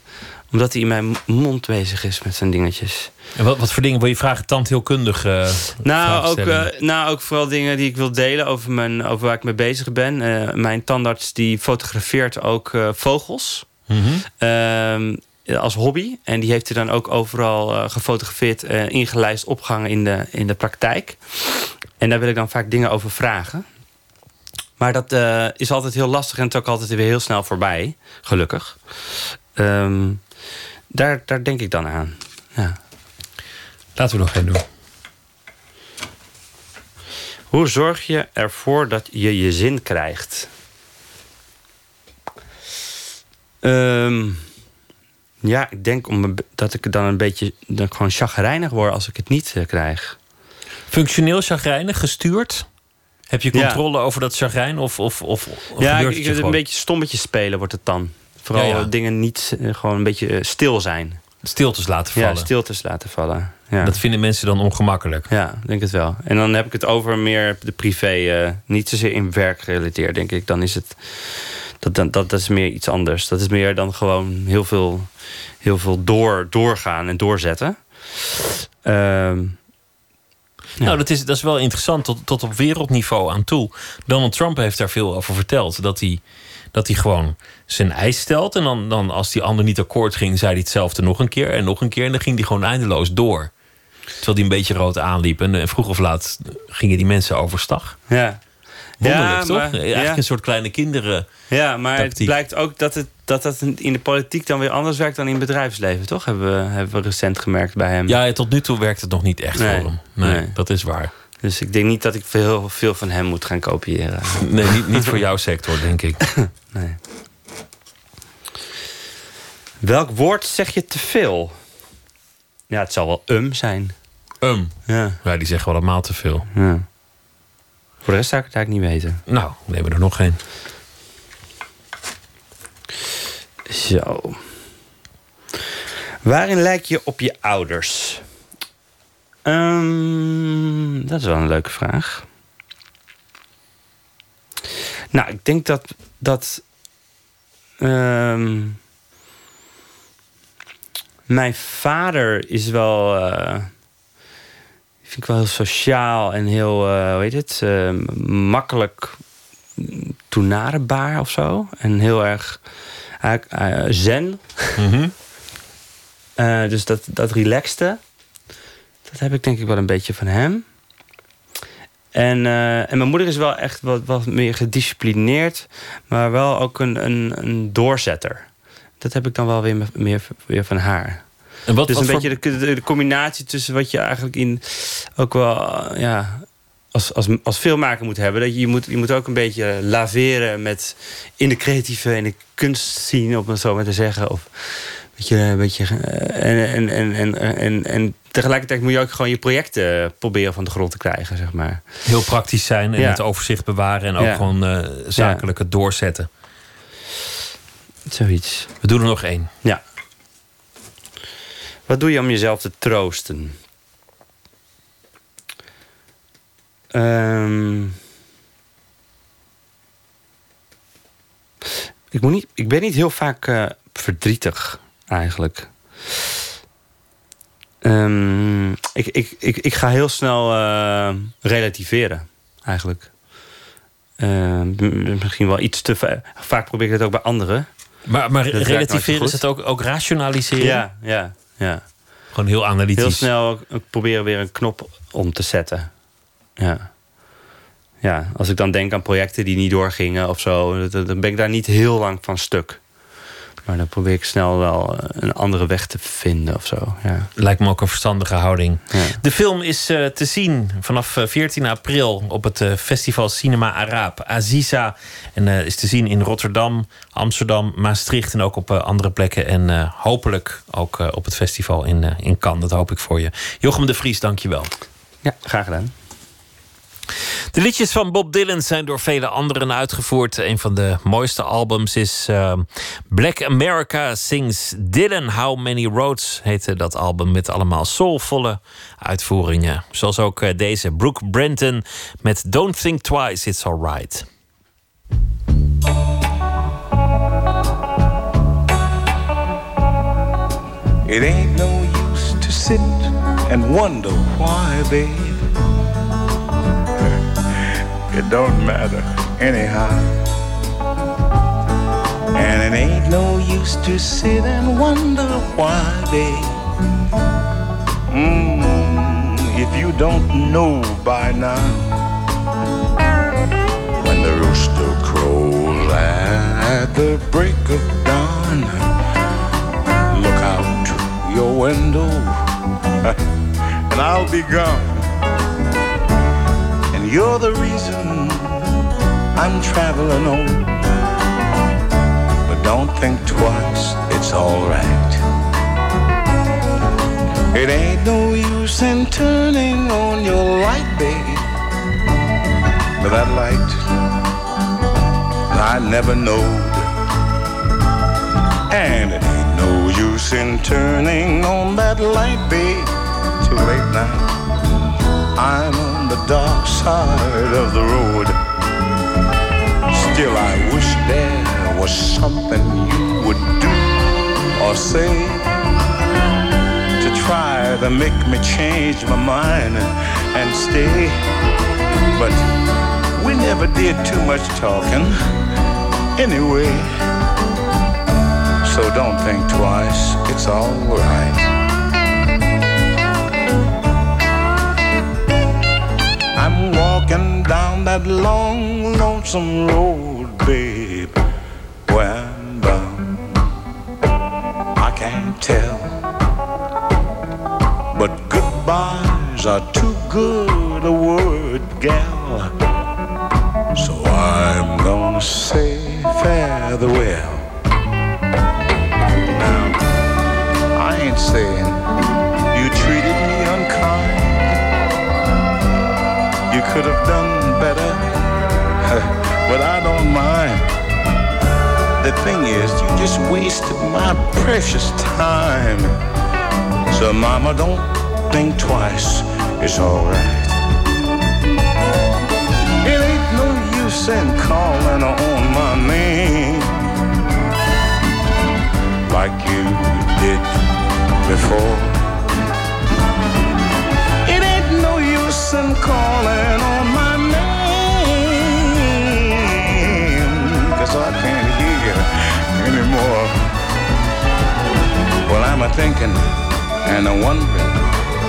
omdat hij in mijn mond bezig is met zijn dingetjes. En wat, wat voor dingen wil je vragen? Tandheelkundig eh Nou ook, eh, nou, ook vooral dingen die ik wil delen over, mijn, over waar ik mee bezig ben. Eh, mijn tandarts die fotografeert ook vogels. Mhm. Ehm, als hobby. En die heeft hij dan ook overal gefotografeerd, eh, ingelijst, opgehangen in de, in de praktijk. En daar wil ik dan vaak dingen over vragen. Maar dat is altijd heel lastig en het is ook altijd weer heel snel voorbij. Gelukkig. Ehm, daar, daar denk ik dan aan. Ja. Laten we nog geen doen. Hoe zorg je ervoor dat je je zin krijgt? Ehm, ja, ik denk om, dat ik dan een beetje ik gewoon chagrijnig word als ik het niet eh, krijg. Functioneel chagrijnig, gestuurd? Heb je Ja. controle over dat chagrijn? Of, of, of, of ja, ik, het een beetje stommetje spelen wordt het dan. Vooral Ja, ja. dingen niet eh, gewoon een beetje eh, stil zijn. Stiltes laten vallen. Ja, stiltes laten vallen. Ja. Dat vinden mensen dan ongemakkelijk. Ja, denk het wel. En dan heb ik het over meer de privé, eh, niet zozeer in werk gerelateerd, denk ik. Dan is het Dat, dat, dat is meer iets anders. Dat is meer dan gewoon heel veel, heel veel door, doorgaan en doorzetten. Ehm, Nou, dat is, dat is wel interessant tot, tot op wereldniveau aan toe. Donald Trump heeft daar veel over verteld. Dat hij, dat hij gewoon zijn eis stelt. En dan, dan als die ander niet akkoord ging, zei hij hetzelfde nog een keer en nog een keer. En dan ging hij gewoon eindeloos door. Terwijl hij een beetje rood aanliep. En vroeg of laat gingen die mensen overstag. Ja. Wonderlijk, Ja, toch? maar- Eigenlijk ja. een soort kleine kinderen. Ja, maar het blijkt ook dat het, dat dat in de politiek dan weer anders werkt dan in het bedrijfsleven, toch? Hebben we, hebben we recent gemerkt bij hem. Ja, tot nu toe werkt het nog niet echt Nee. voor hem. Nee, Nee. dat is waar. Dus ik denk niet dat ik veel, veel van hem moet gaan kopiëren. Nee, niet, niet voor jouw sector, denk ik. Nee. Welk woord zeg je te veel? Ja, het zal wel um zijn. Um? Ja. Ja, die zeggen wel allemaal te veel. Ja. Voor de rest zou ik het eigenlijk niet weten. Nou, we hebben er nog geen. Zo. Waarin lijk je op je ouders? Ehm, dat is wel een leuke vraag. Nou, ik denk dat. dat ehm, mijn vader is wel. eh, vind ik wel heel sociaal en heel, eh, hoe heet het? eh, makkelijk toenaderbaar of zo. En heel erg eh, zen. Eh, dus dat, dat relaxte, dat heb ik denk ik wel een beetje van hem. En, eh, en mijn moeder is wel echt wat, wat meer gedisciplineerd, maar wel ook een, een, een doorzetter. Dat heb ik dan wel weer me- meer, weer van haar. En wat, dus een beetje de combinatie tussen wat je eigenlijk in ook wel eh, ja, als, als, als filmmaker moet hebben. Dat je, je, moet, je moet ook een beetje laveren met in de creatieve en de kunst zien, om het zo maar te zeggen. Of weet je, een beetje. eh, En, en, en, en, en, en tegelijkertijd moet je ook gewoon je projecten proberen van de grond te krijgen, zeg maar. Heel praktisch zijn en Ja. het overzicht bewaren. En ook Ja. gewoon eh, zakelijk het doorzetten. Zoiets. We doen er nog één. Ja. Wat doe je om jezelf te troosten? Ehm. ik, moet niet, ik ben niet heel vaak eh, verdrietig, eigenlijk. Ehm, ik, ik, ik, ik ga heel snel eh, relativeren, eigenlijk. Ehm, misschien wel iets te va- vaak probeer ik dat ook bij anderen. Maar, maar Dat relativeren is het ook, ook rationaliseren? Ja, ja, ja. Gewoon heel analytisch. Heel snel proberen weer een knop om te zetten. Ja. Ja, als ik dan denk aan projecten die niet doorgingen of zo, dan ben ik daar niet heel lang van stuk. Maar dan probeer ik snel wel eh, een andere weg te vinden of zo. Ja. Lijkt me ook een verstandige houding. Ja. De film is eh, te zien vanaf eh, 14 april op het eh, festival Cinema Araab, Aziza. En eh, is te zien in Rotterdam, Amsterdam, Maastricht en ook op eh, andere plekken. En eh, hopelijk ook eh, op het festival in, eh, in Cannes. Dat hoop ik voor je. Jochem de Vries, dankjewel. Ja, graag gedaan. De liedjes van Bob Dylan zijn door vele anderen uitgevoerd. Een van de mooiste albums is eh, Black America Sings Dylan. How Many Roads heette dat album met allemaal soulvolle uitvoeringen. Zoals ook eh, deze Brooke Brenton met Don't Think Twice, It's Alright. It ain't no use to sit and wonder why, babe. It don't matter anyhow. And it ain't no use to sit and wonder why, babe. Mm, if you don't know by now, when the rooster crows at the break of dawn, look out your window and I'll be gone. You're the reason I'm traveling on. But don't think twice, it's alright. It ain't no use in turning on your light, babe. But that light, I never knowed. And it ain't no use in turning on that light, babe. Too late now. I'm on the dark side of the road. Still, I wish there was something you would do or say to try to make me change my mind and stay. But we never did too much talking anyway. So don't think twice, it's alright. Walking down that long, lonesome road, babe. Where I'm bound, I can't tell. But goodbyes are too good thing is, you just wasted my precious time. So, Mama, don't think twice. It's alright. It ain't no use in calling on my name like you did before. It ain't no use in calling anymore. Well, I'm a thinking and a wondering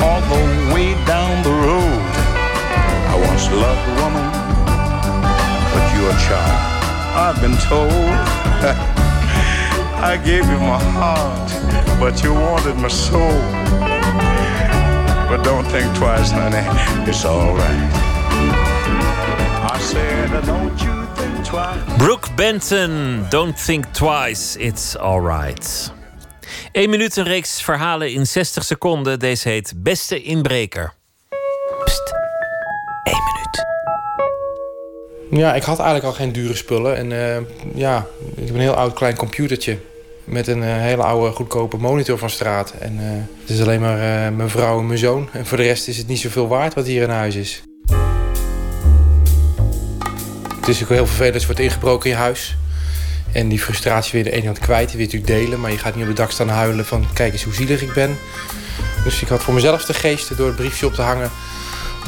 all the way down the road. I once loved a woman, but you're a child. I've been told I gave you my heart, but you wanted my soul. But don't think twice, honey, it's alright. I said, don't you. Brooke Benton, Don't Think Twice, It's Alright. Eén minuut, een reeks verhalen in 60 seconden. Deze heet Beste Inbreker. Ja, ik had eigenlijk al geen dure spullen. En eh, ja, ik heb een heel oud klein computertje. Met een eh, hele oude goedkope monitor van straat. En eh, het is alleen maar eh, mijn vrouw en mijn zoon. En voor de rest is het niet zoveel waard wat hier in huis is. Het is ook heel vervelend als wordt ingebroken in je huis. En die frustratie weer de ene hand kwijt. Die je natuurlijk delen. Maar je gaat niet op het dak staan huilen van kijk eens hoe zielig ik ben. Dus ik had voor mezelf de geesten door het briefje op te hangen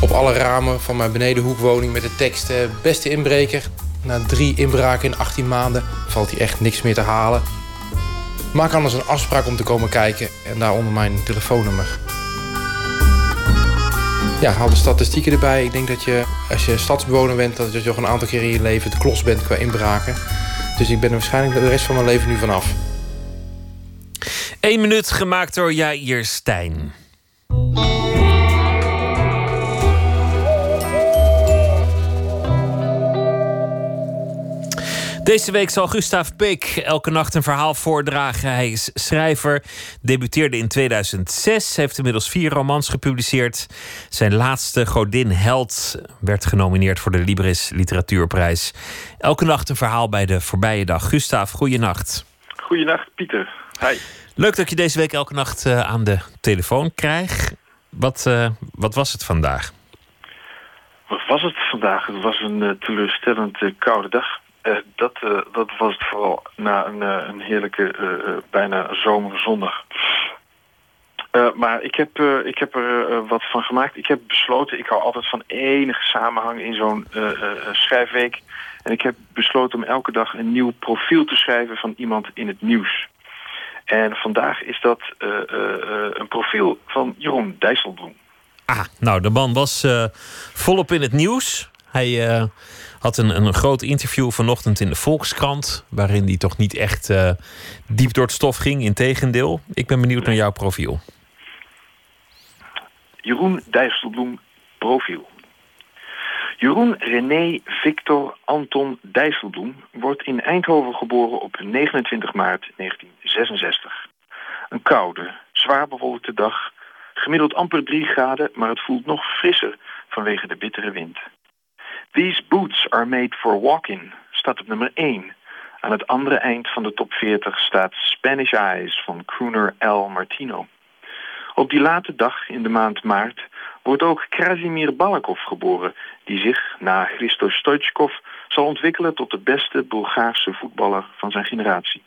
op alle ramen van mijn benedenhoekwoning met de tekst... eh, beste inbreker, na drie inbraken in 18 maanden valt hier echt niks meer te halen. Maak anders een afspraak om te komen kijken en daaronder mijn telefoonnummer. Ja, haal de statistieken erbij. Ik denk dat je, als je stadsbewoner bent, dat je toch een aantal keer in je leven de klos bent qua inbraken. Dus ik ben er waarschijnlijk de rest van mijn leven nu vanaf. Eén minuut gemaakt door Jair Stijn. Deze week zal Gustav Peek elke nacht een verhaal voordragen. Hij is schrijver, debuteerde in 2006, heeft inmiddels vier romans gepubliceerd. Zijn laatste Godin Held werd genomineerd voor de Libris Literatuurprijs. Elke nacht een verhaal bij de voorbije dag. Gustav, goeienacht. Goedenacht, Pieter. Hi. Leuk dat je deze week elke nacht eh, aan de telefoon krijgt. Wat, eh, wat was het vandaag? Wat was het vandaag? Het was een eh, teleurstellend koude dag. Eh, dat, eh, dat was het vooral na een, eh, een heerlijke, bijna zomerzondag. Maar ik heb, ik heb er wat van gemaakt. Ik heb besloten, ik hou altijd van enige samenhang in zo'n schrijfweek. En ik heb besloten om elke dag een nieuw profiel te schrijven van iemand in het nieuws. En vandaag is dat een profiel van Jeroen Dijsselbloem. Ah, nou, de man was volop in het nieuws. Hij had een, een groot interview vanochtend in de Volkskrant. waarin hij toch niet echt eh, diep door het stof ging. Integendeel. Ik ben benieuwd naar jouw profiel. Jeroen Dijsselbloem profiel. Jeroen René Victor Anton Dijsselbloem wordt in Eindhoven geboren op 29 maart 1966. Een koude, zwaar bewolkte dag. Gemiddeld amper 3 graden, maar het voelt nog frisser vanwege de bittere wind. These boots are made for walking staat op nummer 1. Aan het andere eind van de top 40 staat Spanish Eyes van crooner L. Martino. Op die late dag in de maand maart wordt ook Krasimir Balakov geboren, die zich na Christo Stoichkov zal ontwikkelen tot de beste Bulgaarse voetballer van zijn generatie.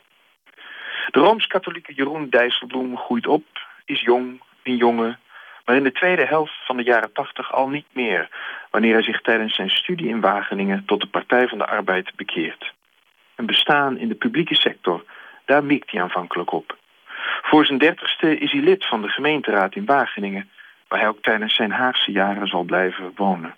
De Rooms-Katholieke Jeroen Dijsselbloem groeit op, is jong, een jongen, maar in de tweede helft van de jaren 80 al niet meer, wanneer hij zich tijdens zijn studie in Wageningen tot de Partij van de Arbeid bekeert. Een bestaan in de publieke sector, daar mikt hij aanvankelijk op. Voor zijn dertigste is hij lid van de gemeenteraad in Wageningen, waar hij ook tijdens zijn Haagse jaren zal blijven wonen.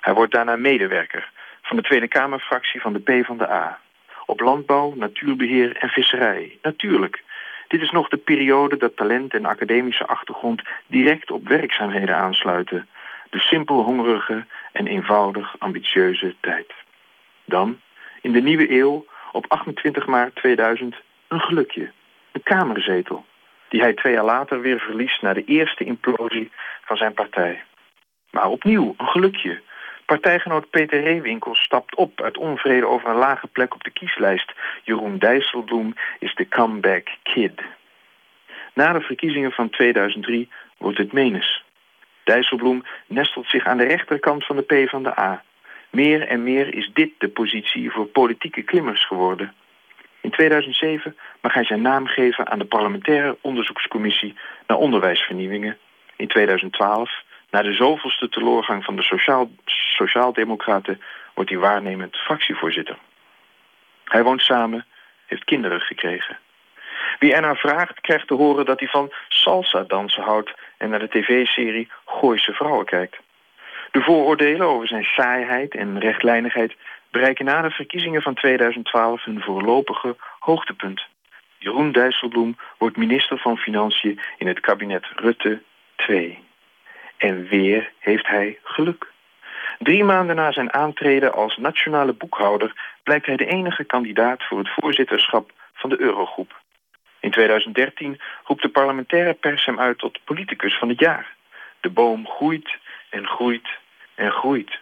Hij wordt daarna medewerker van de Tweede Kamerfractie van de PvdA. Op landbouw, natuurbeheer en visserij. Natuurlijk, dit is nog de periode dat talent en academische achtergrond direct op werkzaamheden aansluiten. De simpel hongerige en eenvoudig ambitieuze tijd. Dan, in de nieuwe eeuw, op 28 maart 2000, een gelukje. Een kamerzetel, die hij twee jaar later weer verliest na de eerste implosie van zijn partij. Maar opnieuw, een gelukje. Partijgenoot Peter Reewinkel stapt op uit onvrede over een lage plek op de kieslijst. Jeroen Dijsselbloem is de comeback Na de verkiezingen van 2003 wordt het Menes. Dijsselbloem nestelt zich aan de rechterkant van de P van de A. Meer en meer is dit de positie voor politieke klimmers geworden. In 2007 mag hij zijn naam geven aan de parlementaire onderzoekscommissie naar onderwijsvernieuwingen. In 2012 na de zoveelste teloorgang van de Sociaal, Sociaaldemocraten wordt hij waarnemend fractievoorzitter. Hij woont samen, heeft kinderen gekregen. Wie ernaar vraagt, krijgt te horen dat hij van salsa dansen houdt en naar de tv-serie Gooise Vrouwen kijkt. De vooroordelen over zijn saaiheid en rechtlijnigheid bereiken na de verkiezingen van 2012 hun voorlopige hoogtepunt. Jeroen Dijsselbloem wordt minister van Financiën in het kabinet Rutte 2. En weer heeft hij geluk. Drie maanden na zijn aantreden als nationale boekhouder blijkt hij de enige kandidaat voor het voorzitterschap van de Eurogroep. In 2013 roept de parlementaire pers hem uit tot politicus van het jaar. De boom groeit en groeit en groeit.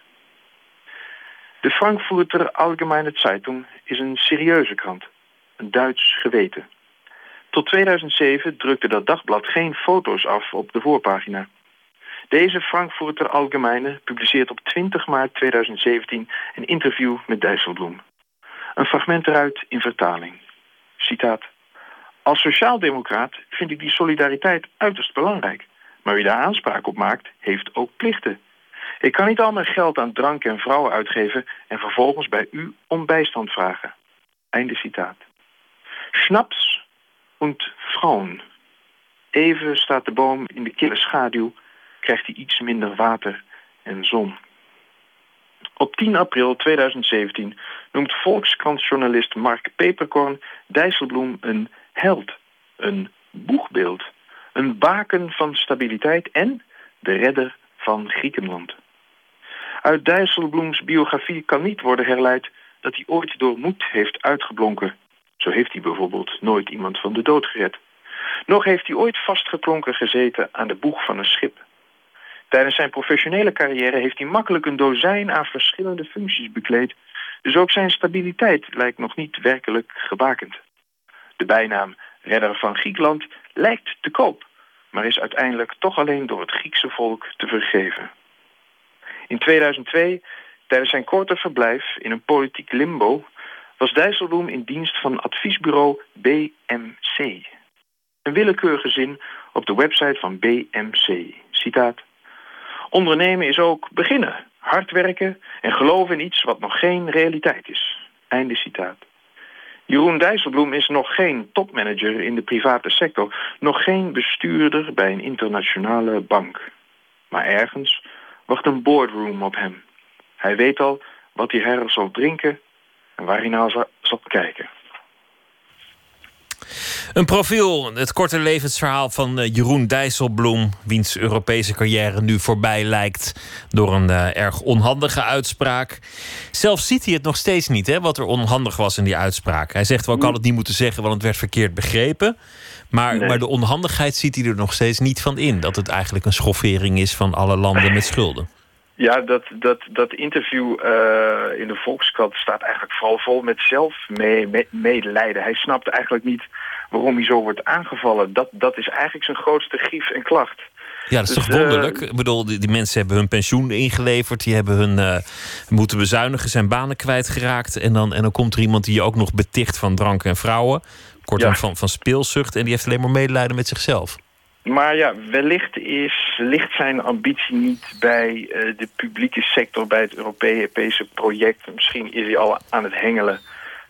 De Frankfurter Allgemeine Zeitung is een serieuze krant, een Duits geweten. Tot 2007 drukte dat dagblad geen foto's af op de voorpagina. Deze Frankfurter Allgemeine publiceert op 20 maart 2017 een interview met Dijsselbloem. Een fragment eruit in vertaling. Citaat. Als sociaaldemocraat vind ik die solidariteit uiterst belangrijk. Maar wie daar aanspraak op maakt, heeft ook plichten. Ik kan niet al mijn geld aan drank en vrouwen uitgeven en vervolgens bij u om bijstand vragen. Einde citaat. Schnaps und Frauen. Even staat de boom in de kille schaduw krijgt hij iets minder water en zon. Op 10 april 2017 noemt Volkskrantjournalist Mark Peperkorn Dijsselbloem een held, een boegbeeld, een baken van stabiliteit en de redder van Griekenland. Uit Dijsselbloems biografie kan niet worden herleid dat hij ooit door moed heeft uitgeblonken. Zo heeft hij bijvoorbeeld nooit iemand van de dood gered. Nog heeft hij ooit vastgeklonken gezeten aan de boeg van een schip. Tijdens zijn professionele carrière heeft hij makkelijk een dozijn aan verschillende functies bekleed. Dus ook zijn stabiliteit lijkt nog niet werkelijk gebakend. De bijnaam redder van Griekenland lijkt te koop, maar is uiteindelijk toch alleen door het Griekse volk te vergeven. In 2002, tijdens zijn korte verblijf in een politiek limbo, was Dijsselbloem in dienst van adviesbureau BMC. Een willekeurige zin op de website van BMC. Citaat. Ondernemen is ook beginnen, hard werken en geloven in iets wat nog geen realiteit is. Einde citaat. Jeroen Dijsselbloem is nog geen topmanager in de private sector, nog geen bestuurder bij een internationale bank. Maar ergens wacht een boardroom op hem. Hij weet al wat hij her zal drinken en waar hij naar zal, zal kijken. Een profiel, het korte levensverhaal van eh, Jeroen Dijsselbloem, wiens Europese carrière nu voorbij lijkt door een uh, erg onhandige uitspraak. Zelf ziet hij het nog steeds niet, hè, wat er onhandig was in die uitspraak. Hij zegt wel, had het niet moeten zeggen, want het werd verkeerd begrepen. Maar, Nee. maar de onhandigheid ziet hij er nog steeds niet van in. Dat het eigenlijk een schoffering is van alle landen met schulden. Ja, dat, dat, dat interview eh, in de Volkskrant staat eigenlijk vooral vol met zelfmedelijden. Hij snapt eigenlijk niet waarom hij zo wordt aangevallen. Dat, dat is eigenlijk zijn grootste grief en klacht. Ja, dat is Dus, toch eh, wonderlijk? Ik bedoel, die, die mensen hebben hun pensioen ingeleverd. Die hebben hun eh, moeten bezuinigen, zijn banen kwijtgeraakt. En dan, en dan komt er iemand die je ook nog beticht van drank en vrouwen. Kortom, Ja. van, van speelzucht. En die heeft alleen maar medelijden met zichzelf. Maar ja, wellicht is, ligt zijn ambitie niet bij eh, de publieke sector, bij het Europese project. Misschien is hij al aan het hengelen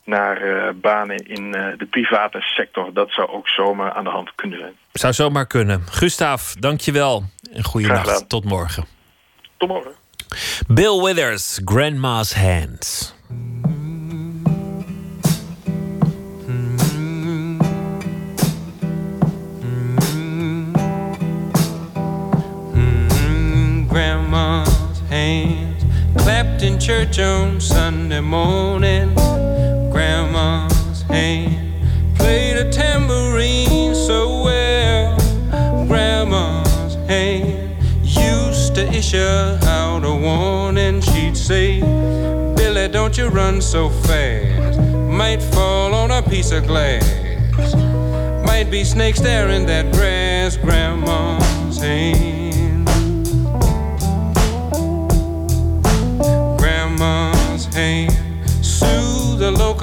naar eh, banen in eh, de private sector. Dat zou ook zomaar aan de hand kunnen zijn. Zou zomaar kunnen. Gustav, dankjewel. En goede Graag nacht. gedaan. Tot morgen. Tot morgen. Bill Withers, Grandma's Hands. Clapped in church on Sunday morning. Grandma's hand played a tambourine so well. Grandma's hand used to issue out a warning. She'd say, Billy, don't you run so fast. Might fall on a piece of glass. Might be snakes there in that grass, Grandma's hand.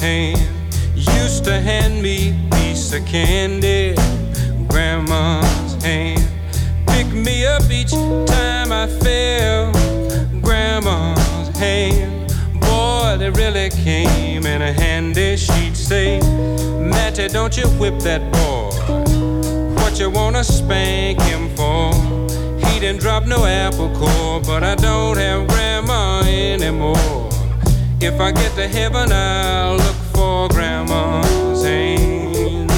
Hand used to hand me a piece of candy. Grandma's hand picked me up each time I fell. Grandma's hand, boy, they really came in handy. She'd say, Matty, don't you whip that boy. What you wanna spank him for? He didn't drop no apple core, but I don't have grandma anymore. If I get to heaven, I'll look for grandma's hand.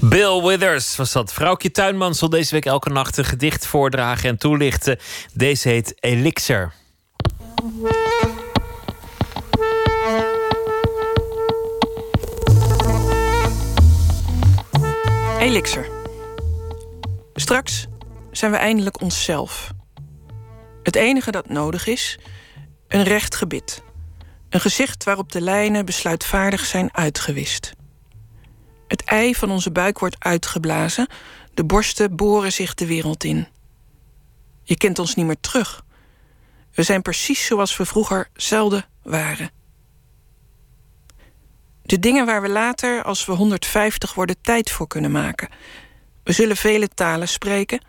Bill Withers was dat. Vrouwtje Tuinman zal deze week elke nacht een gedicht voordragen en toelichten. Deze heet Elixir. Elixir. Straks zijn we eindelijk onszelf. Het enige dat nodig is, een recht gebit. Een gezicht waarop de lijnen besluitvaardig zijn uitgewist. Het ei van onze buik wordt uitgeblazen, de borsten boren zich de wereld in. Je kent ons niet meer terug. We zijn precies zoals we vroeger zelden waren. De dingen waar we later, als we 150 worden, tijd voor kunnen maken. We zullen vele talen spreken,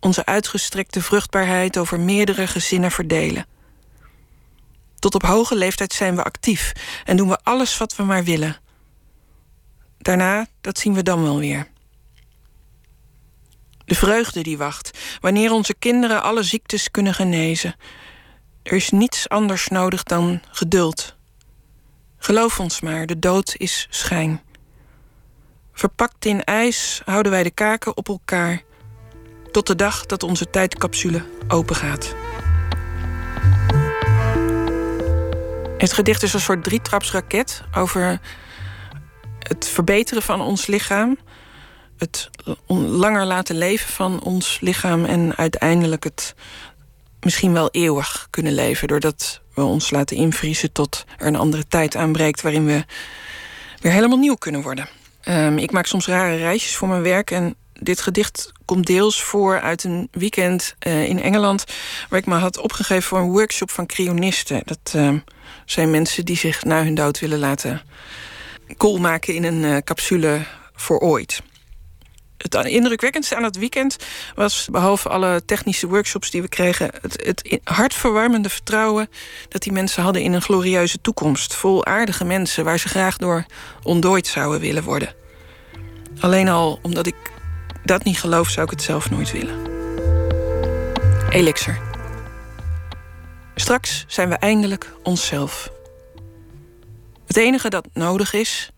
onze uitgestrekte vruchtbaarheid over meerdere gezinnen verdelen. Tot op hoge leeftijd zijn we actief en doen we alles wat we maar willen. Daarna, dat zien we dan wel weer. De vreugde die wacht, wanneer onze kinderen alle ziektes kunnen genezen. Er is niets anders nodig dan geduld. Geloof ons maar, de dood is schijn. Verpakt in ijs houden wij de kaken op elkaar. Tot de dag dat onze tijdcapsule opengaat. Het gedicht is een soort drietrapsraket over het verbeteren van ons lichaam. Het langer laten leven van ons lichaam. En uiteindelijk het misschien wel eeuwig kunnen leven. Doordat we ons laten invriezen tot er een andere tijd aanbreekt. waarin we weer helemaal nieuw kunnen worden. Um, ik maak soms rare reisjes voor mijn werk. En dit gedicht komt deels voor uit een weekend uh, in Engeland. waar ik me had opgegeven voor een workshop van cryonisten. Dat uh, zijn mensen die zich na hun dood willen laten koel maken in een uh, capsule voor ooit. Het indrukwekkendste aan het weekend was, behalve alle technische workshops die we kregen, het, het hartverwarmende vertrouwen dat die mensen hadden in een glorieuze toekomst. Vol aardige mensen waar ze graag door ontdooid zouden willen worden. Alleen al omdat ik dat niet geloof, zou ik het zelf nooit willen. Elixir. Straks zijn we eindelijk onszelf. Het enige dat nodig is,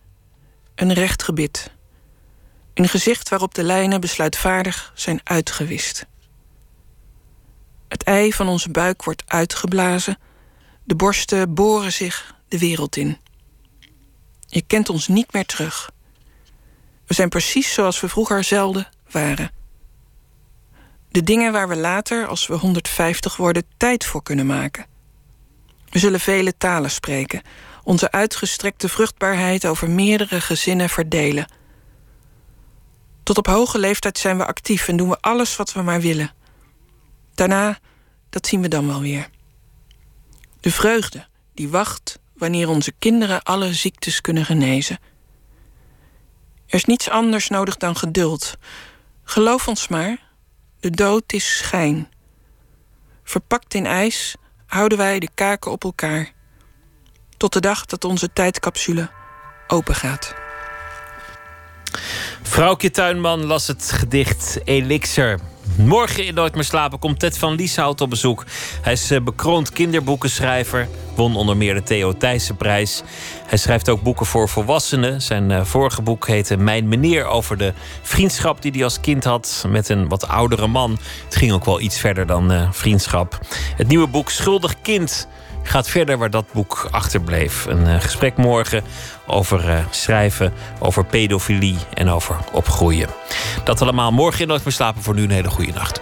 een recht gebit. Een gezicht waarop de lijnen besluitvaardig zijn uitgewist. Het ei van onze buik wordt uitgeblazen. De borsten boren zich de wereld in. Je kent ons niet meer terug. We zijn precies zoals we vroeger zelden waren. De dingen waar we later, als we 150 worden, tijd voor kunnen maken. We zullen vele talen spreken, onze uitgestrekte vruchtbaarheid over meerdere gezinnen verdelen. Tot op hoge leeftijd zijn we actief en doen we alles wat we maar willen. Daarna, dat zien we dan wel weer. De vreugde die wacht wanneer onze kinderen alle ziektes kunnen genezen. Er is niets anders nodig dan geduld. Geloof ons maar, de dood is schijn. Verpakt in ijs houden wij de kaken op elkaar. Tot de dag dat onze tijdcapsule opengaat. Vrouwtje Tuinman las het gedicht Elixir. Morgen in Nooit meer slapen komt Ted van Lieshout op bezoek. Hij is eh, bekroond kinderboekenschrijver. Won onder meer de Theo Thijssenprijs. Hij schrijft ook boeken voor volwassenen. Zijn eh, vorige boek heette Mijn Meneer over de vriendschap die hij als kind had met een wat oudere man. Het ging ook wel iets verder dan eh, vriendschap. Het nieuwe boek Schuldig Kind gaat verder waar dat boek achterbleef. Een gesprek morgen over eh, schrijven, over pedofilie en over opgroeien. Dat allemaal morgen in Nooit meer slapen. Voor nu een hele goede nacht.